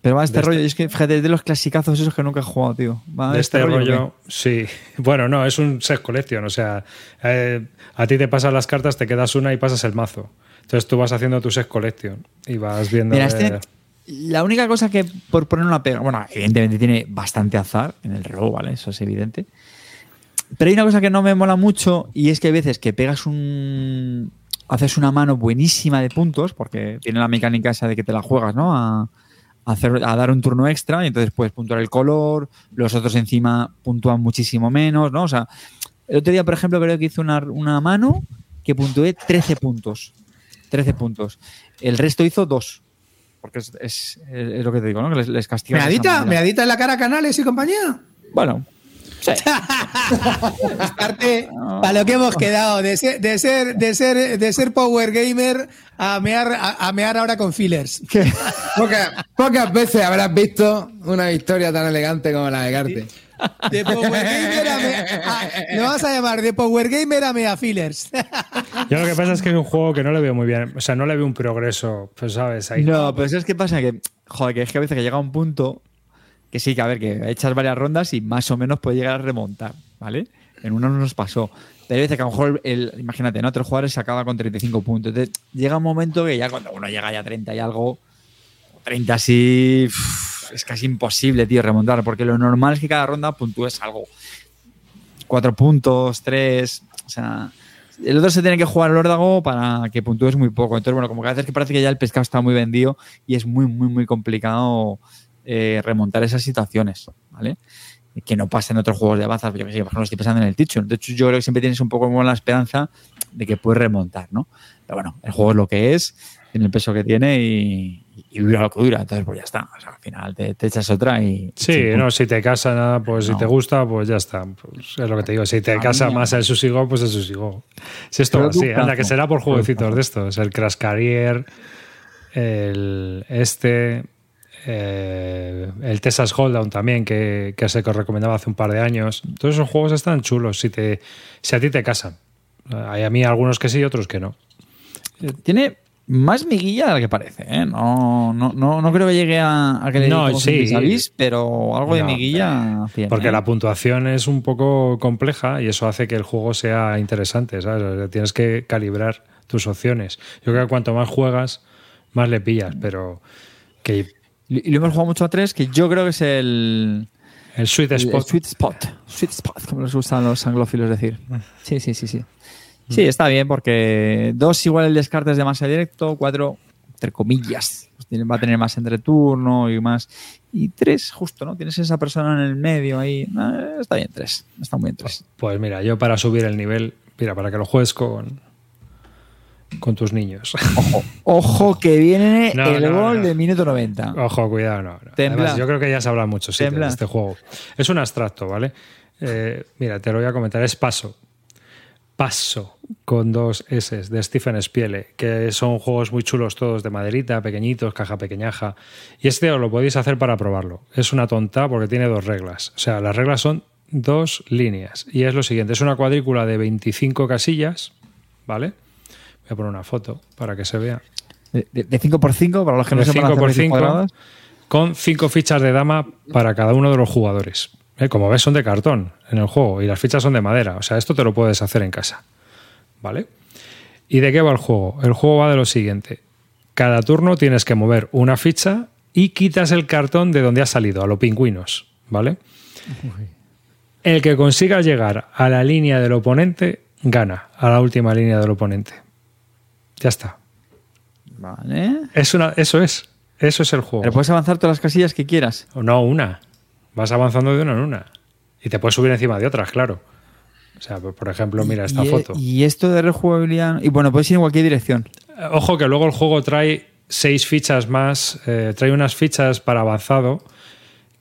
Pero va este de rollo. este- y es que, fíjate, de los clasicazos esos que nunca he jugado, tío. Va de este, rollo, ¿qué? sí. Bueno, no, es un set collection, o sea, eh, a ti te pasan las cartas, te quedas una y pasas el mazo. Entonces tú vas haciendo tu set collection y vas viendo. Mira, eh, este, la única cosa que, por poner una pega, bueno, evidentemente tiene bastante azar en el reloj, ¿vale? Eso es evidente. Pero hay una cosa que no me mola mucho y es que hay veces que pegas un. haces una mano buenísima de puntos, porque tiene la mecánica esa de que te la juegas, ¿no? A, a hacer, a dar un turno extra y entonces puedes puntuar el color, los otros encima puntúan muchísimo menos, ¿no? O sea, el otro día, por ejemplo, creo que hice una, una mano que puntué 13 puntos. 13 puntos. El resto hizo 2. Porque es, es- es lo que te digo, ¿no? Que les, les castigan. ¿Meadita? ¿Meadita en la cara a Canales y compañía? Bueno, sí. Parte para lo que hemos quedado, de ser, de ser, de ser, de ser Power Gamer a mear, a, a mear ahora con fillers. Pocas, pocas veces habrás visto una victoria tan elegante como la de Carte. De Power Gamer a, mea- a- lo vas a llamar de Power Gamer a mea fillers. Yo lo que pasa es que es un juego que no le veo muy bien. O sea, no le veo un progreso, pues sabes, ahí. No, pero ¿sabes qué pasa? Que, joder, que es que a veces que llega un punto que sí, que a ver, que echas varias rondas y más o menos puede llegar a remontar, ¿vale? En uno no nos pasó. Hay veces que a lo mejor, el, imagínate, ¿no? Otro jugador se acaba con 35 puntos. Entonces llega un momento que ya cuando uno llega ya a 30 y algo, 30 así, es casi imposible, tío, remontar. Porque lo normal es que cada ronda puntúes algo. Cuatro puntos, tres, o sea... El otro se tiene que jugar el órdago para que puntúes muy poco. Entonces, bueno, como que a veces que parece que ya el pescado está muy vendido y es muy, muy, muy complicado eh, remontar esas situaciones, ¿vale? Que no pasa en otros juegos de bazas. Yo que sé, por ejemplo, estoy pensando en el Teacher. De hecho, yo creo que siempre tienes un poco como la esperanza de que puedes remontar, ¿no? Pero bueno, el juego es lo que es, tiene el peso que tiene y, y dura lo que dura. Entonces, pues ya está. O sea, al final te, te echas otra y. Sí, y no, si te casa nada, pues No. si te gusta, pues ya está. Pues es lo que te digo. Si te A casa más el Susigo, pues el Susigo. Si esto Pero así, anda, que será por jueguecitos de estos. El Crash Carrier, el este, eh, el Texas Hold'em también, que, que se recomendaba hace un par de años. Todos esos juegos están chulos si, te, si a ti te casan. Hay a mí algunos que sí, otros que no. Tiene más miguilla de la que parece, ¿eh? No, no, no, no creo que llegue a, a que le No, sí. vis, pero algo de miguilla tiene, Porque ¿eh? la puntuación es un poco compleja y eso hace que el juego sea interesante, ¿sabes? Tienes que calibrar tus opciones. Yo creo que cuanto más juegas, más le pillas, pero que Y lo hemos jugado mucho a tres, que yo creo que es el, El sweet el spot. sweet spot. Sweet spot, como les gustan los anglófilos decir. Sí, sí, sí, sí. Sí, está bien porque dos igual el descarte es demasiado directo, cuatro, entre comillas, pues va a tener más entreturno y más. Y tres, justo, ¿no? Tienes esa persona en el medio ahí. Ah, está bien, tres. Está muy bien, tres. Pues mira, yo para subir el nivel, mira, para que lo juegues con, con tus niños. Ojo, ojo que viene No, el no, gol no. del minuto 90. Ojo, cuidado, no. Además, yo creo que ya se habla mucho sí, de este juego. Es un abstracto, ¿vale? Eh, mira, te lo voy a comentar. Es Paso. Paso con dos S de Stephen Spiele, que son juegos muy chulos todos de maderita, pequeñitos, caja pequeñaja. Y este os lo podéis hacer para probarlo. Es una tonta porque tiene dos reglas. O sea, las reglas son dos líneas. Y es lo siguiente: es una cuadrícula de 25 casillas, ¿vale? Voy a poner una foto para que se vea. De, de, de 5x5, para los que no De sepan 5 hacer por raíces 5 cuadradas. con cinco fichas de dama para cada uno de los jugadores. Eh, Como ves, son de cartón en el juego y las fichas son de madera. O sea, esto te lo puedes hacer en casa. ¿Vale? ¿Y de qué va el juego? El juego va de lo siguiente. Cada turno tienes que mover una ficha y quitas el cartón de donde ha salido, a los pingüinos. ¿Vale? El que consiga llegar a la línea del oponente gana, a la última línea del oponente. Ya está. Vale. Es una, eso es. Eso es el juego. Pero puedes avanzar todas las casillas que quieras. O no, una. Vas avanzando de una en una. Y te puedes subir encima de otras, claro. O sea, por ejemplo, mira esta y, foto. Y esto de rejugabilidad. Y bueno, puedes ir en cualquier dirección. Ojo que luego el juego trae seis fichas más, eh, trae unas fichas para avanzado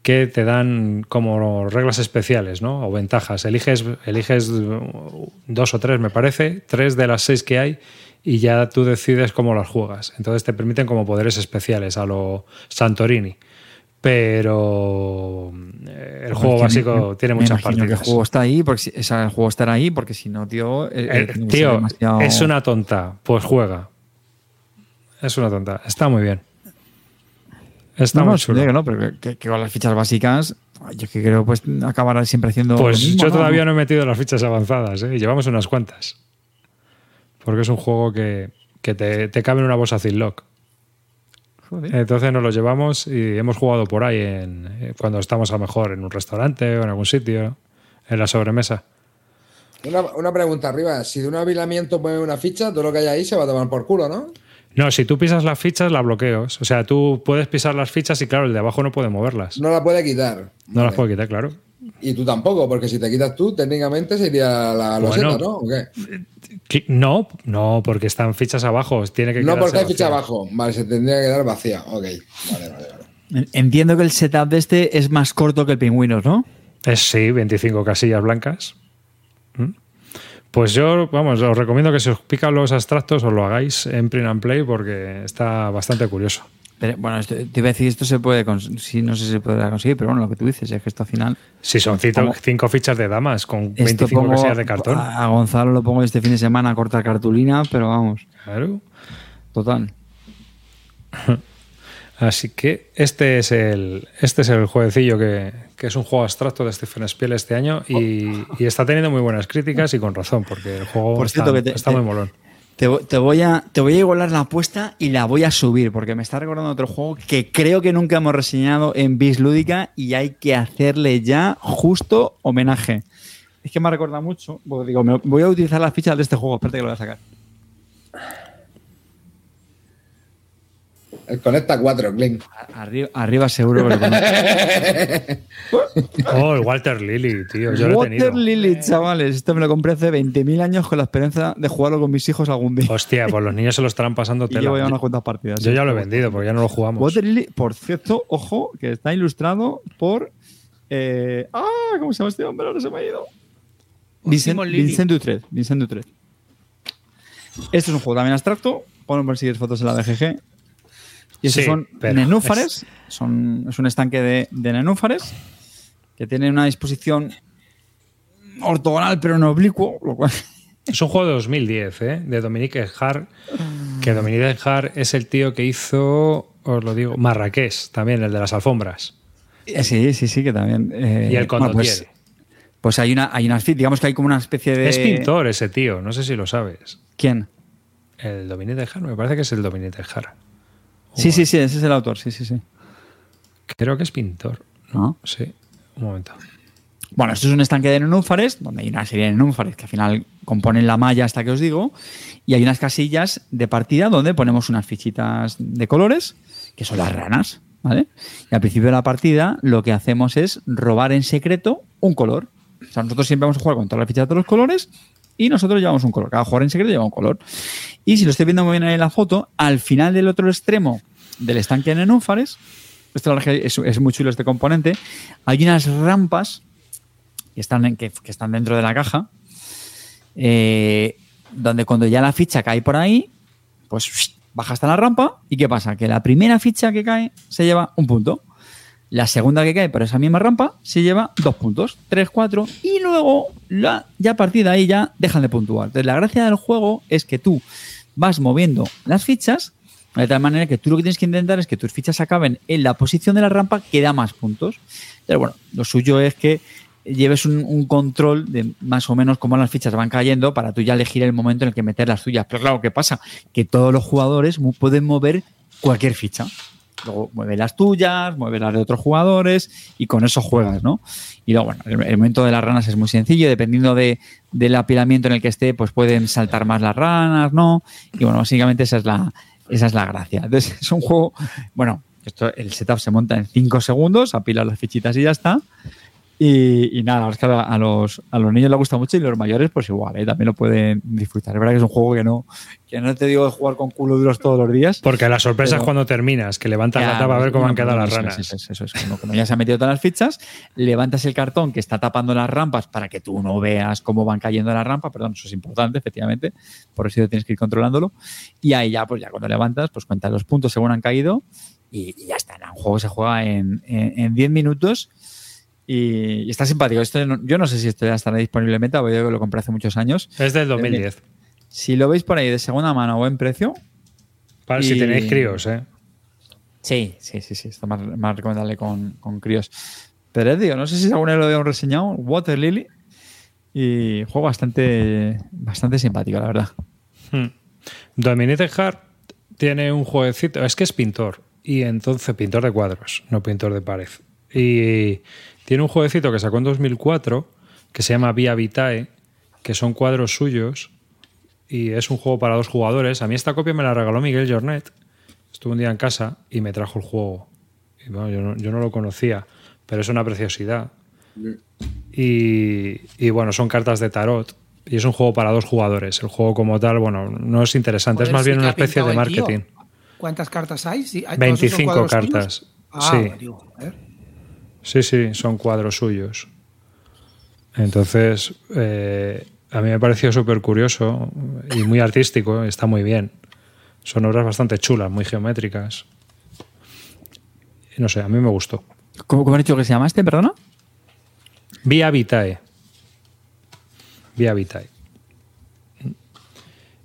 que te dan como reglas especiales, ¿no? O ventajas. Eliges, eliges dos o tres, me parece, tres de las seis que hay y ya tú decides cómo las juegas. Entonces te permiten como poderes especiales a lo Santorini. Pero eh, el juego básico me- tiene me muchas partidas. el juego está ahí, porque si, o sea, el juego estará ahí, porque si no, tío. eh, Eh, tío, demasiado- es una tonta. Pues juega. Es una tonta. Está muy bien. Está No, muy no, chulo. que no, pero que, que- que con las fichas básicas, yo que creo pues acabará siempre haciendo. Pues mismo, yo todavía no he metido las fichas avanzadas, ¿eh? llevamos unas cuantas. Porque es un juego que, que te, te cabe en una bolsa Ziploc. Joder. Entonces nos lo llevamos y hemos jugado por ahí en, eh, cuando estamos a lo mejor en un restaurante o en algún sitio, en la sobremesa. Una, una pregunta arriba. Si de un avilamiento mueve una ficha, todo lo que hay ahí se va a tomar por culo, ¿no? No, si tú pisas las fichas, la bloqueos. O sea, tú puedes pisar las fichas y claro, el de abajo no puede moverlas. No la puede quitar. No las Vale. puede quitar, claro. Y tú tampoco, porque si te quitas tú, técnicamente sería la loseta, Bueno. ¿no? ¿O qué? No, no, porque están fichas abajo. Tiene que No porque hay ficha abajo. Vale, se tendría que quedar vacía. Ok. Vale, vale, vale. Entiendo que el setup de este es más corto que el pingüinos, ¿no? Es sí, 25 casillas blancas. ¿Mm? Pues yo, vamos, os recomiendo que si os pican los abstractos os lo hagáis en print and play porque está bastante curioso. Pero, bueno, esto- te iba a decir, esto se puede sí, no sé si se podrá conseguir, pero bueno, lo que tú dices es que esto al final. Si son cinco, fichas de damas con Esto 25 pongo- casillas de cartón. A Gonzalo lo pongo este fin de semana a cortar cartulina, pero vamos, Claro. total. Así que este es el, este es el jueguecillo que, que es un juego abstracto de Stephen Spiel este año y, y está teniendo muy buenas críticas y con razón, porque el juego Por está, cierto, que te- está muy molón. Te, voy a igualar la apuesta y la voy a subir, porque me está recordando otro juego que creo que nunca hemos reseñado en Bis Lúdica y hay que hacerle ya justo homenaje. Es que me ha recordado mucho, porque digo, me- voy a utilizar las fichas de este juego, espérate que lo voy a sacar. El Conecta 4, Clink. A- Arriba, arriba seguro que lo. Oh, el Walter Lily, tío. Yo lo he. Lily, chavales. Esto me lo compré hace 20.000 años con la esperanza de jugarlo con mis hijos algún día. Hostia, pues los niños se lo estarán pasando Y llevo ya tela. unas cuantas partidas. Yo ya lo he vendido porque ya no lo jugamos. Water Lily, por cierto, ojo, que está ilustrado por. eh, ¡Ah! ¿Cómo se llama este hombre? Ahora se me ha ido. Vincent. Vincent Dutret. Vincent Dutret. Esto es un juego también abstracto. Por si fotos en la BGG. Y estos Sí, son nenúfares. Son, es un estanque de, de nenúfares que tiene una disposición ortogonal pero no oblicuo, lo cual Es un juego de 2010, ¿eh? De Dominique Hart. Que Dominique Hart es el tío que hizo, os lo digo, Marrakech, también, el de las alfombras. Eh, Sí, sí, sí, que también. eh, Y el bueno, condottiere. pues, pues hay una, hay una, digamos que hay como una especie de. Es pintor ese tío, no sé si lo sabes. ¿Quién? El Dominique Hart, me parece que es el Dominique Hart. Sí, sí, sí, ese es el autor, sí, sí, sí. Creo que es pintor. ¿no? Sí, un momento. Bueno, esto es un estanque de nenúfares, donde hay una serie de nenúfares que al final componen la malla hasta que os digo, y hay unas casillas de partida donde ponemos unas fichitas de colores, que son las ranas, ¿vale? Y al principio de la partida lo que hacemos es robar en secreto un color. O sea, nosotros siempre vamos a jugar con todas las fichas de todos los colores y nosotros llevamos un color. Cada jugador en secreto lleva un color. Y si lo estoy viendo muy bien ahí en la foto, al final del otro extremo del estanque de nenúfares, esto es, es, muy chulo este componente, hay unas rampas que están, que están dentro de la caja, eh, donde cuando ya la ficha cae por ahí, pues baja hasta la rampa y ¿qué pasa? Que la primera ficha que cae se lleva un punto. La segunda que cae por esa misma rampa se lleva dos puntos, tres, cuatro, y luego la, ya a partir de ahí ya dejan de puntuar. Entonces la gracia del juego es que tú vas moviendo las fichas de tal manera que tú lo que tienes que intentar es que tus fichas acaben en la posición de la rampa que da más puntos. Pero bueno, lo suyo es que lleves un, un control de más o menos cómo las fichas van cayendo para tú ya elegir el momento en el que meter las tuyas. Pero claro, ¿qué pasa? Que todos los jugadores pueden mover cualquier ficha. Luego mueve las tuyas, mueve las de otros jugadores y con eso juegas, ¿no? Y luego, bueno, el, momento de las ranas es muy sencillo, dependiendo de, del apilamiento en el que esté, pues pueden saltar más las ranas, ¿no? Y bueno, básicamente esa es la, esa es la gracia. Entonces, es un juego, bueno, esto, el setup se monta en 5 segundos, apilas las fichitas y ya está. Y, y nada, es que a, a los, a los niños les gusta mucho y los mayores, pues igual, ¿eh? también lo pueden disfrutar. Es verdad que es un juego que no, que no te digo de jugar con culo duros todos los días. Porque la sorpresa Pero- es cuando terminas, que levantas la tapa a ver cómo han quedado las ranas. Eso es, eso es. Como, como ya se han metido todas las fichas, levantas el cartón que está tapando las rampas para que tú no veas cómo van cayendo las rampas. Perdón, eso es importante, efectivamente. Por eso tienes que ir controlándolo. Y ahí ya, pues ya cuando levantas, pues cuentas los puntos según han caído y, y ya está. Un juego se juega en, en, en 10 minutos. Y, y está simpático. Esto no- yo no sé si esto ya estará disponible en meta, porque yo lo compré hace muchos años. Es del 2010. Si lo veis por ahí de segunda mano o en precio, Para si tenéis críos, ¿eh? Sí, sí, sí, sí. Está más, más recomendable con, con críos. Pero digo, no sé si alguna vez lo habíamos reseñado. Water Lily. Y juego bastante, bastante simpático, la verdad. Hmm. Dominique Hart tiene un jueguecito, es que es pintor, y entonces pintor de cuadros, no pintor de pared. Y tiene un jueguecito que sacó en 2004 que se llama Via Vitae, que son cuadros suyos, y es un juego para dos jugadores. A mí esta copia me la regaló Miguel Jornet. Estuve un día en casa y me trajo el juego. Y bueno, yo, no, yo no lo conocía, pero es una preciosidad. Y, y bueno, son cartas de tarot. Y es un juego para dos jugadores. El juego como tal, bueno, no es interesante, es más bien una especie de marketing. ¿Cuántas cartas hay? Sí, ¿hay- todos esos son 25 cuadros cartas. Ah, Sí. digo, joder. Sí, sí, son cuadros suyos. Entonces, eh, a mí me pareció súper curioso y muy artístico, está muy bien. Son obras bastante chulas, muy geométricas. No sé, a mí me gustó. ¿Cómo, cómo has dicho que se llama este, perdona? Via Vitae. Via Vitae.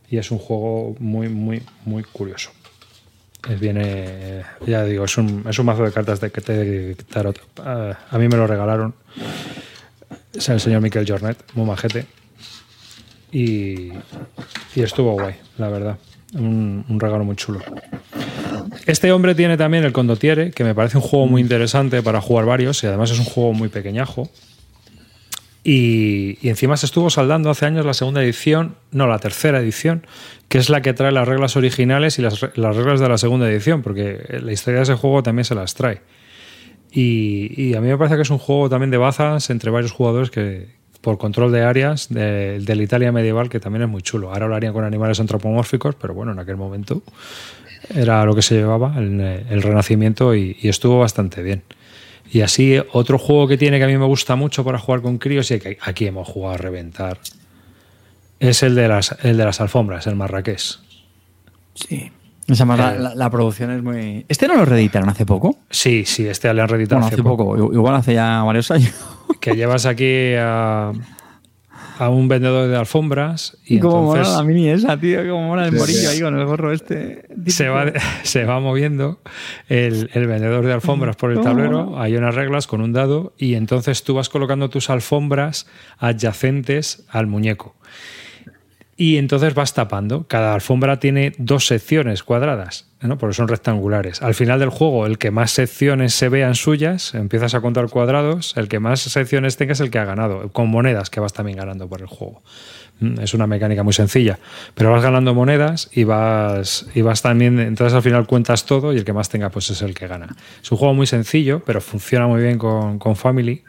Y es un juego muy, muy, muy curioso. Viene, ya digo, es un, es un mazo de cartas de, de tarot. Ah, a mí me lo regalaron. Es el señor Miquel Jornet, muy majete. Y, y estuvo guay, la verdad. Un, un regalo muy chulo. Este hombre tiene también el Condottiere, que me parece un juego muy interesante para jugar varios y además es un juego muy pequeñajo. Y, encima se estuvo saldando hace años la segunda edición, no, la tercera edición, que es la que trae las reglas originales y las, re- las reglas de la segunda edición, porque la historia de ese juego también se las trae. Y, a mí me parece que es un juego también de bazas entre varios jugadores que por control de áreas de, de la Italia medieval, que también es muy chulo. Ahora lo con animales antropomórficos, pero bueno, en aquel momento era lo que se llevaba en el Renacimiento y estuvo bastante bien. Y así, otro juego que tiene que a mí me gusta mucho para jugar con críos y que aquí hemos jugado a reventar es el de las, el de las alfombras, el marraqués. Sí. Esa la, Eh. la- la producción es muy. ¿Este no lo reeditaron hace poco? Sí, sí, este le han reeditado Bueno, hace poco. Igual hace ya varios años. Que llevas aquí a, a un vendedor de alfombras y como mola la mini esa, tío. Como mola el Sí, morillo ahí con el gorro este. se va, se va moviendo el, el vendedor de alfombras por el ¿Cómo tablero, mola? hay unas reglas con un dado y entonces tú vas colocando tus alfombras adyacentes al muñeco. Y entonces vas tapando. Cada alfombra tiene dos secciones cuadradas, ¿no? porque son rectangulares. Al final del juego, el que más secciones se vean suyas, empiezas a contar cuadrados, el que más secciones tenga es el que ha ganado, con monedas que vas también ganando por el juego. Mm, Es una mecánica muy sencilla, pero vas ganando monedas y vas, y vas también, entonces al final cuentas todo y el que más tenga pues es el que gana. Es un juego muy sencillo, pero funciona muy bien con, con Family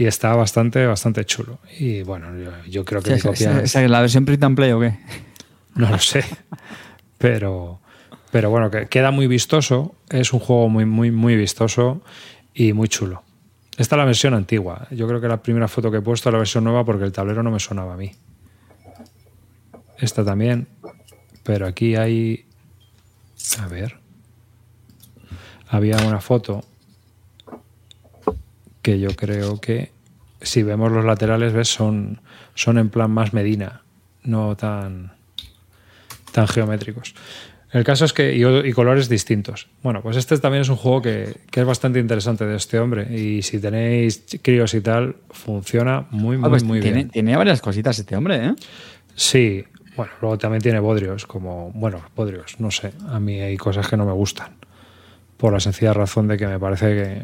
y está bastante, bastante chulo. Y bueno, yo, yo creo que mi ¿Esa, copia esa- esa es la versión print and play o qué? no lo sé, pero, pero bueno, que queda muy vistoso, es un juego muy, muy, muy vistoso y muy chulo. Esta es la versión antigua. Yo creo que la primera foto que he puesto es la versión nueva porque el tablero no me sonaba a mí. Esta también, pero aquí hay... A ver. Había una foto que yo creo que si vemos los laterales, ves, son, son en plan más Medina, no tan, tan geométricos. El caso es que, y, y colores distintos. Bueno, pues este también es un juego que, que es bastante interesante de este hombre. Y si tenéis críos y tal, funciona muy, muy, Ah, pues muy tiene, bien. tiene varias cositas este hombre, ¿eh? Sí, bueno, luego también tiene bodrios, como, bueno, bodrios, no sé, a mí hay cosas que no me gustan, por la sencilla razón de que me parece que,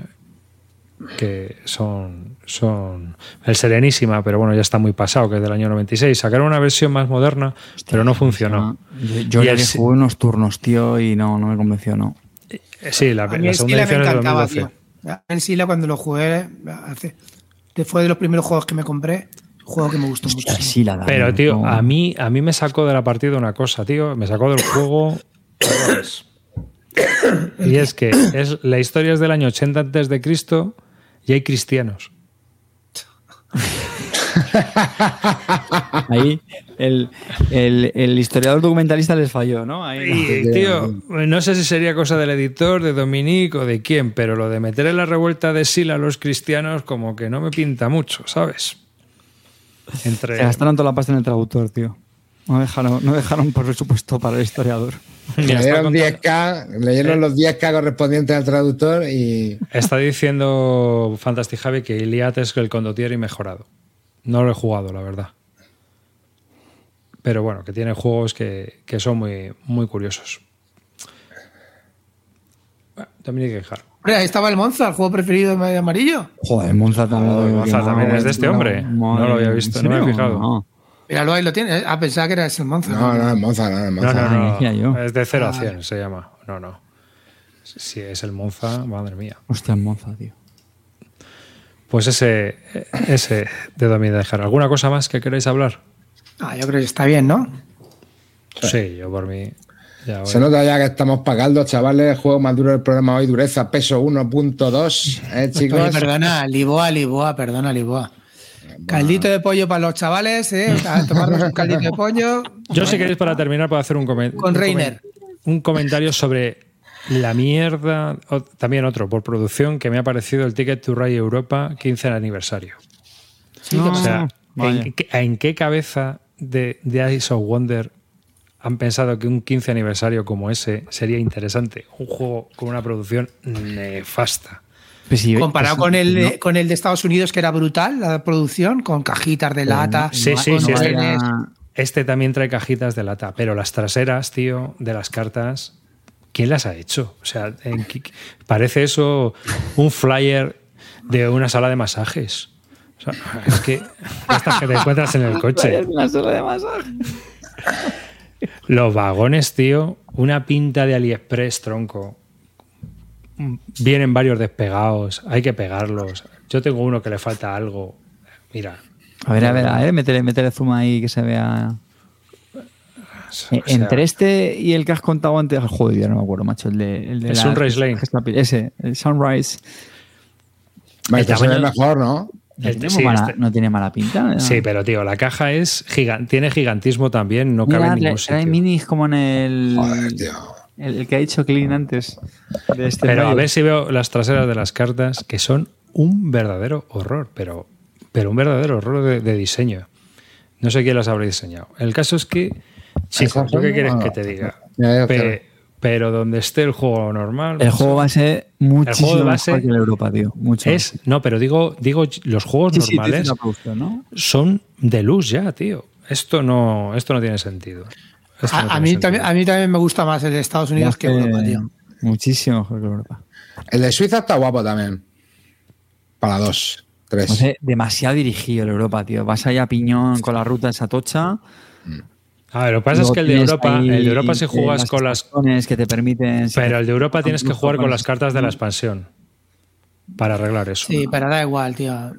que son, son el Serenísima, pero bueno, ya está muy pasado, que es del año 96. Sacaron una versión más moderna, pero no funcionó. Yo, yo Y ya el jugué unos turnos, tío, y no, no me convenció, no. Eh, Sí, la, la segunda Sila me edición es de encantaba, 2012. tío. El Sila cuando lo jugué, hace, fue de los primeros juegos que me compré, un juego que me gustó mucho. Sí, la da, Pero, tío, no. a mí, a mí me sacó de la partida una cosa, tío. Me sacó del juego. y es que es, la historia es del año 80 antes de Cristo y hay cristianos. Ahí el, el, el historiador documentalista les falló, ¿no? Ahí, Y, tío, no sé si sería cosa del editor, de Dominique o de quién, pero lo de meter en la revuelta de Sila a los cristianos como que no me pinta mucho, ¿sabes? Entre... Se gastaron toda la pasta en el traductor, tío. No dejaron, no dejaron por supuesto para el historiador. Leyeron contando- 10K, leyeron los 10K correspondientes al traductor y. Está diciendo Fantastic Javi que Iliad es el condottieri mejorado. No lo he jugado, la verdad. Pero bueno, que tiene juegos que, que son muy, muy curiosos. Bueno, Dominic Guijar. Hombre, ahí estaba el Monza, el juego preferido de amarillo. Joder, Monza también. Monza que también no, es de este no, hombre. No lo había visto, ¿en no me he fijado. No. Míralo, ahí lo tiene. Ah, pensaba que era el Monza. No, no, es Monza, no, es No, Monza. no, no. yo. Es de 0 a Ah. 100, se llama. No, no. Si es el Monza, madre mía. Hostia, en Monza, tío. Pues ese, ese de Dominic Guijar. ¿Alguna cosa más que queréis hablar? Ah, yo creo que está bien, ¿no? Sí, yo por mí. Ya voy. Se nota ya que estamos pagando, chavales. Juego más duro del programa hoy, dureza, peso 1.2. ¿Eh, chicos? Oye, perdona, Liboa, Liboa, perdona, Liboa. Caldito de pollo para los chavales, ¿eh? A tomarnos un caldito de pollo. Yo, si queréis, para terminar, puedo hacer un, comen- Con Reiner. un comentario sobre la mierda, o- también otro, por producción, que me ha parecido el Ticket to Ride Europa 15 aniversario. Sí, que O sea, vaya. ¿en, qué, en qué cabeza de, de Ice of Wonder han pensado que un 15 aniversario como ese sería interesante? Un juego con una producción nefasta. Pues sí, Comparado pues, con el, no, de, con el de Estados Unidos, que era brutal, la producción, con cajitas de lata. Sí, no- sí, no sí, este- Este también trae cajitas de lata, pero las traseras, tío, de las cartas, ¿quién las ha hecho? O sea, en parece eso un flyer de una sala de masajes. O sea, es que estas que te encuentras en el coche. Una sala de masaje. Los vagones, tío, una pinta de AliExpress, tronco. Vienen varios despegados, hay que pegarlos. Yo tengo uno que le falta algo. Mira, A ver, a ver, a ver, métele, métele zoom ahí que se vea. o sea, Entre este y el que has contado antes, joder, ya no me acuerdo, macho. El de, el de El la- Sunrise Lane. Ese, el Sunrise. Vale, el este se ve tamaño- mejor, ¿no? No El- tiene, sí, mala, este- no tiene mala pinta. Sí, pero tío, la caja es gigan- tiene gigantismo también, no cabe Mira, en ningún trae- trae sitio. minis como en el, Joder, tío. El, el que ha dicho Clean antes. De este Pero a ver si veo las traseras de las cartas, que son un verdadero horror, pero, pero un verdadero horror de, de diseño. No sé quién las habrá diseñado. El caso es que, chicos, ¿Esas ¿yo qué quieres Ah, que te diga? ya, ya, Pe- claro. pero donde esté el juego normal. El juego va a ser muchísimo juego de mejor base que el Europa, tío. Mucho. es No, pero digo, digo los juegos Sí, sí, normales producción, ¿no? son de luz ya, tío. esto no, esto no tiene sentido. No A, mí también, a mí también me gusta más el de Estados Unidos que Europa, tío. Muchísimo mejor que Europa. El de Suiza está guapo también. Para dos, tres. No sé, demasiado dirigido el Europa, tío. Vas ahí a piñón con la ruta esa tocha. A ver, lo que pasa es que el de Europa, el de Europa si juegas con las que te permiten. Pero el de Europa tienes que jugar con las las cartas de la expansión para arreglar eso. Sí, pero da igual, tío.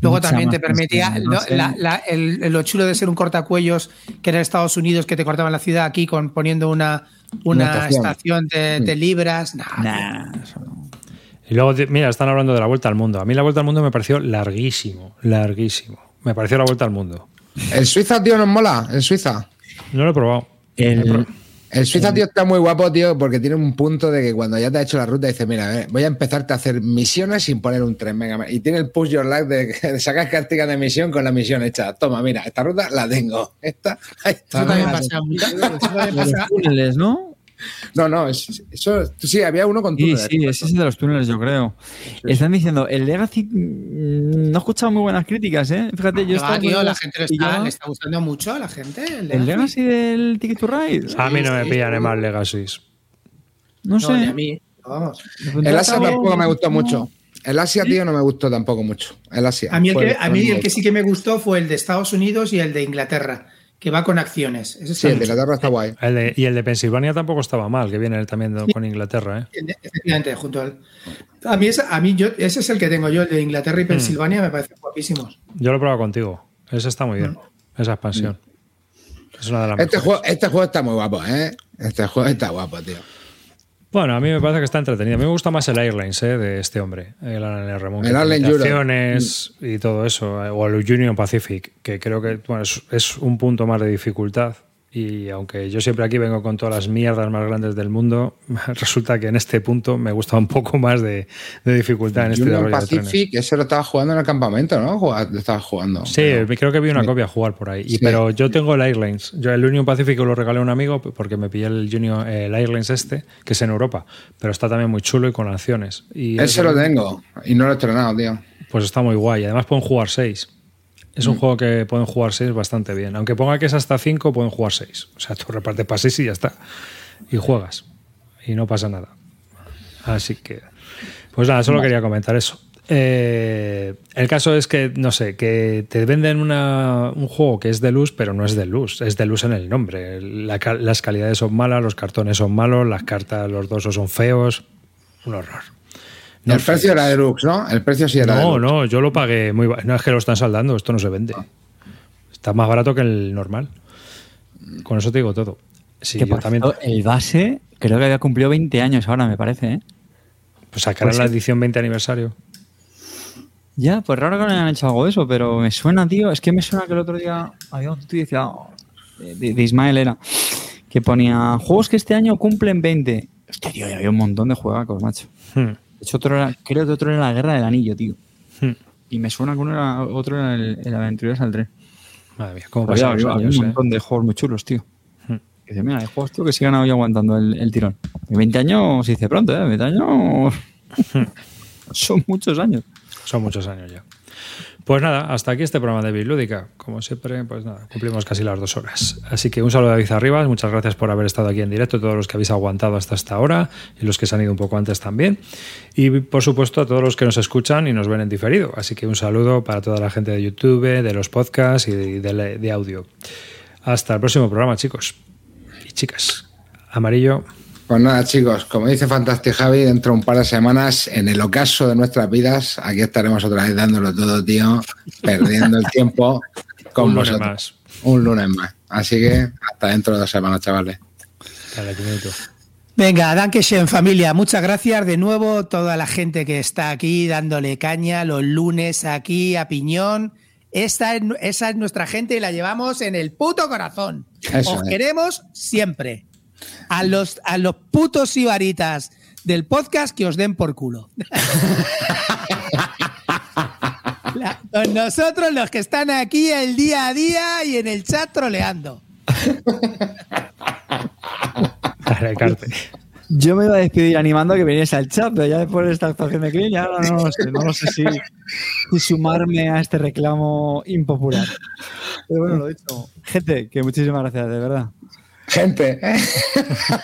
Luego Mucha también te permitía no lo, sé. la- la- el- lo chulo de ser un cortacuellos que era Estados Unidos que te cortaban la ciudad aquí con poniendo una, una, Una estación. de, de libras. Nah, Nah, eso no. Y luego, mira, están hablando de la vuelta al mundo. A mí la vuelta al mundo me pareció larguísimo, larguísimo. Me pareció la vuelta al mundo. El Suiza, tío, nos mola. El Suiza. No lo he probado. El, El Suiza, tío, está muy guapo, tío, porque tiene un punto de que cuando ya te ha hecho la ruta, dice, mira, a ver, voy a empezarte a hacer misiones sin poner un tren, venga, y tiene el push your luck de, de sacar cartas de misión con la misión hecha. Toma, mira, esta ruta la tengo. Esta, ahí está. Eso también pasa mucho. Eso también los pasa- túneles, ¿no? No, no, es- eso, sí, había uno con Sí, túneles. sí, ese es el de los túneles, yo creo. Están diciendo, el Legacy mm, no he escuchado muy buenas críticas, ¿eh? Fíjate, yo estaba tío, muy la gente le y está, yo- le está gustando mucho a la gente. El, El Legacy. Del Ticket to Ride. A mí no me sí, pillan sí. en más Legacies. No No, sé. ni a mí. Vamos. El Asia tampoco me gustó mucho. El Asia, tío, no me gustó tampoco mucho. El Asia. A mí, el Fue- que, a mí el que sí que me gustó fue el de Estados Unidos y el de Inglaterra, que va con acciones. Ese Sí, el de. Inglaterra está guay. El de- y el de Pensilvania tampoco estaba mal, que viene también con Inglaterra. ¿eh? Efectivamente, junto al. A mí, ese, a mí yo, ese es el que tengo yo, el de Inglaterra y Pensilvania, me parecen guapísimos. Yo lo he probado contigo. Ese está muy bien. Esa expansión. Es una de las Este mejores. juego, este juego está muy guapo, ¿eh? Este juego está guapo, tío. Bueno, a mí me parece que está entretenido. A mí me gusta más el Airlines ¿eh? de este hombre, el Alan El acciones y todo eso, o el Union Pacific, que creo que bueno, es, es un punto más de dificultad. Y aunque yo siempre aquí vengo con todas las mierdas más grandes del mundo, resulta que en este punto me gusta un poco más de, de dificultad en este Union desarrollo de. Pacific, ese lo estaba jugando en el campamento, ¿no? Lo estaba jugando. Sí, creo que vi una copia jugar por ahí. Y. Pero yo tengo el Airlines. Yo el Union Pacific lo regalé a un amigo porque me pillé el, Union, el Airlines este, que es en Europa. Pero está también muy chulo y con acciones. Y Ese es- lo tengo y no lo he estrenado, tío. Pues está muy guay. Además pueden jugar seis. Es Mm. un juego que pueden jugar seis bastante bien. Aunque ponga que es hasta cinco, pueden jugar seis. O sea, tú repartes para seis y ya está. Y juegas. Y no pasa nada. Así que... Pues nada, solo quería comentar eso. Eh, el caso es que, no sé, que te venden una- un juego que es de luz, pero no es de luz, es de luz en el nombre. La las calidades son malas, los cartones son malos, las cartas, los dosos son feos. Un horror. El precio era deluxe, ¿no? El precio sí era No, deluxe. no, yo lo pagué muy No es que lo están saldando, esto no se vende. Está más barato que el normal. Con eso te digo todo. Sí, que yo por también. cierto, el base creo que había cumplido 20 años ahora, me parece, ¿eh? Pues sacarán Pues la sí. edición 20 aniversario. Ya, pues raro que no hayan hecho algo de eso, pero me suena, tío. Es que me suena que el otro día había un tío decía, oh, de, de Ismael era, que ponía juegos que este año cumplen 20. Hostia, tío, había un montón de juegacos, macho. Hmm, hecho, otro era- creo que otro era la Guerra del Anillo, tío. hmm. Y me suena que uno era, otro era el, el Aventureros al Tren. Madre mía, cómo los había- años, un eh. montón de juegos muy chulos, tío. Hmm. Que dice, mira, hay juegos, tío, que sigan hoy aguantando el, el tirón. Y 20 años se dice pronto, ¿eh? 20 años son muchos años. Son muchos años ya. Pues nada, hasta aquí este programa de Bilúdica. Como siempre, pues nada, cumplimos casi las dos horas. Así que un saludo a David Arribas, muchas gracias por haber estado aquí en directo, todos los que habéis aguantado hasta esta hora y los que se han ido un poco antes también. Y por supuesto a todos los que nos escuchan y nos ven en diferido. Así que un saludo para toda la gente de YouTube, de los podcasts y de, de- de audio. Hasta el próximo programa, chicos y chicas. Amarillo. Pues nada, chicos, como dice Fantastic Javi, dentro de un par de semanas, en el ocaso de nuestras vidas, aquí estaremos otra vez dándolo todo, tío, perdiendo el tiempo con un lunes vosotros. más. Un lunes más. Así que hasta dentro de dos semanas, chavales. Dale, un minuto. Venga, Dankeschön familia, muchas gracias de nuevo toda la gente que está aquí dándole caña los lunes aquí a Piñón. Esta es, esa es nuestra gente y la llevamos en el puto corazón. Eso Os es. queremos siempre. A los, a los putos ibaritas del podcast que os den por culo. La- con nosotros los que están aquí el día a día y en el chat troleando. Yo me iba a despedir animando a que viniese al chat, pero ya después de esta actuación de Clean, ya ahora no lo sé, no lo sé si, si sumarme a este reclamo impopular. Pero bueno, lo he dicho. Gente, que muchísimas gracias, de verdad. Gente, ¿eh?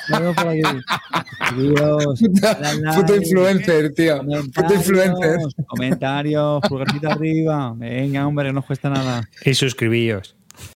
Por aquí. Like, puto influencer, tío. Puto influencer. Comentarios, pulgarcito arriba. Venga, hombre, que no cuesta nada. Y suscribíos.